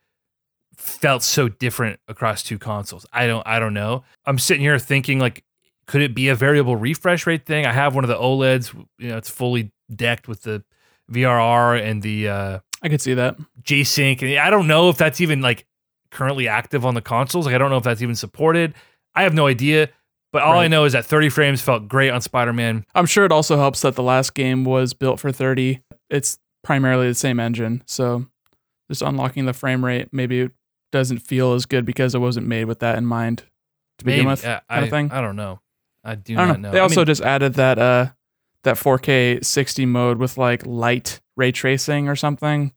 felt so different across two consoles. I don't I don't know. I'm sitting here thinking like could it be a variable refresh rate thing? I have one of the OLEDs, you know, it's fully decked with the VRR and the uh I could see that. G-Sync and I don't know if that's even like currently active on the consoles. Like I don't know if that's even supported. I have no idea. But all I know is that 30 frames felt great on Spider-Man. I'm sure it also helps that the last game was built for 30. It's primarily the same engine, so just unlocking the frame rate maybe it doesn't feel as good because it wasn't made with that in mind to begin Maybe. with. Yeah, kind I, of thing. I don't know. I do I don't not know. know. They I also mean, just added that uh that 4K 60 mode with like light ray tracing or something.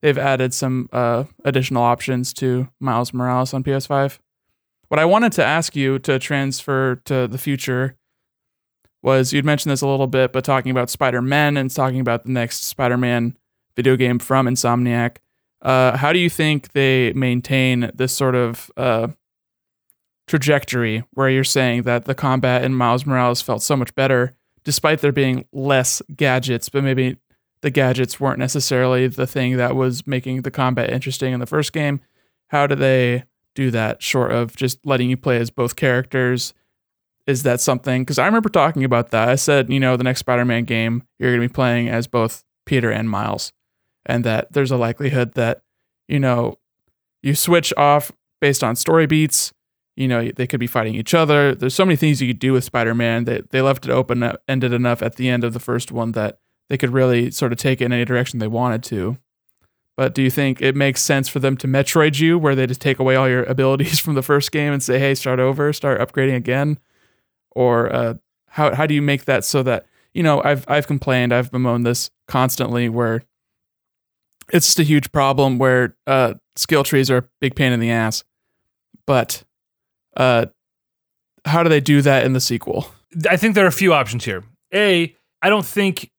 They've added some uh additional options to Miles Morales on PS5. What I wanted to ask you to transfer to the future was you'd mentioned this a little bit, but talking about Spider-Man and talking about the next Spider-Man video game from Insomniac. Uh, how do you think they maintain this sort of uh, trajectory where you're saying that the combat in Miles Morales felt so much better, despite there being less gadgets, but maybe the gadgets weren't necessarily the thing that was making the combat interesting in the first game? How do they do that short of just letting you play as both characters? Is that something? Because I remember talking about that. I said, you know, the next Spider Man game, you're going to be playing as both Peter and Miles, and that there's a likelihood that, you know, you switch off based on story beats. You know, they could be fighting each other. There's so many things you could do with Spider Man that they left it open ended enough at the end of the first one that they could really sort of take it in any direction they wanted to. But do you think it makes sense for them to Metroid you, where they just take away all your abilities from the first game and say, "Hey, start over, start upgrading again"? Or uh, how how do you make that so that you know I've I've complained, I've bemoaned this constantly, where it's just a huge problem where uh, skill trees are a big pain in the ass. But uh, how do they do that in the sequel? I think there are a few options here. A, I don't think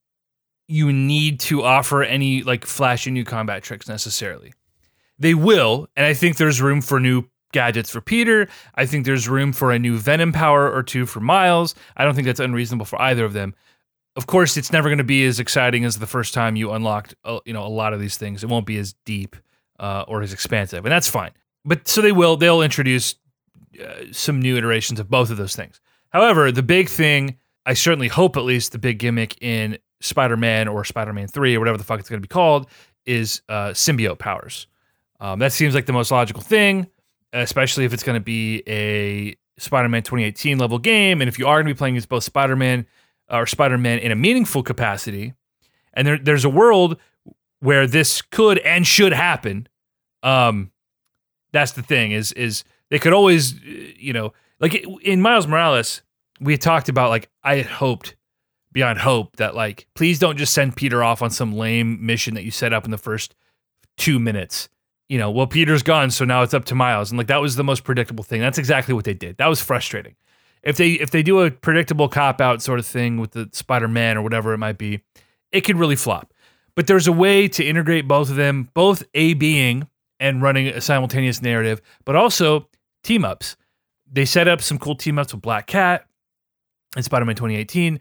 you need to offer any like flashy new combat tricks necessarily. They will, and I think there's room for new gadgets for Peter. I think there's room for a new Venom power or two for Miles. I don't think that's unreasonable for either of them. Of course, it's never going to be as exciting as the first time you unlocked, uh, you know, a lot of these things. It won't be as deep uh, or as expansive, and that's fine. But so they will. They'll introduce uh, some new iterations of both of those things. However, the big thing, I certainly hope at least the big gimmick in Spider Man or Spider Man 3 or whatever the fuck it's going to be called is uh, symbiote powers. Um, that seems like the most logical thing, especially if it's going to be a Spider Man 2018 level game. And if you are going to be playing as both Spider Man or Spider Man in a meaningful capacity, and there, there's a world where this could and should happen. Um, that's the thing is is they could always, you know, like in Miles Morales, we talked about like I had hoped beyond hope that like please don't just send Peter off on some lame mission that you set up in the first two minutes. You know, well Peter's gone, so now it's up to Miles, and like that was the most predictable thing. That's exactly what they did. That was frustrating. If they if they do a predictable cop out sort of thing with the Spider Man or whatever it might be, it could really flop. But there's a way to integrate both of them, both A being and running a simultaneous narrative, but also team ups. They set up some cool team ups with Black Cat and Spider Man 2018.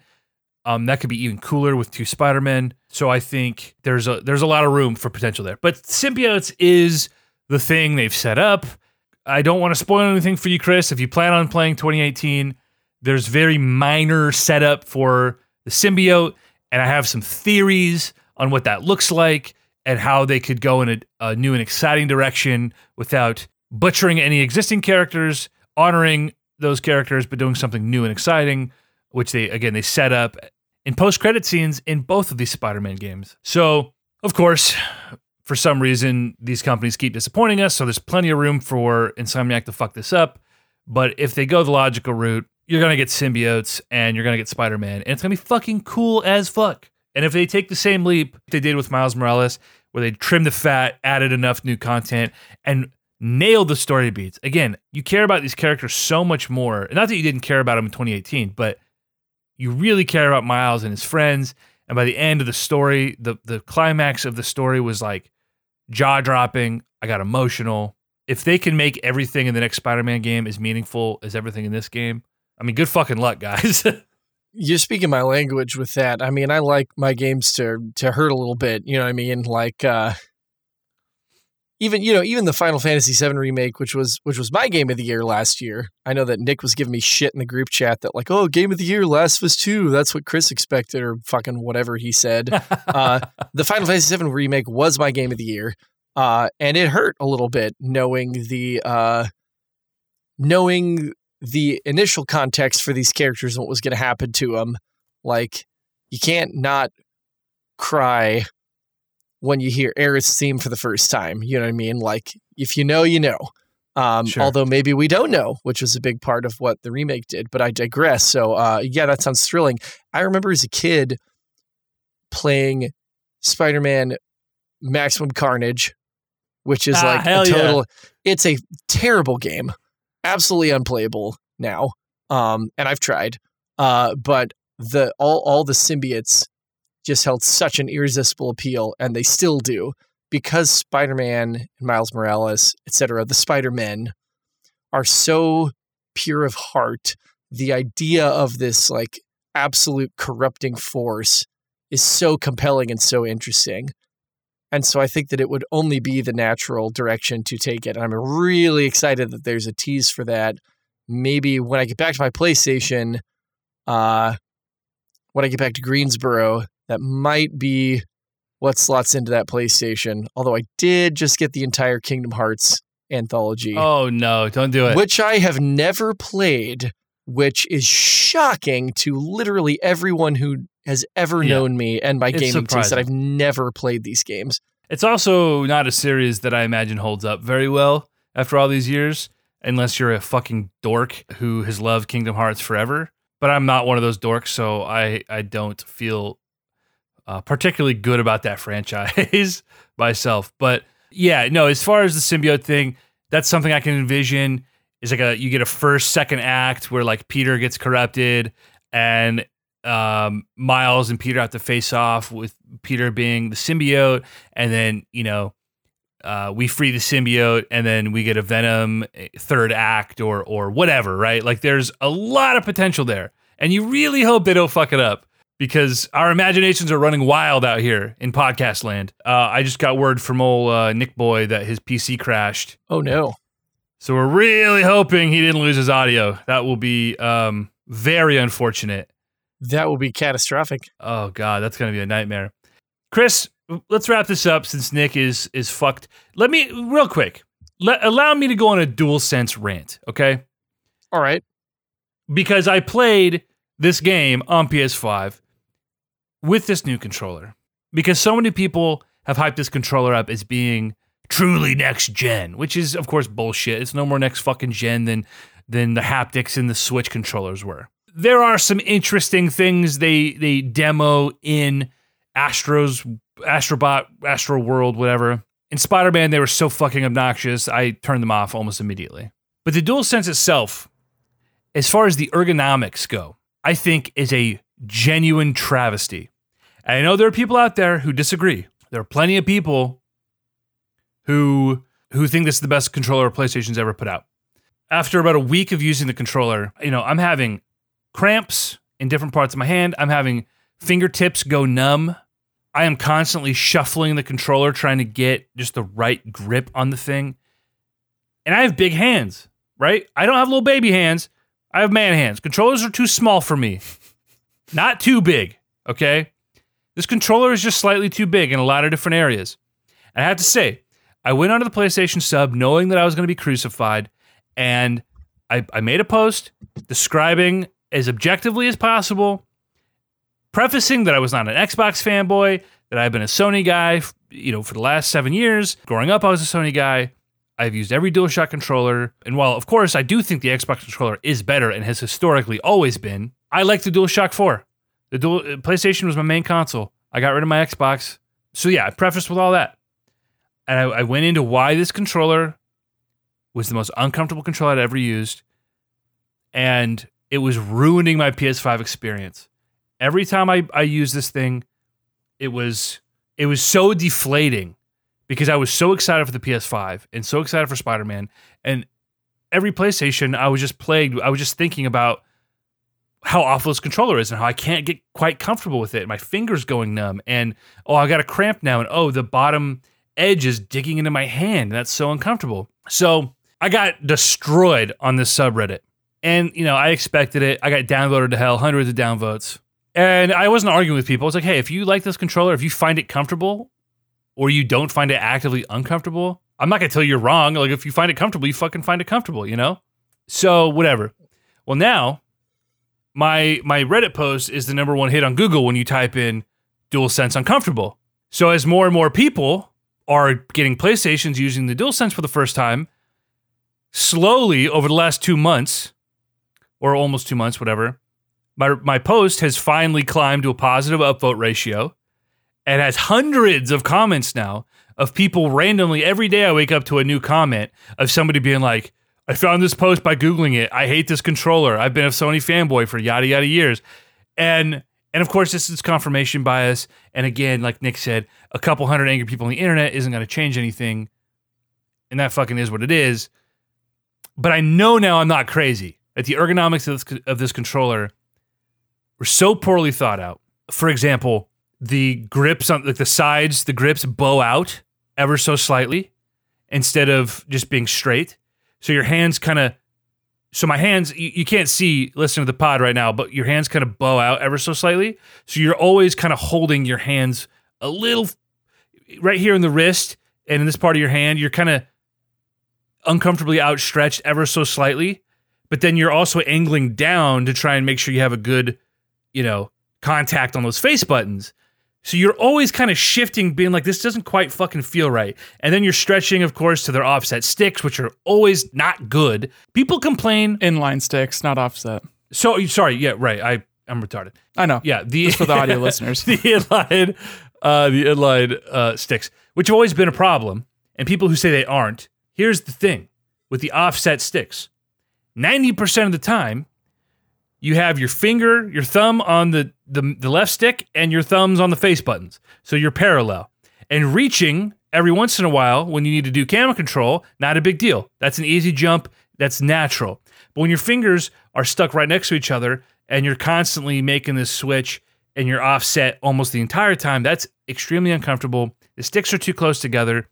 Um, that could be even cooler with two Spider Men. So I think there's a there's a lot of room for potential there. But symbiotes is the thing they've set up. I don't want to spoil anything for you, Chris. If you plan on playing 2018, there's very minor setup for the symbiote, and I have some theories on what that looks like and how they could go in a, a new and exciting direction without butchering any existing characters, honoring those characters, but doing something new and exciting, which they again they set up in post credit scenes in both of these Spider-Man games. So of course, for some reason, these companies keep disappointing us. So there's plenty of room for Insomniac to fuck this up. But if they go the logical route, you're gonna get symbiotes and you're gonna get Spider-Man, and it's gonna be fucking cool as fuck. And if they take the same leap they did with Miles Morales, where they trimmed the fat, added enough new content, and nailed the story beats. Again, you care about these characters so much more. Not that you didn't care about them in 2018, but you really care about Miles and his friends. And by the end of the story, the the climax of the story was like jaw dropping. I got emotional. If they can make everything in the next Spider-Man game as meaningful as everything in this game, I mean, good fucking luck, guys. You're speaking my language with that. I mean, I like my games to to hurt a little bit. You know what I mean? Like uh even you know even the Final Fantasy VII remake, which was which was my game of the year last year. I know that Nick was giving me shit in the group chat that like, oh, game of the year, Last of Us Two. That's what Chris expected, or fucking whatever he said. uh, the Final Fantasy VII remake was my game of the year, uh, and it hurt a little bit knowing the uh, knowing the initial context for these characters and what was going to happen to them. Like, you can't not cry when you hear Aerith's theme for the first time. You know what I mean? Like, if you know, you know. Um, Sure. Although maybe we don't know, which was a big part of what the remake did. But I digress. So, uh, yeah, that sounds thrilling. I remember as a kid playing Spider Man Maximum Carnage, which is Ah, like a yeah. total. It's a terrible game, absolutely unplayable now. Um, and I've tried, uh, but the all all the symbiotes just held such an irresistible appeal, and they still do because Spider-Man and Miles Morales, etc., the Spider-Men are so pure of heart. The idea of this like absolute corrupting force is so compelling and so interesting. And so I think that it would only be the natural direction to take it. And I'm really excited that there's a tease for that. Maybe when I get back to my PlayStation, uh, when I get back to Greensboro, that might be what slots into that PlayStation. Although I did just get the entire Kingdom Hearts anthology, oh no, don't do it. which I have never played, which is shocking to literally everyone who has ever Yeah. known me and my It's gaming taste that. I've never played these games. It's also not a series that I imagine holds up very well after all these years, unless you're a fucking dork who has loved Kingdom Hearts forever. But I'm not one of those dorks, so I I don't feel uh, particularly good about that franchise myself. But yeah, no, as far as the symbiote thing, that's something I can envision. Is like a you get a first second act where like Peter gets corrupted and um, Miles and Peter have to face off with Peter being the symbiote, and then you know uh, we free the symbiote, and then we get a Venom eh, third act or or whatever, right? Like there's a lot of potential there, and you really hope they don't fuck it up because our imaginations are running wild out here in podcast land. Uh, I just got word from old uh, Nick Boy that his PC crashed, Oh no. so we're really hoping he didn't lose his audio. That will be um, very unfortunate. That will be catastrophic. Oh god, that's gonna be a nightmare. Chris, let's wrap this up since Nick is is fucked. Let me real quick. Let, allow me to go on a dual sense rant, okay? All right. Because I played this game on PS5 with this new controller. Because so many people have hyped this controller up as being truly next gen, which is of course bullshit. It's no more next fucking gen than than the haptics in the Switch controllers were. There are some interesting things they they demo in Astro's Astrobot, Astro World, whatever. In Spider Man, they were so fucking obnoxious, I turned them off almost immediately. But the DualSense itself, as far as the ergonomics go, I think is a genuine travesty. And I know there are people out there who disagree. There are plenty of people who who think this is the best controller PlayStation's ever put out. After about a week of using the controller, you know, I'm having cramps in different parts of my hand. I'm having fingertips go numb. I am constantly shuffling the controller trying to get just the right grip on the thing. And I have big hands, right? I don't have little baby hands. I have man hands. Controllers are too small for me. Not too big, okay? This controller is just slightly too big in a lot of different areas. And I have to say, I went onto the PlayStation sub knowing that I was going to be crucified, and I, I made a post describing as objectively as possible, prefacing that I was not an Xbox fanboy, that I've been a Sony guy, you know, for the last seven years. Growing up, I was a Sony guy. I've used every DualShock controller, and while of course I do think the Xbox controller is better and has historically always been, I like the DualShock 4. The dual, uh, PlayStation was my main console. I got rid of my Xbox. So yeah, I prefaced with all that. And I, I went into why this controller was the most uncomfortable controller I'd ever used. And it was ruining my PS5 experience. Every time I, I used this thing, it was it was so deflating because I was so excited for the PS5 and so excited for Spider-Man. And every PlayStation, I was just plagued. I was just thinking about how awful this controller is and how I can't get quite comfortable with it. My fingers going numb and oh, I got a cramp now and oh, the bottom edge is digging into my hand. That's so uncomfortable. So I got destroyed on this subreddit. And, you know, I expected it. I got downvoted to hell, hundreds of downvotes. And I wasn't arguing with people. I was like, hey, if you like this controller, if you find it comfortable or you don't find it actively uncomfortable, I'm not going to tell you you're wrong. Like, if you find it comfortable, you fucking find it comfortable, you know? So, whatever. Well, now my my Reddit post is the number one hit on Google when you type in DualSense uncomfortable. So as more and more people are getting PlayStations using the DualSense for the first time, slowly over the last two months, or almost two months, whatever, my my post has finally climbed to a positive upvote ratio and has hundreds of comments now of people randomly every day I wake up to a new comment of somebody being like, I found this post by Googling it. I hate this controller. I've been a Sony fanboy for yada yada years. And and of course this is confirmation bias. And again, like Nick said, a couple hundred angry people on the internet isn't going to change anything. And that fucking is what it is. But I know now I'm not crazy. That the ergonomics of this, of this controller were so poorly thought out. For example, the grips on like the sides, the grips bow out ever so slightly instead of just being straight. So your hands kind of, so my hands, you, you can't see listening to the pod right now, but your hands kind of bow out ever so slightly. So you're always kind of holding your hands a little right here in the wrist and in this part of your hand, you're kind of uncomfortably outstretched ever so slightly. But then you're also angling down to try and make sure you have a good, you know, contact on those face buttons. So you're always kind of shifting, being like, this doesn't quite fucking feel right. And then you're stretching, of course, to their offset sticks, which are always not good. People complain. Inline sticks, not offset. So sorry, yeah, right. I I'm retarded. I know. Yeah, the Just for the audio listeners. the inline, uh, the inline uh, sticks, which have always been a problem, and people who say they aren't. Here's the thing with the offset sticks: ninety percent of the time, you have your finger, your thumb on the, the the left stick, and your thumbs on the face buttons, so you're parallel. And reaching every once in a while when you need to do camera control, not a big deal. That's an easy jump. That's natural. But when your fingers are stuck right next to each other and you're constantly making this switch and you're offset almost the entire time, that's extremely uncomfortable. The sticks are too close together.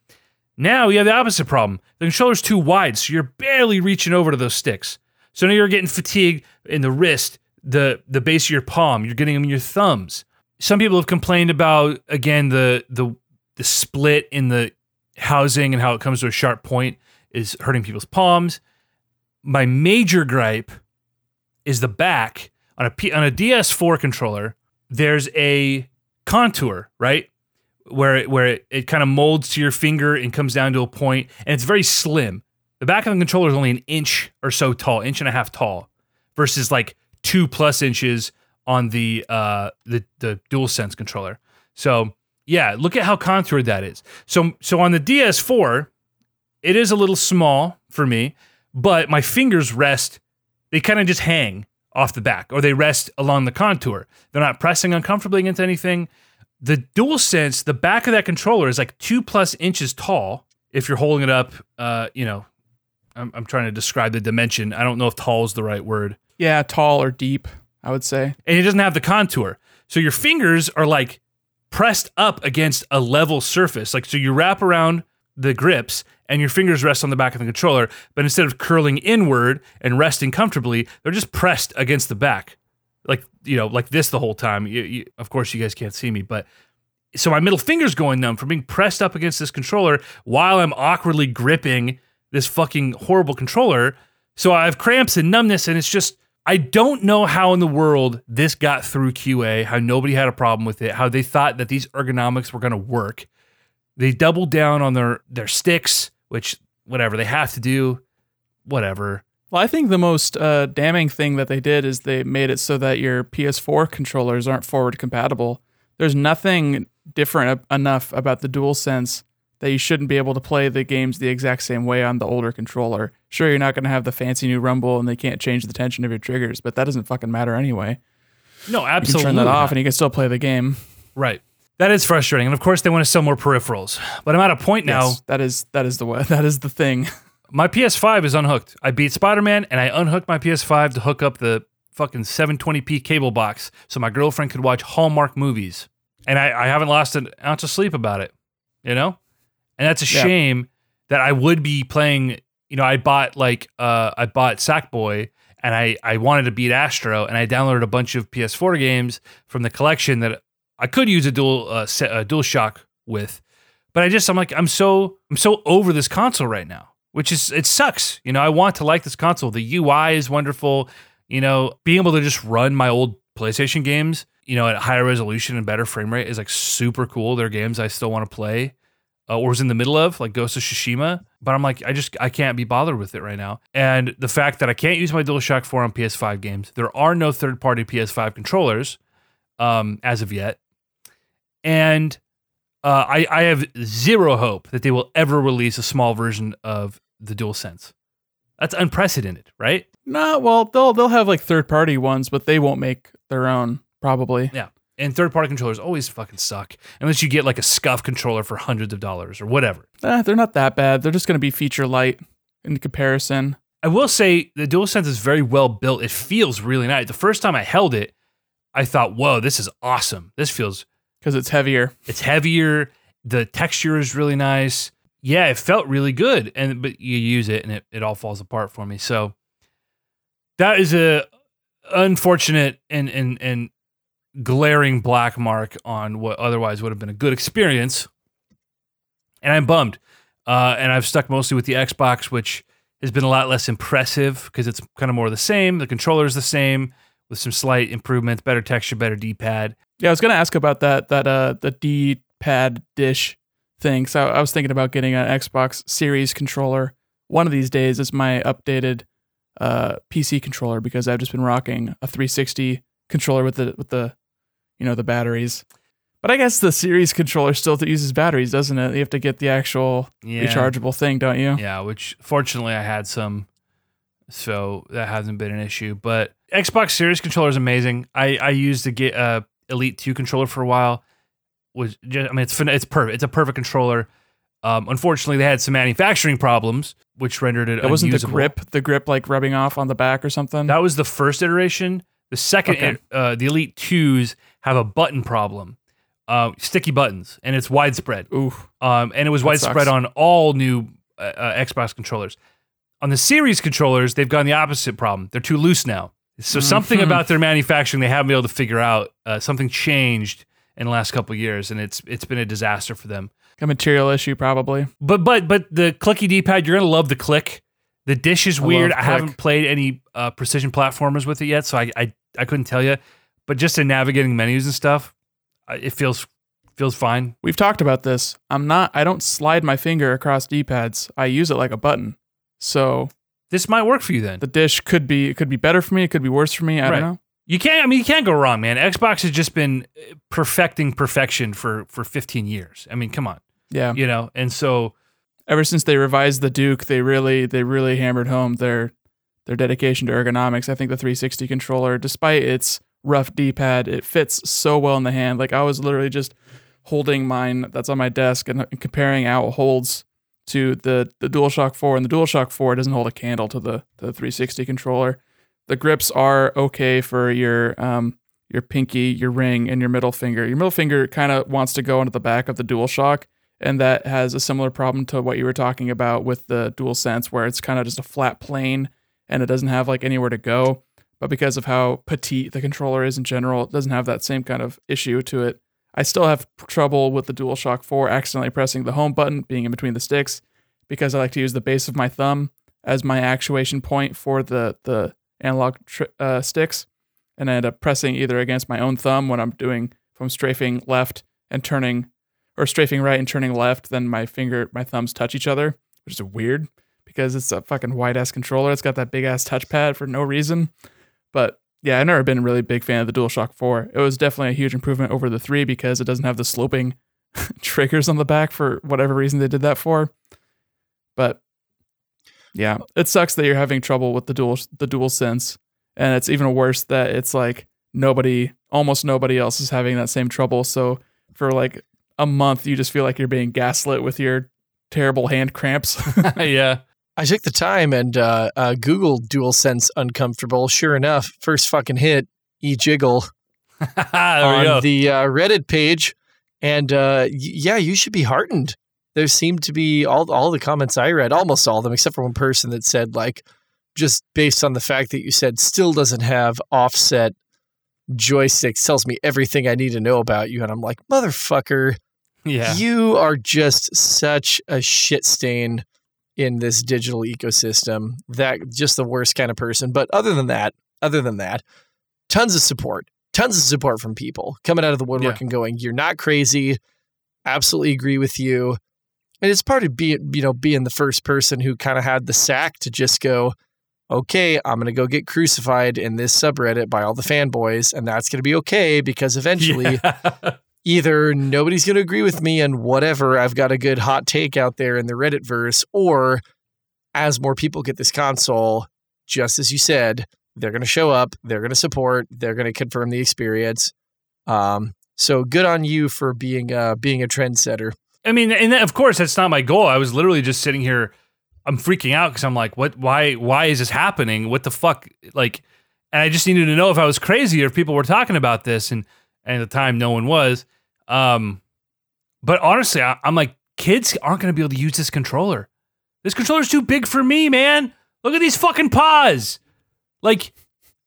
Now you have the opposite problem. The controller's too wide, so you're barely reaching over to those sticks. So now you're getting fatigued in the wrist, the the base of your palm. You're getting them in your thumbs. Some people have complained about again the the the split in the housing and how it comes to a sharp point is hurting people's palms. My major gripe is the back on a P, on a DS4 controller. There's a contour, right? Where it, where it, it kind of molds to your finger and comes down to a point, and it's very slim. The back of the controller is only an inch or so tall, inch and a half tall, versus like two plus inches on the uh the the DualSense controller. So yeah, look at how contoured that is. So so on the DS4, it is a little small for me, but my fingers rest. They kind of just hang off the back, or they rest along the contour. They're not pressing uncomfortably against anything. The DualSense, the back of that controller is like two plus inches tall. If you're holding it up, uh, you know, I'm, I'm trying to describe the dimension. I don't know if tall is the right word. Yeah, tall or deep, I would say. And it doesn't have the contour. So your fingers are like pressed up against a level surface. Like, so you wrap around the grips and your fingers rest on the back of the controller, but instead of curling inward and resting comfortably, they're just pressed against the back. Like, you know, like this the whole time. You, you, of course, you guys can't see me, but so my middle finger's going numb from being pressed up against this controller while I'm awkwardly gripping this fucking horrible controller. So I have cramps and numbness, and it's just, I don't know how in the world this got through QA, how nobody had a problem with it, how they thought that these ergonomics were going to work. They doubled down on their their sticks, which whatever they have to do, whatever. Well, I think the most uh, damning thing that they did is they made it so that your PS4 controllers aren't forward compatible. There's nothing different enough about the DualSense that you shouldn't be able to play the games the exact same way on the older controller. Sure, you're not going to have the fancy new rumble and they can't change the tension of your triggers, but that doesn't fucking matter anyway. No, You absolutely. can turn that off not. and you can still play the game. Right. That is frustrating. And of course, they want to sell more peripherals. But I'm at a point now. That is that is the way, that is the thing. My PS5 is unhooked. I beat Spider Man and I unhooked my PS5 to hook up the fucking 720p cable box so my girlfriend could watch Hallmark movies. And I, I haven't lost an ounce of sleep about it, you know? And that's a Yeah. shame that I would be playing. You know, I bought like, uh, I bought Sackboy and I, I wanted to beat Astro and I downloaded a bunch of PS4 games from the collection that I could use a dual, uh, set, a dual shock with. But I just, I'm like, I'm so, I'm so over this console right now which is it sucks. You know, I want to like this console. The UI is wonderful. You know, being able to just run my old PlayStation games, you know, at higher resolution and better frame rate is like super cool. They're games I still want to play uh, or was in the middle of, like Ghost of Tsushima. But I'm like, I just I can't be bothered with it right now. And the fact that I can't use my DualShock 4 on PS5 games, there are no third-party PS5 controllers um, as of yet, and uh, I, I have zero hope that they will ever release a small version of the DualSense. That's unprecedented, right? No, well, they'll they'll have like third party ones, but they won't make their own probably. Yeah. And third party controllers always fucking suck unless you get like a SCUF controller for hundreds of dollars or whatever. Eh, they're not that bad. They're just going to be feature light in comparison. I will say the DualSense is very well built. It feels really nice. The first time I held it, I thought, whoa, this is awesome. This feels, because it's heavier. it's heavier. The texture is really nice. Yeah, it felt really good. And, but you use it and it, it all falls apart for me. So that is a unfortunate and, and, and glaring black mark on what otherwise would have been a good experience. And I'm bummed. Uh, and I've stuck mostly with the Xbox, which has been a lot less impressive because it's kind of more the same. The controller is the same with some slight improvements, better texture, better D-pad. Yeah, I was going to ask about that that uh the D pad dish thing. So I was thinking about getting an Xbox Series controller one of these days as my updated uh PC controller because I've just been rocking a 360 controller with the with the you know the batteries. But I guess the Series controller still uses batteries, doesn't it? You have to get the actual Yeah. rechargeable thing, don't you? Yeah, which fortunately I had some, so that hasn't been an issue. But Xbox Series controller is amazing. I I used the get uh, Elite Two controller for a while. Was just, I mean it's it's perfect. It's a perfect controller. Um, unfortunately, they had some manufacturing problems, which rendered it. It wasn't the grip, the grip like rubbing off on the back or something. That was the first iteration. The second, Okay. uh, the Elite Twos have a button problem, uh, sticky buttons, and it's widespread. Ooh, Um, and it was That widespread sucks. on all new uh, uh, Xbox controllers. On the series controllers, they've gone the opposite problem. They're too loose now. So something Mhm. about their manufacturing they haven't been able to figure out. Uh, something changed in the last couple of years, and it's it's been a disaster for them. a material issue probably. But but but the clicky D pad, you're gonna love the click. The dish is I weird. I haven't played any uh, precision platformers with it yet, so I, I I couldn't tell you. But just in navigating menus and stuff, it feels Feels fine. We've talked about this. I'm not. I don't slide my finger across D-pads. I use it like a button. So This might work for you then. the dish could be it could be better for me. It could be worse for me. I Right. don't know. You can't. I mean, you can't go wrong, man. Xbox has just been uh, perfecting perfection for for 15 years. I mean, come on, Yeah. you know. And so, Ever since they revised the Duke, they really they really hammered home their their dedication to ergonomics. I think the 360 controller, despite its rough D-pad, it fits so well in the hand. Like I was literally just holding mine that's on my desk and, and comparing how it holds to the the DualShock 4, and the DualShock 4 doesn't hold a candle to the the 360 controller. The grips are okay for your um your pinky, your ring, and your middle finger. Your middle finger kind of wants to go into the back of the DualShock, and that has a similar problem to what you were talking about with the DualSense, where it's kind of just a flat plane and it doesn't have like anywhere to go. But because of how petite the controller is in general, it doesn't have that same kind of issue to it. I still have trouble with the DualShock 4 accidentally pressing the home button, being in between the sticks, because I like to use the base of my thumb as my actuation point for the the analog tr- uh, sticks, and I end up pressing either against my own thumb when I'm doing if I'm strafing left and turning, or strafing right and turning left. Then my finger, my thumbs touch each other, which is weird because it's a fucking white ass controller. It's got that big ass touchpad for no reason. But yeah, I've never been a really big fan of the DualShock 4. It was definitely a huge improvement over the 3 because it doesn't have the sloping triggers on the back for whatever reason they did that for. But yeah, it sucks that you're having trouble with the dual the dual sense and it's even worse that it's like nobody almost nobody else is having that same trouble. So for like a month you just feel like you're being gaslit with your terrible hand cramps. yeah, I took the time and uh, uh, Googled DualSense uncomfortable. Sure enough, first fucking hit, e jiggle on the uh, Reddit page, and uh, y- yeah, you should be heartened. There seemed to be all all the comments I read, almost all of them, except for one person that said like, just based on the fact that you said still doesn't have offset joysticks tells me everything I need to know about you, and I'm like, motherfucker. yeah, You are just such a shit stain in this digital ecosystem. That just the worst kind of person. But other than that, other than that, tons of support. Tons of support from people coming out of the woodwork Yeah. and going, You're not crazy. Absolutely agree with you. And it's part of being, you know, being the first person who kind of had the sack to just go, okay, I'm going to go get crucified in this subreddit by all the fanboys, and that's going to be okay because eventually Yeah. Either nobody's going to agree with me and whatever, I've got a good hot take out there in the Reddit verse, or as more people get this console, just as you said, they're going to show up, they're going to support, they're going to confirm the experience. Um, so good on you for being uh, being a trendsetter. I mean, and of course, that's not my goal. I was literally just sitting here. I'm freaking out because I'm like, what? Why? Why is this happening? What the fuck? Like, and I just needed to know if I was crazy or if people were talking about this. And, and at the time, no one was. Um, but honestly, I, I'm like, kids aren't going to be able to use this controller. This controller's too big for me, man. Look at these fucking paws. Like,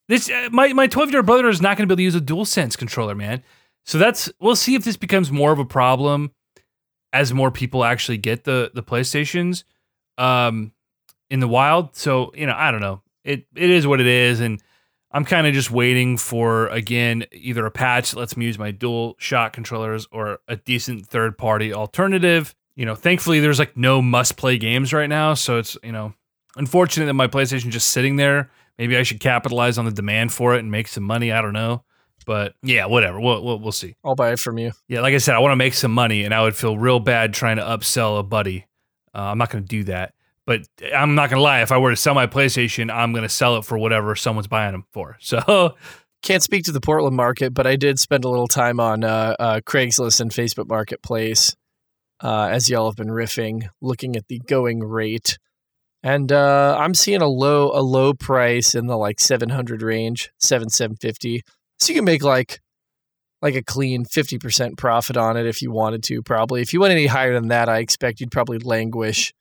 this. Uh, my my 12 year old brother is not going to be able to use a dual sense controller, man. So that's. We'll see if this becomes more of a problem as more people actually get the the PlayStations um in the wild. So, you know, I don't know. It it is what it is and I'm kind of just waiting for again either a patch that lets me use my dual shot controllers or a decent third party alternative. You know, thankfully there's like no must play games right now, so it's, you know, unfortunate that my PlayStation just sitting there. Maybe I should capitalize on the demand for it and make some money, I don't know. But yeah, whatever. We'll we'll, we'll see. I'll buy it from you. Yeah, like I said, I want to make some money, and I would feel real bad trying to upsell a buddy. Uh, I'm not going to do that, but I'm not to lie. If I were to sell my PlayStation, I'm to sell it for whatever someone's buying them for. So Can't speak to the Portland market, but I did spend a little time on uh, uh, Craigslist and Facebook Marketplace, uh, as y'all have been riffing, looking at the going rate, and uh, I'm seeing a low a low price in the like 700 range, seven seven fifty. So you can make like like a clean 50% profit on it if you wanted to. Probably, if you went any higher than that, I expect you'd probably languish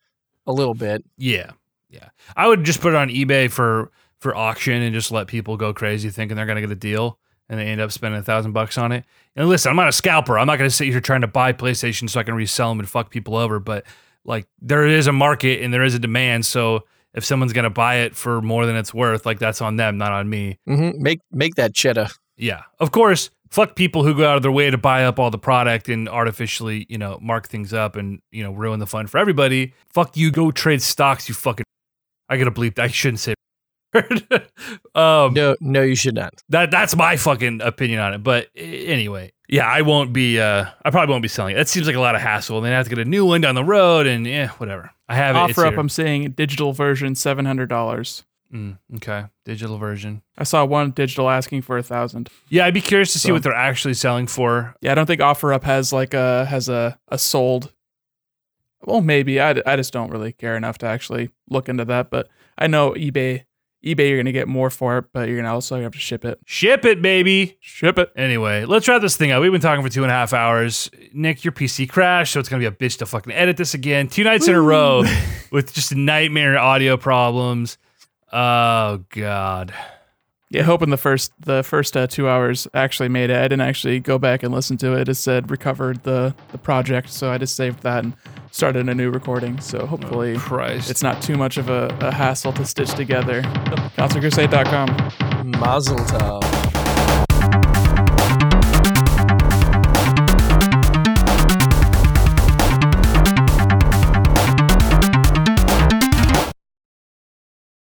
a little bit. yeah, yeah, I would just put it on eBay for for auction and just let people go crazy thinking they're to get a deal, and they end up spending a thousand bucks on it. And listen, I'm not a scalper. I'm not to sit here trying to buy PlayStation so I can resell them and fuck people over. But like, there is a market and there is a demand. So if someone's to buy it for more than it's worth, like that's on them, not on me. hmm Make make that cheddar. Yeah. Of course, fuck people who go out of their way to buy up all the product and artificially, you know, mark things up and, you know, ruin the fun for everybody. Fuck you, go trade stocks, you fucking I gotta bleep I shouldn't say um No, no, you should not. that that's my fucking opinion on it. But anyway, yeah, I won't be uh I probably won't be selling it. That seems like a lot of hassle. Then I have to get a new one down the road and yeah, whatever. I have it. Offer up, here. I'm seeing digital version seven hundred dollars. Mm, okay. Digital version. I saw one digital asking for a thousand. Yeah, I'd be curious to see So- what they're actually selling for. Yeah, I don't think OfferUp has like a has a a sold. Well, maybe I, I just don't really care enough to actually look into that. But I know eBay eBay you're gonna get more for it, but you're gonna also have to ship it. Ship it, baby. Ship it. Anyway, let's wrap this thing up. We've been talking for two and a half hours. Nick, your PC crashed, so it's gonna be a bitch to fucking edit this again. Two nights in a row with just nightmare audio problems. Oh god. Yeah, hoping the first the first uh, two hours actually made it. I didn't actually go back and listen to it. It said recovered the the project, so I just saved that and started a new recording. So hopefully Christ. it's not too much of a, a hassle to stitch together. ConcertCrusade.com. Mazel tov.